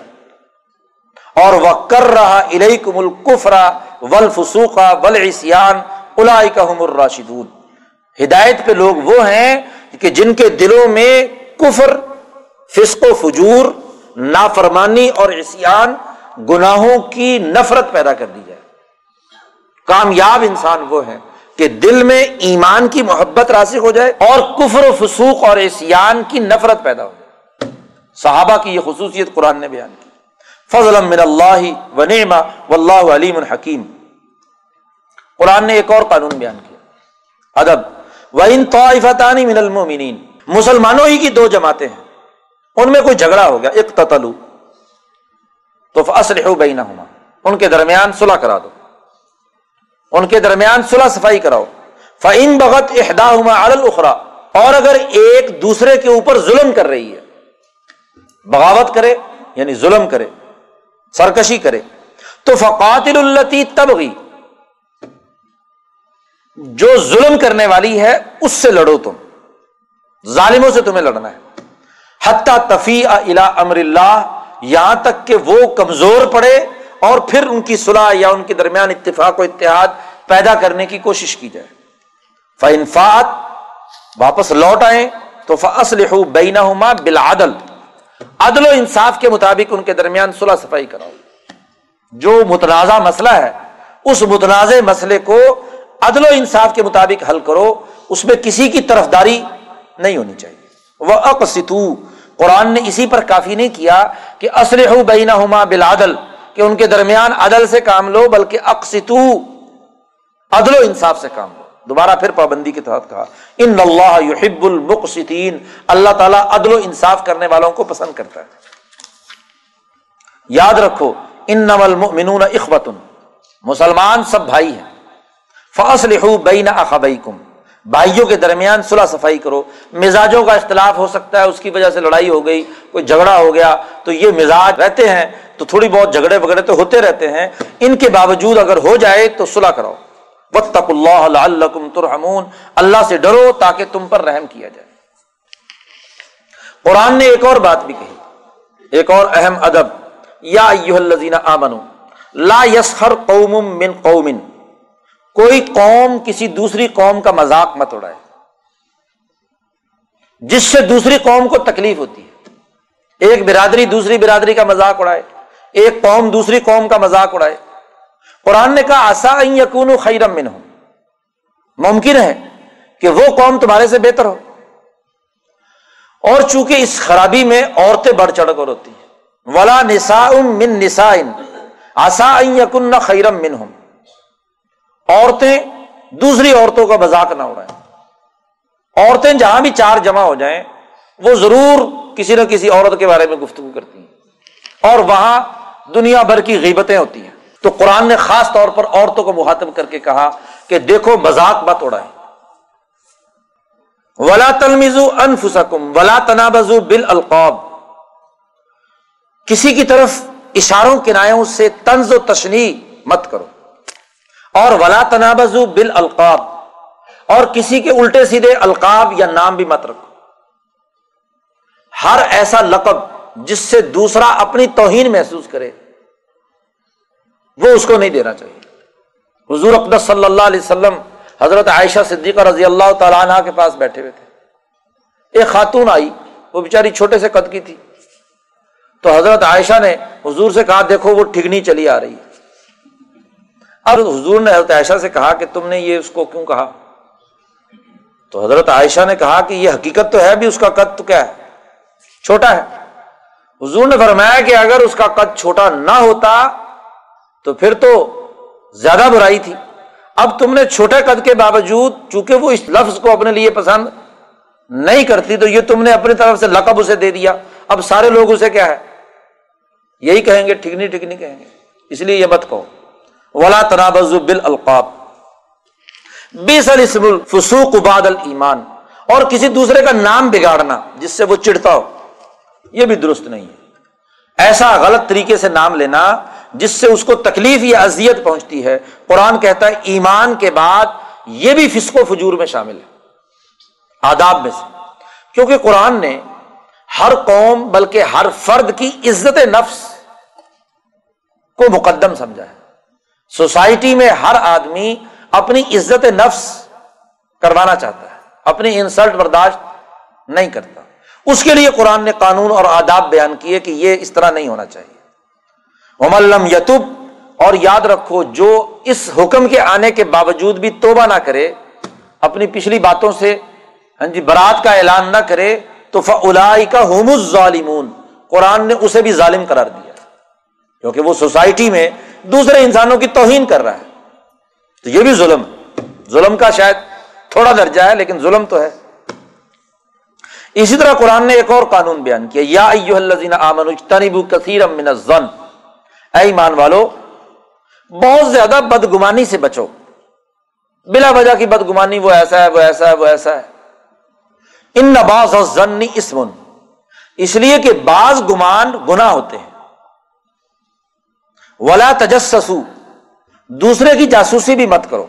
اور وہ کر رہا الکم القفرا ولفسوخا ول عصیان الراشدون۔ ہدایت پہ لوگ وہ ہیں کہ جن کے دلوں میں کفر، فسق و فجور، نافرمانی اور اسیان گناہوں کی نفرت پیدا کر دی جائے۔ کامیاب انسان وہ ہیں کہ دل میں ایمان کی محبت راسک ہو جائے اور کفر و فسوق اور اسیان کی نفرت پیدا ہو جائے۔ صحابہ کی یہ خصوصیت قرآن نے بیان کی۔ فضل من اللہ و نعما و اللہ علیم الحکیم قرآن نے ایک اور قانون بیان کیا۔ ادب۔ و ان طائفتانی من المومنین مسلمانوں ہی کی دو جماعتیں ہیں۔ ان میں کوئی جھگڑا ہو گیا۔ ایک تتلو تو فصل بین ان کے درمیان صلح کرا دو۔ ان کے درمیان صلح صفائی کراؤ۔ فعین بغت احدا الخرا اور اگر ایک دوسرے کے اوپر ظلم کر رہی ہے، بغاوت کرے یعنی ظلم کرے، سرکشی کرے، تو فقاتل التی تب گئی جو ظلم کرنے والی ہے، اس سے لڑو تم۔ ظالموں سے تمہیں لڑنا ہے۔ حتیٰ تفیع الا امر اللہ، یہاں تک کہ وہ کمزور پڑے اور پھر ان کی صلاح یا ان کے درمیان اتفاق و اتحاد پیدا کرنے کی کوشش کی جائے۔ فنفات واپس لوٹ آئے تو فصل بینا بالعدل۔ عدل و انصاف کے مطابق ان کے درمیان صلاح صفائی کراؤ۔ جو متنازع مسئلہ ہے، اس متنازع مسئلے کو عدل و انصاف کے مطابق حل کرو، اس میں کسی کی طرف داری نہیں ہونی چاہیے۔ وہ اقستو قرآن نے اسی پر کافی نہیں کیا کہ اسلح بینا ہما بلادل کہ ان کے درمیان عدل سے کام لو، بلکہ اقستو عدل و انصاف سے کام لو۔ دوبارہ پھر پابندی کے تحت کہا، ان اللہ یحب المقسطین اللہ تعالیٰ عدل و انصاف کرنے والوں کو پسند کرتا ہے۔ یاد رکھو ان نول منون اخبت مسلمان سب بھائی ہیں۔ فاصل بین اخبئی کم بھائیوں کے درمیان صلح صفائی کرو۔ مزاجوں کا اختلاف ہو سکتا ہے، اس کی وجہ سے لڑائی ہو گئی، کوئی جھگڑا ہو گیا، تو یہ مزاج رہتے ہیں، تو تھوڑی بہت جھگڑے وگڑے تو ہوتے رہتے ہیں۔ ان کے باوجود اگر ہو جائے تو صلح کراؤ۔ وطق اللہ اللہ ترحمون۔ اللہ سے ڈرو تاکہ تم پر رحم کیا جائے۔ قرآن نے ایک اور بات بھی کہی۔ ایک اور اہم ادب۔ یا آمنو لا یسخر قوم من قوم کوئی قوم کسی دوسری قوم کا مذاق مت اڑائے۔ جس سے دوسری قوم کو تکلیف ہوتی ہے۔ ایک برادری دوسری برادری کا مذاق اڑائے۔ ایک قوم دوسری قوم کا مذاق اڑائے۔ قرآن نے کہا آسا یقون خیرم من ہو ممکن ہے کہ وہ قوم تمہارے سے بہتر ہو۔ اور چونکہ اس خرابی میں عورتیں بڑھ چڑھ کر ہوتی ہیں۔ ولا نسا من نسا آسا یقن خیرم من ہوں عورتیں دوسری عورتوں کا مذاق نہ اڑائیں۔ عورتیں جہاں بھی چار جمع ہو جائیں، وہ ضرور کسی نہ کسی عورت کے بارے میں گفتگو کرتی ہیں۔ اور وہاں دنیا بھر کی غیبتیں ہوتی ہیں۔ تو قرآن نے خاص طور پر عورتوں کو مخاطب کر کے کہا کہ دیکھو، مذاق مت اڑائے ولا تلمزو انفسکم ولا تنابزو بال القاب کسی کی طرف اشاروں، کنایوں سے طنز و تشنی مت کرو۔ اور ولا تنابزو بال القاب اور کسی کے الٹے سیدھے القاب یا نام بھی مت رکھو۔ ہر ایسا لقب جس سے دوسرا اپنی توہین محسوس کرے، وہ اس کو نہیں دینا چاہیے۔ حضور اقدس صلی اللہ علیہ وسلم حضرت عائشہ صدیقہ رضی اللہ تعالیٰ عنہ کے پاس بیٹھے ہوئے تھے۔ ایک خاتون آئی، وہ بیچاری چھوٹے سے قد کی تھی۔ تو حضرت عائشہ نے حضور سے کہا، دیکھو وہ ٹھگنی چلی آ رہی ہے۔ اب حضور نے حضرت عائشہ سے کہا کہ تم نے یہ اس کو کیوں کہا؟ تو حضرت عائشہ نے کہا کہ یہ حقیقت تو ہے بھی اس کا قد تو کیا ہے؟ چھوٹا ہے۔ حضور نے فرمایا کہ اگر اس کا قد چھوٹا نہ ہوتا تو پھر تو زیادہ برائی تھی۔ اب تم نے چھوٹے قد کے باوجود چونکہ وہ اس لفظ کو اپنے لیے پسند نہیں کرتی تو یہ تم نے اپنی طرف سے لقب اسے دے دیا۔ اب سارے لوگ اسے کیا ہے؟ یہی کہیں گے ٹھکنی ٹھکنی کہیں گے۔ اس لیے یہ مت کہو۔ ولا تنابز بال القاب اسم الفسوق بعد ایمان اور کسی دوسرے کا نام بگاڑنا جس سے وہ چڑھتا ہو، یہ بھی درست نہیں ہے۔ ایسا غلط طریقے سے نام لینا جس سے اس کو تکلیف یا اذیت پہنچتی ہے۔ قرآن کہتا ہے، ایمان کے بعد یہ بھی فسق و فجور میں شامل ہے۔ آداب میں سے۔ کیونکہ قرآن نے ہر قوم بلکہ ہر فرد کی عزت نفس کو مقدم سمجھا ہے۔ سوسائٹی میں ہر آدمی اپنی عزت نفس کروانا چاہتا ہے، اپنی انسلٹ برداشت نہیں کرتا۔ اس کے لیے قرآن نے قانون اور آداب بیان کیے کہ یہ اس طرح نہیں ہونا چاہیے۔ مملم یتب اور یاد رکھو، جو اس حکم کے آنے کے باوجود بھی توبہ نہ کرے، اپنی پچھلی باتوں سے ہاں جی برات کا اعلان نہ کرے، تو فلا کا ہوم ظالمون قرآن نے اسے بھی ظالم قرار دیا۔ کیونکہ وہ سوسائٹی میں دوسرے انسانوں کی توہین کر رہا ہے۔ تو یہ بھی ظلم ظلم کا شاید تھوڑا درجہ ہے، لیکن ظلم تو ہے۔ اسی طرح قرآن نے ایک اور قانون بیان کیا۔ یا من الظن۔ اے ایمان والو، بہت زیادہ بدگمانی سے بچو۔ بلا وجہ کی بدگمانی، وہ ایسا ہے، وہ ایسا ہے، وہ ایسا ہے۔ ان نباز اور ضنی اسمن اس لیے کہ بعض گمان گنا ہوتے ہیں۔ ولا تجسسو دوسرے کی جاسوسی بھی مت کرو۔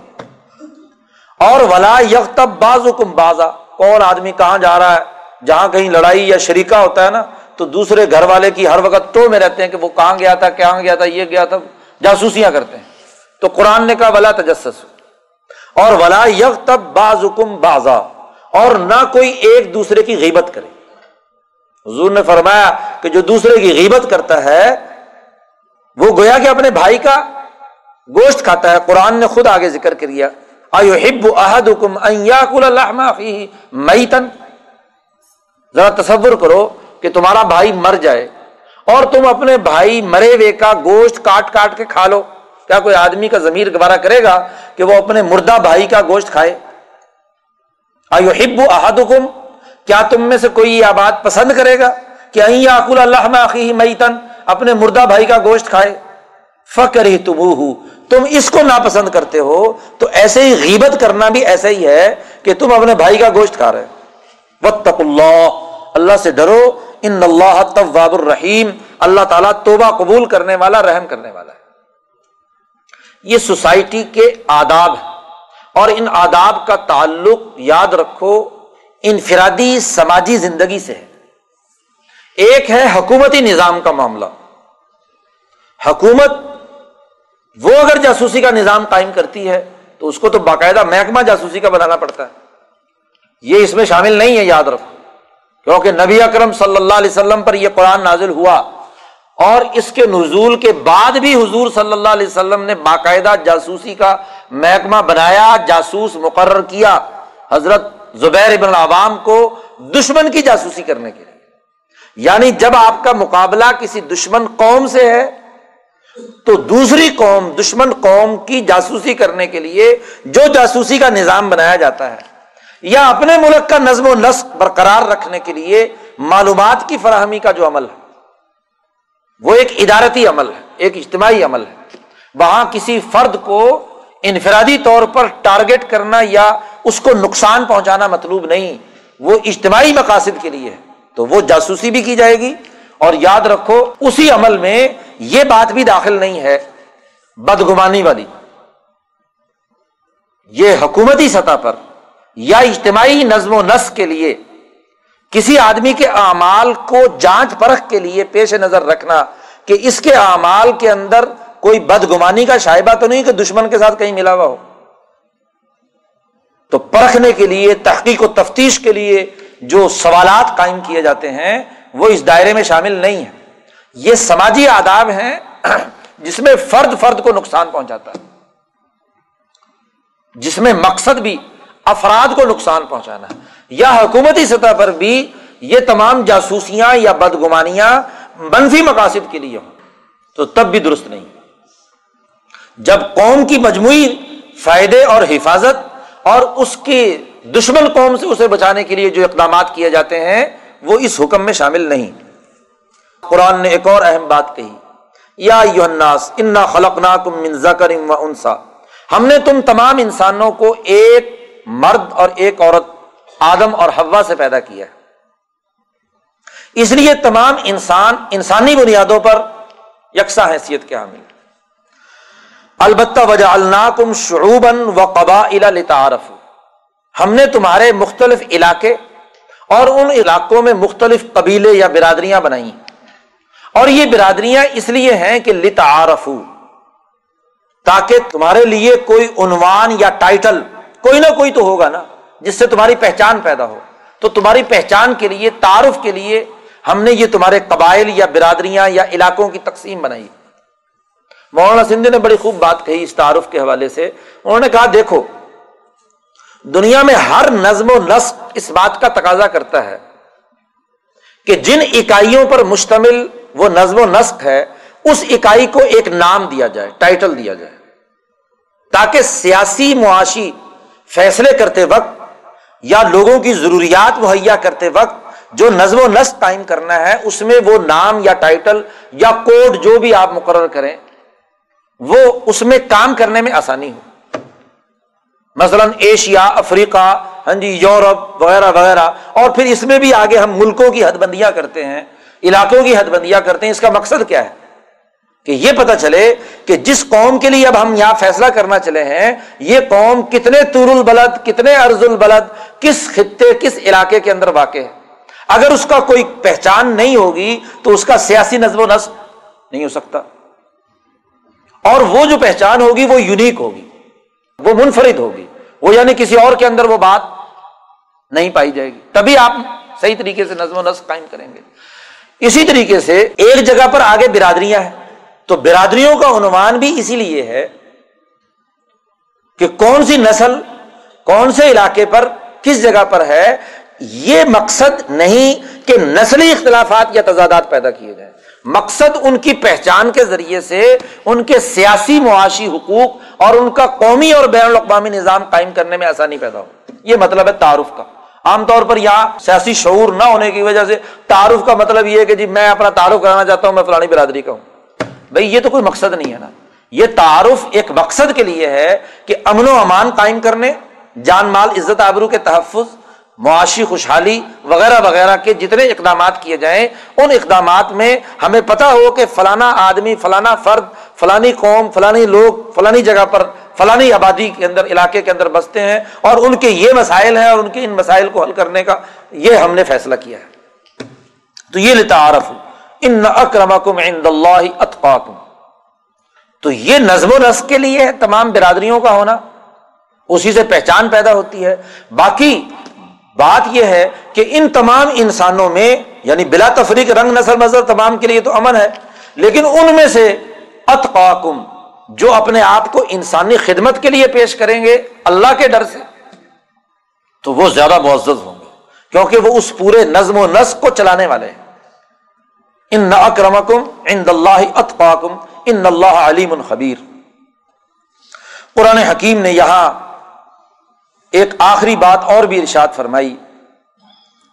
اور ولا یکتب باز حکم بازا کون آدمی کہاں جا رہا ہے؟ جہاں کہیں لڑائی یا شریکا ہوتا ہے نا، تو دوسرے گھر والے کی ہر وقت تو میں رہتے ہیں کہ وہ کہاں گیا تھا کہاں گیا تھا، یہ گیا تھا، جاسوسیاں کرتے ہیں۔ تو قرآن نے کہا، ولا تجسس اور ولا یک تب باز حکم بازا اور نہ کوئی ایک دوسرے کی غیبت کرے۔ حضور نے فرمایا کہ جو دوسرے کی غیبت کرتا ہے وہ گویا کہ اپنے بھائی کا گوشت کھاتا ہے، قرآن نے خود آگے ذکر کر ہب احد حکم میتن ذرا تصور کرو کہ تمہارا بھائی مر جائے اور تم اپنے بھائی مرے ہوئے کا گوشت کاٹ کاٹ کے کھا لو۔ کیا کوئی آدمی کا ضمیر گوارا کرے گا کہ وہ اپنے مردہ بھائی کا گوشت کھائے؟ آئیو ہب احد حکم کیا تم میں سے کوئی یہ بات پسند کرے گا کہ اللہ میتن اپنے مردہ بھائی کا گوشت کھائے۔ فکر ہی تم تم اس کو ناپسند کرتے ہو۔ تو ایسے ہی غیبت کرنا بھی ایسا ہی ہے کہ تم اپنے بھائی کا گوشت کھا رہے وط اللہ اللہ سے ڈرو۔ ان اللہ طواب الرحیم اللہ تعالیٰ توبہ قبول کرنے والا، رحم کرنے والا ہے۔ یہ سوسائٹی کے آداب ہے اور ان آداب کا تعلق یاد رکھو، انفرادی سماجی زندگی سے ہے۔ ایک ہے حکومتی نظام کا معاملہ۔ حکومت وہ اگر جاسوسی کا نظام قائم کرتی ہے تو اس کو تو باقاعدہ محکمہ جاسوسی کا بنانا پڑتا ہے۔ یہ اس میں شامل نہیں ہے، یاد رکھو۔ کیونکہ نبی اکرم صلی اللہ علیہ وسلم پر یہ قرآن نازل ہوا۔ اور اس کے نزول کے بعد بھی حضور صلی اللہ علیہ وسلم نے باقاعدہ جاسوسی کا محکمہ بنایا، جاسوس مقرر کیا۔ حضرت زبیر ابن عوام کو دشمن کی جاسوسی کرنے کے لیے۔ یعنی جب آپ کا مقابلہ کسی دشمن قوم سے ہے، تو دوسری قوم، دشمن قوم کی جاسوسی کرنے کے لیے جو جاسوسی کا نظام بنایا جاتا ہے، یا اپنے ملک کا نظم و نسق برقرار رکھنے کے لیے معلومات کی فراہمی کا جو عمل ہے، وہ ایک ادارتی عمل ہے، ایک اجتماعی عمل ہے۔ وہاں کسی فرد کو انفرادی طور پر ٹارگیٹ کرنا یا اس کو نقصان پہنچانا مطلوب نہیں، وہ اجتماعی مقاصد کے لیے ہے۔ تو وہ جاسوسی بھی کی جائے گی اور یاد رکھو اسی عمل میں یہ بات بھی داخل نہیں ہے، بدگمانی والی۔ یہ حکومتی سطح پر یا اجتماعی نظم و نسق کے لیے، کسی آدمی کے اعمال کو جانچ پرکھ کے لیے پیش نظر رکھنا کہ اس کے اعمال کے اندر کوئی بدگمانی کا شائبہ تو نہیں کہ دشمن کے ساتھ کہیں ملا ہوا ہو۔ تو پرکھنے کے لیے، تحقیق و تفتیش کے لیے جو سوالات قائم کیے جاتے ہیں، وہ اس دائرے میں شامل نہیں ہے یہ سماجی آداب ہیں، جس میں فرد فرد کو نقصان پہنچاتا ہے۔ جس میں مقصد بھی افراد کو نقصان پہنچانا ہے۔ یا حکومتی سطح پر بھی یہ تمام جاسوسیاں یا بدگمانیاں منفی مقاصد کے لیے ہوں۔ تو تب بھی درست نہیں۔ جب قوم کی مجموعی فائدے اور حفاظت اور اس کی دشمن قوم سے اسے بچانے کے لیے جو اقدامات کیے جاتے ہیں، وہ اس حکم میں شامل نہیں۔ قرآن نے ایک اور اہم بات کہی۔ یا انا خلق و انسا ہم نے تم تمام انسانوں کو ایک مرد اور ایک عورت، آدم اور ہوا سے پیدا کیا۔ اس لیے تمام انسان انسانی بنیادوں پر یکساں حیثیت کے حامل۔ البتہ وجہ الناکم شعوباً و قبا لتعارف ہم نے تمہارے مختلف علاقے اور ان علاقوں میں مختلف قبیلے یا برادریاں بنائی اور یہ برادریاں اس لیے ہیں کہ لتعارف تاکہ تمہارے لیے کوئی عنوان یا ٹائٹل کوئی نہ کوئی تو ہوگا نا، جس سے تمہاری پہچان پیدا ہو۔ تو تمہاری پہچان کے لیے، تعارف کے لیے ہم نے یہ تمہارے قبائل یا برادریاں یا علاقوں کی تقسیم بنائی۔ مولانا سندھ نے بڑی خوب بات کہی اس تعارف کے حوالے سے۔ انہوں نے کہا، دیکھو دنیا میں ہر نظم و نسق اس بات کا تقاضا کرتا ہے کہ جن اکائیوں پر مشتمل وہ نظم و نسق ہے، اس اکائی کو ایک نام دیا جائے ٹائٹل دیا جائے۔ تاکہ سیاسی معاشی فیصلے کرتے وقت یا لوگوں کی ضروریات مہیا کرتے وقت جو نظم و نسق قائم کرنا ہے، اس میں وہ نام یا ٹائٹل یا کوڈ جو بھی آپ مقرر کریں، وہ اس میں کام کرنے میں آسانی ہو۔ مثلاً ایشیا، افریقہ ہاں جی یورپ وغیرہ وغیرہ۔ اور پھر اس میں بھی آگے ہم ملکوں کی حد بندیاں کرتے ہیں، علاقوں کی حد بندیاں کرتے ہیں۔ اس کا مقصد کیا ہے؟ کہ یہ پتا چلے کہ جس قوم کے لیے اب ہم یہاں فیصلہ کرنا چلے ہیں، یہ قوم کتنے تور البلد، کتنے ارض البلد، کس خطے، کس علاقے کے اندر واقع ہے۔ اگر اس کا کوئی پہچان نہیں ہوگی تو اس کا سیاسی نظم و نسب نہیں ہو سکتا۔ اور وہ جو پہچان ہوگی وہ یونیک ہوگی، وہ منفرد ہوگی۔ وہ یعنی کسی اور کے اندر وہ بات نہیں پائی جائے گی۔ تبھی آپ صحیح طریقے سے نظم و نسق قائم کریں گے۔ اسی طریقے سے ایک جگہ پر آگے برادریاں ہیں۔ تو برادریوں کا عنوان بھی اسی لیے ہے کہ کون سی نسل کون سے علاقے پر کس جگہ پر ہے، یہ مقصد نہیں کہ نسلی اختلافات یا تضادات پیدا کیے جائیں۔ مقصد ان کی پہچان کے ذریعے سے ان کے سیاسی معاشی حقوق اور ان کا قومی اور بین الاقوامی نظام قائم کرنے میں آسانی پیدا ہو۔ یہ مطلب ہے تعارف کا۔ عام طور پر یہاں سیاسی شعور نہ ہونے کی وجہ سے تعارف کا مطلب یہ ہے کہ جی میں اپنا تعارف کرانا چاہتا ہوں، میں فلانی برادری کا ہوں۔ بھائی یہ تو کوئی مقصد نہیں ہے نا۔ یہ تعارف ایک مقصد کے لیے ہے کہ امن و امان قائم کرنے، جان مال عزت آبرو کے تحفظ معاشی خوشحالی وغیرہ وغیرہ کے جتنے اقدامات کیے جائیں، ان اقدامات میں ہمیں پتا ہو کہ فلانا آدمی، فلانا فرد، فلانی قوم، فلانی لوگ، فلانی جگہ پر، فلانی آبادی کے اندر، علاقے کے اندر بستے ہیں اور ان کے یہ مسائل ہیں اور ان کے ان مسائل کو حل کرنے کا یہ ہم نے فیصلہ کیا ہے۔ تو یہ لتعارف ان اکرمکم عند اللہ اتقاکم۔ تو یہ نظم و نسق کے لیے تمام برادریوں کا ہونا۔ اسی سے پہچان پیدا ہوتی ہے۔ باقی بات یہ ہے کہ ان تمام انسانوں میں یعنی بلا تفریق رنگ، نسل مذہب تمام کے لیے تو امن ہے، لیکن ان میں سے اتقاکم، جو اپنے آپ کو انسانی خدمت کے لیے پیش کریں گے، اللہ کے ڈر سے، تو وہ زیادہ معزز ہوں گے، کیونکہ وہ اس پورے نظم و نسق کو چلانے والے ہیں۔ ان اکرمکم ان اللہ اتقاکم، ان اللہ علیم الخبیر قرآن حکیم نے یہاں ایک آخری بات اور بھی ارشاد فرمائی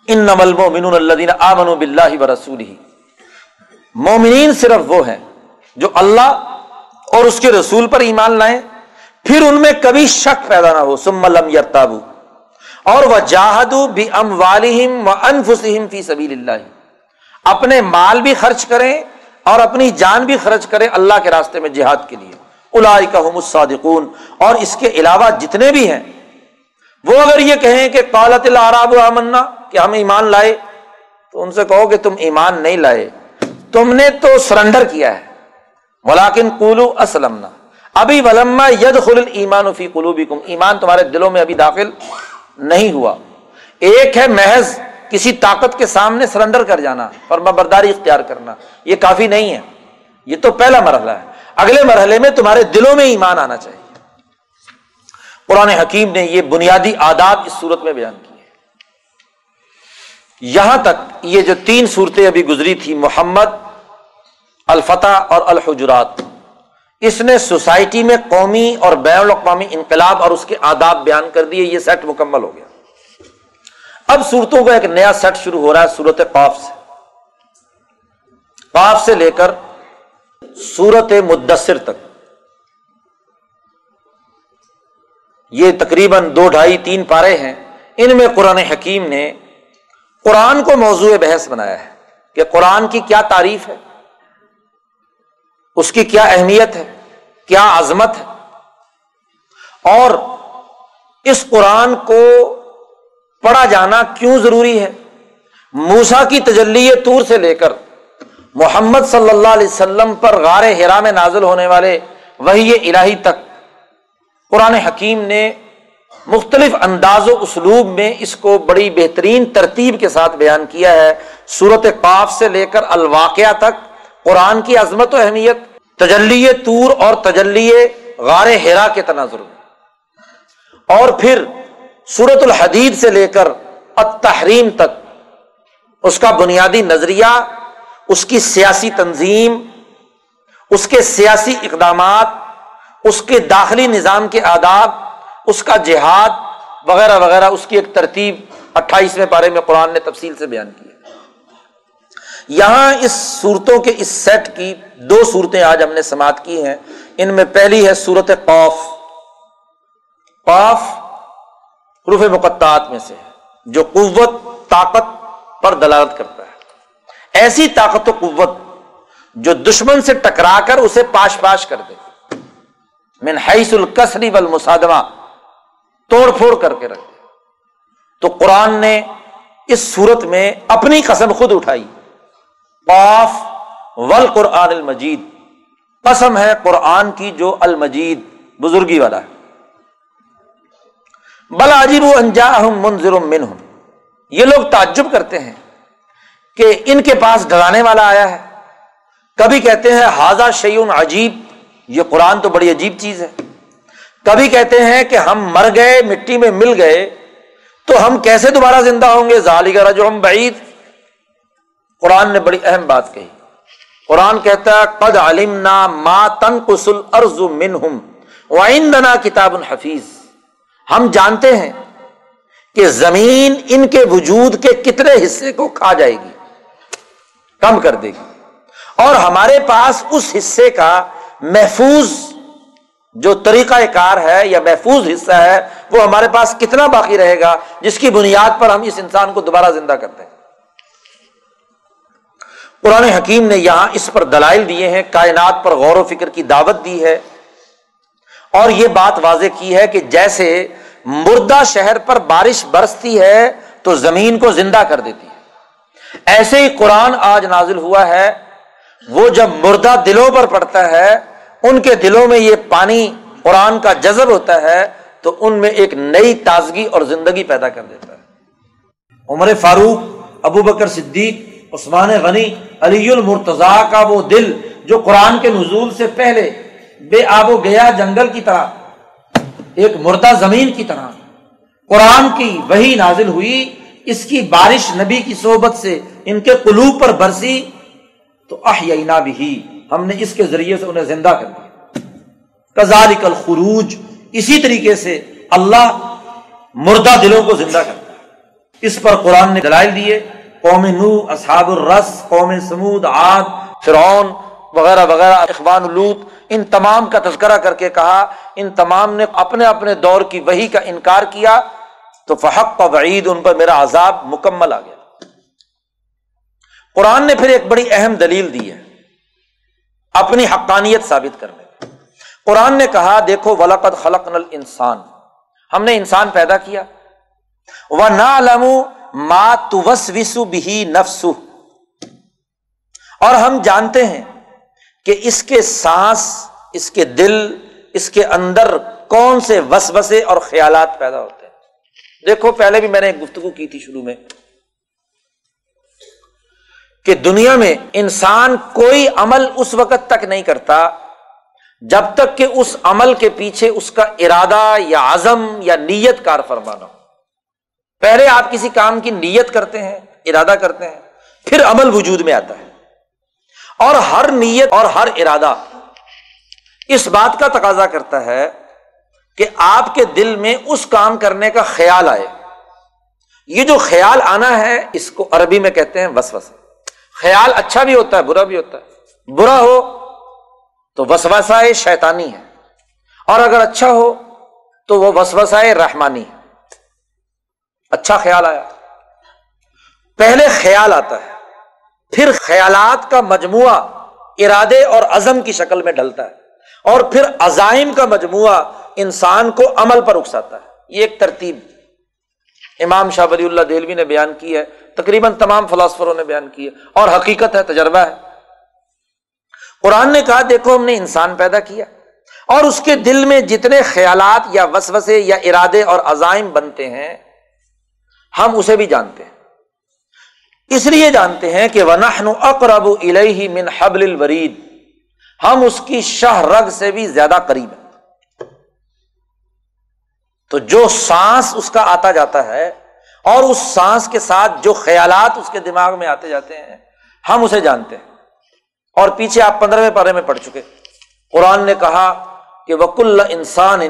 ان نمل مومن الدین آمن و بلّہ و رسول ہی مومنین صرف وہ ہیں جو اللہ اور اس کے رسول پر ایمان لائیں، پھر ان میں کبھی شک پیدا نہ ہو سم لم یرتابو اور وہ جاہدو بھی ام والم و انفسم فی سبیل اللہ اپنے مال بھی خرچ کریں اور اپنی جان بھی خرچ کریں اللہ کے راستے میں جہاد کے لیے۔ الائی الصادقون۔ اور اس کے علاوہ جتنے بھی ہیں وہ اگر یہ کہیں کہ قالت العراب آمنا کہ ہم ایمان لائے، تو ان سے کہو کہ تم ایمان نہیں لائے۔ تم نے تو سرنڈر کیا ہے۔ ولاکن کولو اسلم ابھی ولما ید خل ایمان فی کلو بھی ایمان تمہارے دلوں میں ابھی داخل نہیں ہوا۔ ایک ہے محض کسی طاقت کے سامنے سرنڈر کر جانا اور برداری اختیار کرنا۔ یہ کافی نہیں ہے۔ یہ تو پہلا مرحلہ ہے۔ اگلے مرحلے میں تمہارے دلوں میں ایمان آنا چاہیے۔ قرآن حکیم نے یہ بنیادی آداب اس صورت میں بیان کی یہاں تک یہ جو تین صورتیں ابھی گزری تھی محمد، الفتح اور الحجرات، اس نے سوسائٹی میں قومی اور بین الاقوامی انقلاب اور اس کے آداب بیان کر دیے، یہ سیٹ مکمل ہو گیا۔ اب صورتوں کا ایک نیا سیٹ شروع ہو رہا ہے، صورت قاف سے۔ قاف سے لے کر صورت مدثر تک۔ یہ تقریباً دو ڈھائی تین پارے ہیں۔ ان میں قرآن حکیم نے قرآن کو موضوع بحث بنایا ہے کہ قرآن کی کیا تعریف ہے، اس کی کیا اہمیت ہے، کیا عظمت ہے۔ اور اس قرآن کو پڑھا جانا کیوں ضروری ہے؟ موسا کی تجلی طور سے لے کر محمد صلی اللہ علیہ وسلم پر غار ہرا میں نازل ہونے والے وہی الہی تک قرآن حکیم نے مختلف انداز و اسلوب میں اس کو بڑی بہترین ترتیب کے ساتھ بیان کیا ہے۔ صورت قاف سے لے کر الواقعہ تک قرآن کی عظمت و اہمیت، تجلی تور اور تجلی غار ہیرا کے تناظر میں۔ اور پھر سورت الحدید سے لے کر التحریم تک، اس کا بنیادی نظریہ، اس کی سیاسی تنظیم، اس کے سیاسی اقدامات اس کے داخلی نظام کے آداب، اس کا جہاد وغیرہ وغیرہ، اس کی ایک ترتیب اٹھائیسویں پارے میں قرآن نے تفصیل سے بیان کی یہاں اس صورتوں کے اس سیٹ کی دو صورتیں آج ہم نے سماعت کی ہیں۔ ان میں پہلی ہے صورت قوف قوف روف مقطعات میں سے جو قوت، طاقت پر دلالت کرتا ہے۔ ایسی طاقت و قوت جو دشمن سے ٹکرا کر اسے پاش پاش کر دے۔ من حیث الکسری والمصادمہ توڑ پھوڑ کر کے رکھ دے تو قرآن نے اس صورت میں اپنی قسم خود اٹھائی۔ قاف ول قرآن المجید۔ قسم ہے قرآن کی جو المجید بزرگی والا ہے۔ بل عجیب انجا منظر من یہ لوگ تعجب کرتے ہیں کہ ان کے پاس ڈرانے والا آیا ہے۔ کبھی کہتے ہیں حاضہ شیون عجیب۔ یہ قرآن تو بڑی عجیب چیز ہے۔ کبھی کہتے ہیں کہ ہم مر گئے، مٹی میں مل گئے، تو ہم کیسے دوبارہ زندہ ہوں گے؟ ظالیگر جو بعید۔ قرآن نے بڑی اہم بات کہی۔ قرآن کہتا ہے، قد علمنا ما تنقص الارض منہم وعندنا کتاب الحفیظ ہم جانتے ہیں کہ زمین ان کے وجود کے کتنے حصے کو کھا جائے گی، کم کر دے گی۔ اور ہمارے پاس اس حصے کا محفوظ جو طریقہ کار ہے یا محفوظ حصہ ہے، وہ ہمارے پاس کتنا باقی رہے گا جس کی بنیاد پر ہم اس انسان کو دوبارہ زندہ کرتے ہیں؟ قرآن حکیم نے یہاں اس پر دلائل دیے ہیں، کائنات پر غور و فکر کی دعوت دی ہے۔ اور یہ بات واضح کی ہے کہ جیسے مردہ شہر پر بارش برستی ہے تو زمین کو زندہ کر دیتی ہے۔ ایسے ہی قرآن آج نازل ہوا ہے، وہ جب مردہ دلوں پر پڑتا ہے ان کے دلوں میں یہ پانی قرآن کا جذب ہوتا ہے، تو ان میں ایک نئی تازگی اور زندگی پیدا کر دیتا ہے۔ عمر فاروق، ابو بکر صدیق، عثمان غنی، علی المرتضا کا وہ دل جو قرآن کے نزول سے پہلے بے آب و گیا جنگل کی طرح، ایک مردہ زمین کی طرح قرآن کی وہی نازل ہوئی، اس کی بارش نبی کی صحبت سے ان کے قلوب پر برسی، تو احیینا بھی ہم نے اس کے ذریعے سے انہیں زندہ کر دیا۔ کزالک الخروج، اسی طریقے سے اللہ مردہ دلوں کو زندہ کرتا ہے اس پر قرآن نے دلائل دیے، قوم نو اصحاب الرس، قوم سمود، عاد، فرعون وغیرہ وغیرہ اخبان الوت ان تمام کا تذکرہ کر کے کہا، ان تمام نے اپنے اپنے دور کی وہی کا انکار کیا تو فحق و وعید ان پر میرا عذاب مکمل آ گیا۔ قرآن نے پھر ایک بڑی اہم دلیل دی ہے۔ اپنی حقانیت ثابت کرنے قرآن نے کہا، دیکھو ولاقت خلق نل انسان ہم نے انسان پیدا کیا۔ وہ نہ لمو ماں تس وسو بھی نفسو اور ہم جانتے ہیں کہ اس کے سانس، اس کے دل، اس کے اندر کون سے وس وسے اور خیالات پیدا ہوتے ہیں۔ دیکھو، پہلے بھی میں نے ایک گفتگو کی تھی شروع میں۔ کہ دنیا میں انسان کوئی عمل اس وقت تک نہیں کرتا جب تک کہ اس عمل کے پیچھے اس کا ارادہ یا عزم یا نیت کار فرمانا ہو۔ پہلے آپ کسی کام کی نیت کرتے ہیں، ارادہ کرتے ہیں، پھر عمل وجود میں آتا ہے۔ اور ہر نیت اور ہر ارادہ اس بات کا تقاضا کرتا ہے کہ آپ کے دل میں اس کام کرنے کا خیال آئے۔ یہ جو خیال آنا ہے، اس کو عربی میں کہتے ہیں بس خیال اچھا بھی ہوتا ہے، برا بھی ہوتا ہے۔ برا ہو تو وسوسائے شیطانی ہے۔ اور اگر اچھا ہو تو وہ وسوسائے رحمانی ہے۔ اچھا خیال آیا۔ پہلے خیال آتا ہے، پھر خیالات کا مجموعہ ارادے اور عزم کی شکل میں ڈلتا ہے۔ اور پھر عزائم کا مجموعہ انسان کو عمل پر اکساتا ہے۔ یہ ایک ترتیب۔ امام شاہ ولی اللہ دہلوی نے بیان کی ہے۔ تقریباً تمام فلاسفروں نے بیان کی ہے اور حقیقت ہے، تجربہ ہے۔ قرآن نے کہا، دیکھو، ہم نے انسان پیدا کیا اور اس کے دل میں جتنے خیالات یا وسوسے یا ارادے اور عزائم بنتے ہیں، ہم اسے بھی جانتے ہیں۔ اس لیے جانتے ہیں کہ من حبل الورید ہم اس کی شہ رگ سے بھی زیادہ قریب ہیں۔ تو جو سانس اس کا آتا جاتا ہے اور اس سانس کے ساتھ جو خیالات اس کے دماغ میں آتے جاتے ہیں، ہم اسے جانتے ہیں۔ اور پیچھے آپ پندرہویں پارے میں پڑھ چکے۔ قرآن نے کہا کہ وکل انسان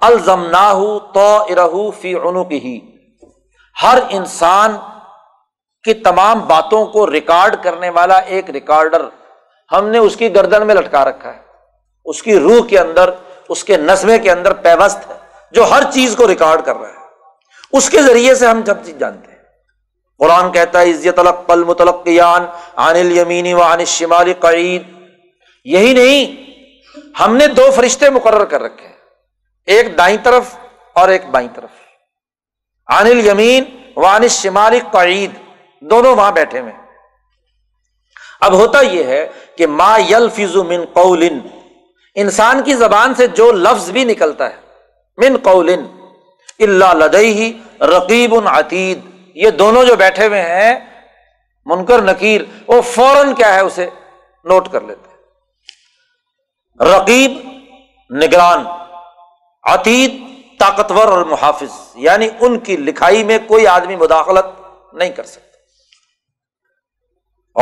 الزم نہ تو فی عنو کی ہر انسان کی تمام باتوں کو ریکارڈ کرنے والا ایک ریکارڈر۔ ہم نے اس کی گردن میں لٹکا رکھا ہے۔ اس کی روح کے اندر، اس کے نسمے کے اندر پیوست ہے، جو ہر چیز کو ریکارڈ کر رہا ہے۔ اس کے ذریعے سے ہم جب چیز جانتے ہیں۔ قرآن کہتا ہے عزت الق پل متلقیان عن الیمینی و عن الشمال قعید. یہی نہیں، ہم نے دو فرشتے مقرر کر رکھے ہیں۔ ایک دائیں طرف اور ایک بائیں طرف۔ عن الیمین و عن الشمال قعید، دونوں وہاں بیٹھے ہوئے اب ہوتا یہ ہے کہ ما یلفظ من قول انسان کی زبان سے جو لفظ بھی نکلتا ہے، من قول اللہ لدئی رقیب عتید۔ یہ دونوں جو بیٹھے ہوئے ہیں، منکر، نکیر، وہ فوراً کیا ہے اسے نوٹ کر لیتے رقیب، نگران، عتید، طاقتور اور محافظ یعنی ان کی لکھائی میں کوئی آدمی مداخلت نہیں کر سکتا۔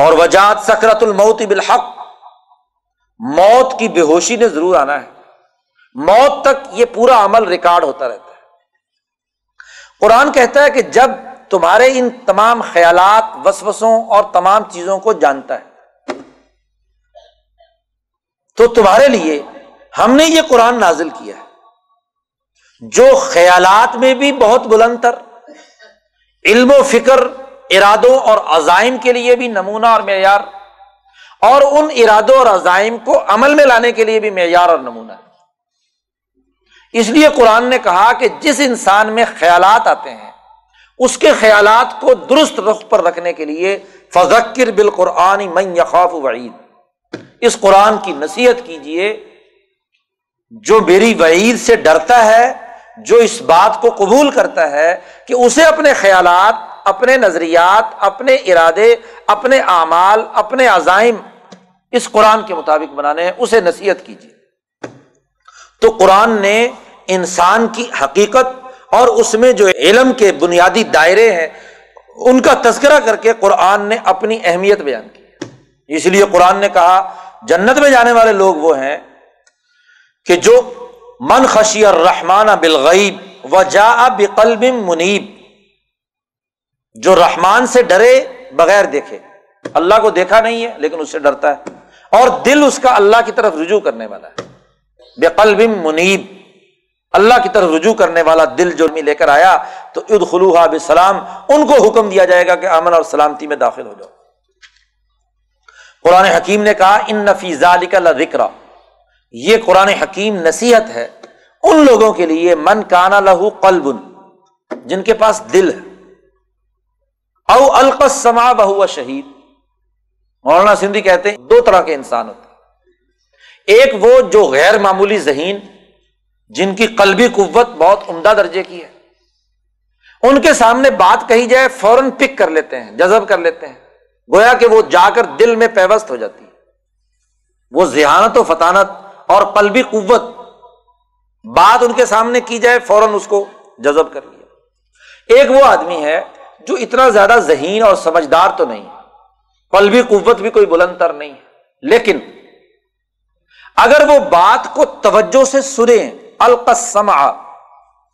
اور وجات سکرت الموت بالحق، موت کی بے ہوشی نے ضرور آنا ہے۔ موت تک یہ پورا عمل ریکارڈ ہوتا رہتا قرآن کہتا ہے کہ جب تمہارے ان تمام خیالات، وسوسوں اور تمام چیزوں کو جانتا ہے، تو تمہارے لیے ہم نے یہ قرآن نازل کیا ہے۔ جو خیالات میں بھی بہت بلند تر، علم و فکر، ارادوں اور عزائم کے لیے بھی نمونہ اور معیار، اور ان ارادوں اور عزائم کو عمل میں لانے کے لیے بھی معیار اور نمونہ ہے۔ اس لیے قرآن نے کہا کہ جس انسان میں خیالات آتے ہیں، اس کے خیالات کو درست رخ پر رکھنے کے لیے فضکر بالقرآن من یخاف وعید اس قرآن کی نصیحت کیجیے جو میری وعید سے ڈرتا ہے، جو اس بات کو قبول کرتا ہے کہ اسے اپنے خیالات، اپنے نظریات، اپنے ارادے، اپنے اعمال، اپنے عزائم اس قرآن کے مطابق بنانے ہیں، اسے نصیحت کیجیے تو قرآن نے انسان کی حقیقت اور اس میں جو علم کے بنیادی دائرے ہیں، ان کا تذکرہ کر کے قرآن نے اپنی اہمیت بیان کی۔ اس لیے قرآن نے کہا، جنت میں جانے والے لوگ وہ ہیں کہ جو من خشی اور رحمان بالغیب و جا بقلب منیب، جو رحمان سے ڈرے بغیر دیکھے۔ اللہ کو دیکھا نہیں ہے، لیکن اس سے ڈرتا ہے۔ اور دل اس کا اللہ کی طرف رجوع کرنے والا ہے۔ بے قلب منیب۔ اللہ کی طرف رجوع کرنے والا دل جو لے کر آیا، تو اد خلوحا بسلام ان کو حکم دیا جائے گا کہ امن اور سلامتی میں داخل ہو جاؤ۔ قرآن حکیم نے کہا، ان نفیز کا ذکر یہ قرآن حکیم نصیحت ہے ان لوگوں کے لیے، من کانا لہو قلب، جن کے پاس دل ہے۔ او القسما بہو شہید۔ مولانا سندھی کہتے ہیں، دو طرح کے انسان ہوتے ہیں۔ ایک وہ جو غیر معمولی ذہین جن کی قلبی قوت بہت عمدہ درجے کی ہے۔ ان کے سامنے بات کہی جائے، فوراً پک کر لیتے ہیں، جذب کر لیتے ہیں۔ گویا کہ وہ جا کر دل میں پیوست ہو جاتی ہے۔ وہ ذہانت و فطانت اور قلبی قوت بات ان کے سامنے کی جائے، فوراً اس کو جذب کر لیا۔ ایک وہ آدمی ہے جو اتنا زیادہ ذہین اور سمجھدار تو نہیں قلبی قوت بھی کوئی بلند تر نہیں ہے، لیکن اگر وہ بات کو توجہ سے سنیں القسم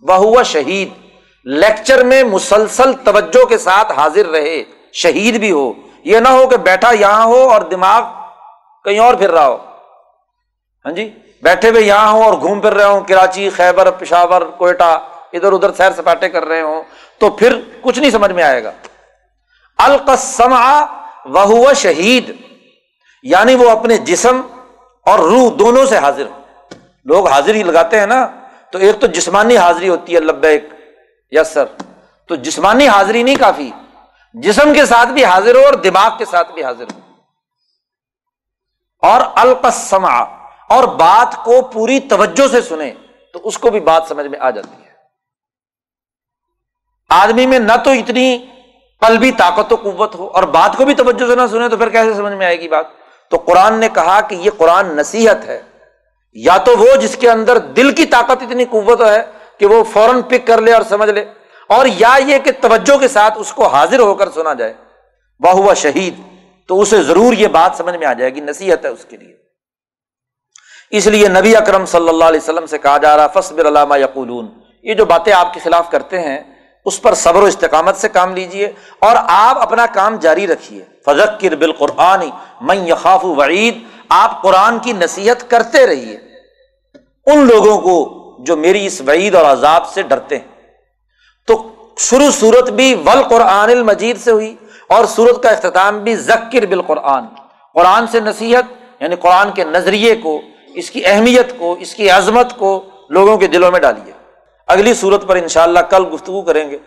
بہوا شہید لیکچر میں مسلسل توجہ کے ساتھ حاضر رہے، شہید بھی ہو۔ یہ نہ ہو کہ بیٹھا یہاں ہو اور دماغ کہیں اور پھر رہا ہو۔ ہاں جی؟ بیٹھے ہوئے یہاں ہوں اور گھوم پھر رہے ہوں، کراچی، خیبر، پشاور، کوئٹہ، ادھر ادھر سیر سپاٹے کر رہے ہوں، تو پھر کچھ نہیں سمجھ میں آئے گا۔ القسم وہ شہید یعنی وہ اپنے جسم اور روح دونوں سے حاضر ہو لوگ حاضری لگاتے ہیں نا، تو ایک تو جسمانی حاضری ہوتی ہے لبیک یس سر تو جسمانی حاضری نہیں کافی، جسم کے ساتھ بھی حاضر ہو اور دماغ کے ساتھ بھی حاضر ہو۔ اور القسما اور بات کو پوری توجہ سے سنیں تو اس کو بھی بات سمجھ میں آ جاتی ہے۔ آدمی میں نہ تو اتنی قلبی طاقت و قوت ہو اور بات کو بھی توجہ سے نہ سنے تو پھر کیسے سمجھ میں آئے گی بات؟ تو قرآن نے کہا کہ یہ قرآن نصیحت ہے۔ یا تو وہ جس کے اندر دل کی طاقت اتنی قوت ہے کہ وہ فوراً پک کر لے اور سمجھ لے، اور یا یہ کہ توجہ کے ساتھ اس کو حاضر ہو کر سنا جائے۔ ہوا شہید، تو اسے ضرور یہ بات سمجھ میں آ جائے گی، نصیحت ہے اس کے لیے۔ اس لیے نبی اکرم صلی اللہ علیہ وسلم سے کہا جا رہا فصبر علامہ یقولون۔ یہ جو باتیں آپ کے خلاف کرتے ہیں، اس پر صبر و استقامت سے کام لیجیے اور آپ اپنا کام جاری رکھیے۔ فضکر بالقرآن من یخاف وعید، آپ قرآن کی نصیحت کرتے رہیے۔ ان لوگوں کو جو میری اس وعید اور عذاب سے ڈرتے ہیں۔ تو شروع صورت بھی ول قرآن المجید سے ہوئی اور سورت کا اختتام بھی ذکر بالقرآن۔ قرآن سے نصیحت یعنی قرآن کے نظریے کو، اس کی اہمیت کو، اس کی عظمت کو لوگوں کے دلوں میں ڈالیے۔ اگلی صورت پر انشاءاللہ کل گفتگو کریں گے۔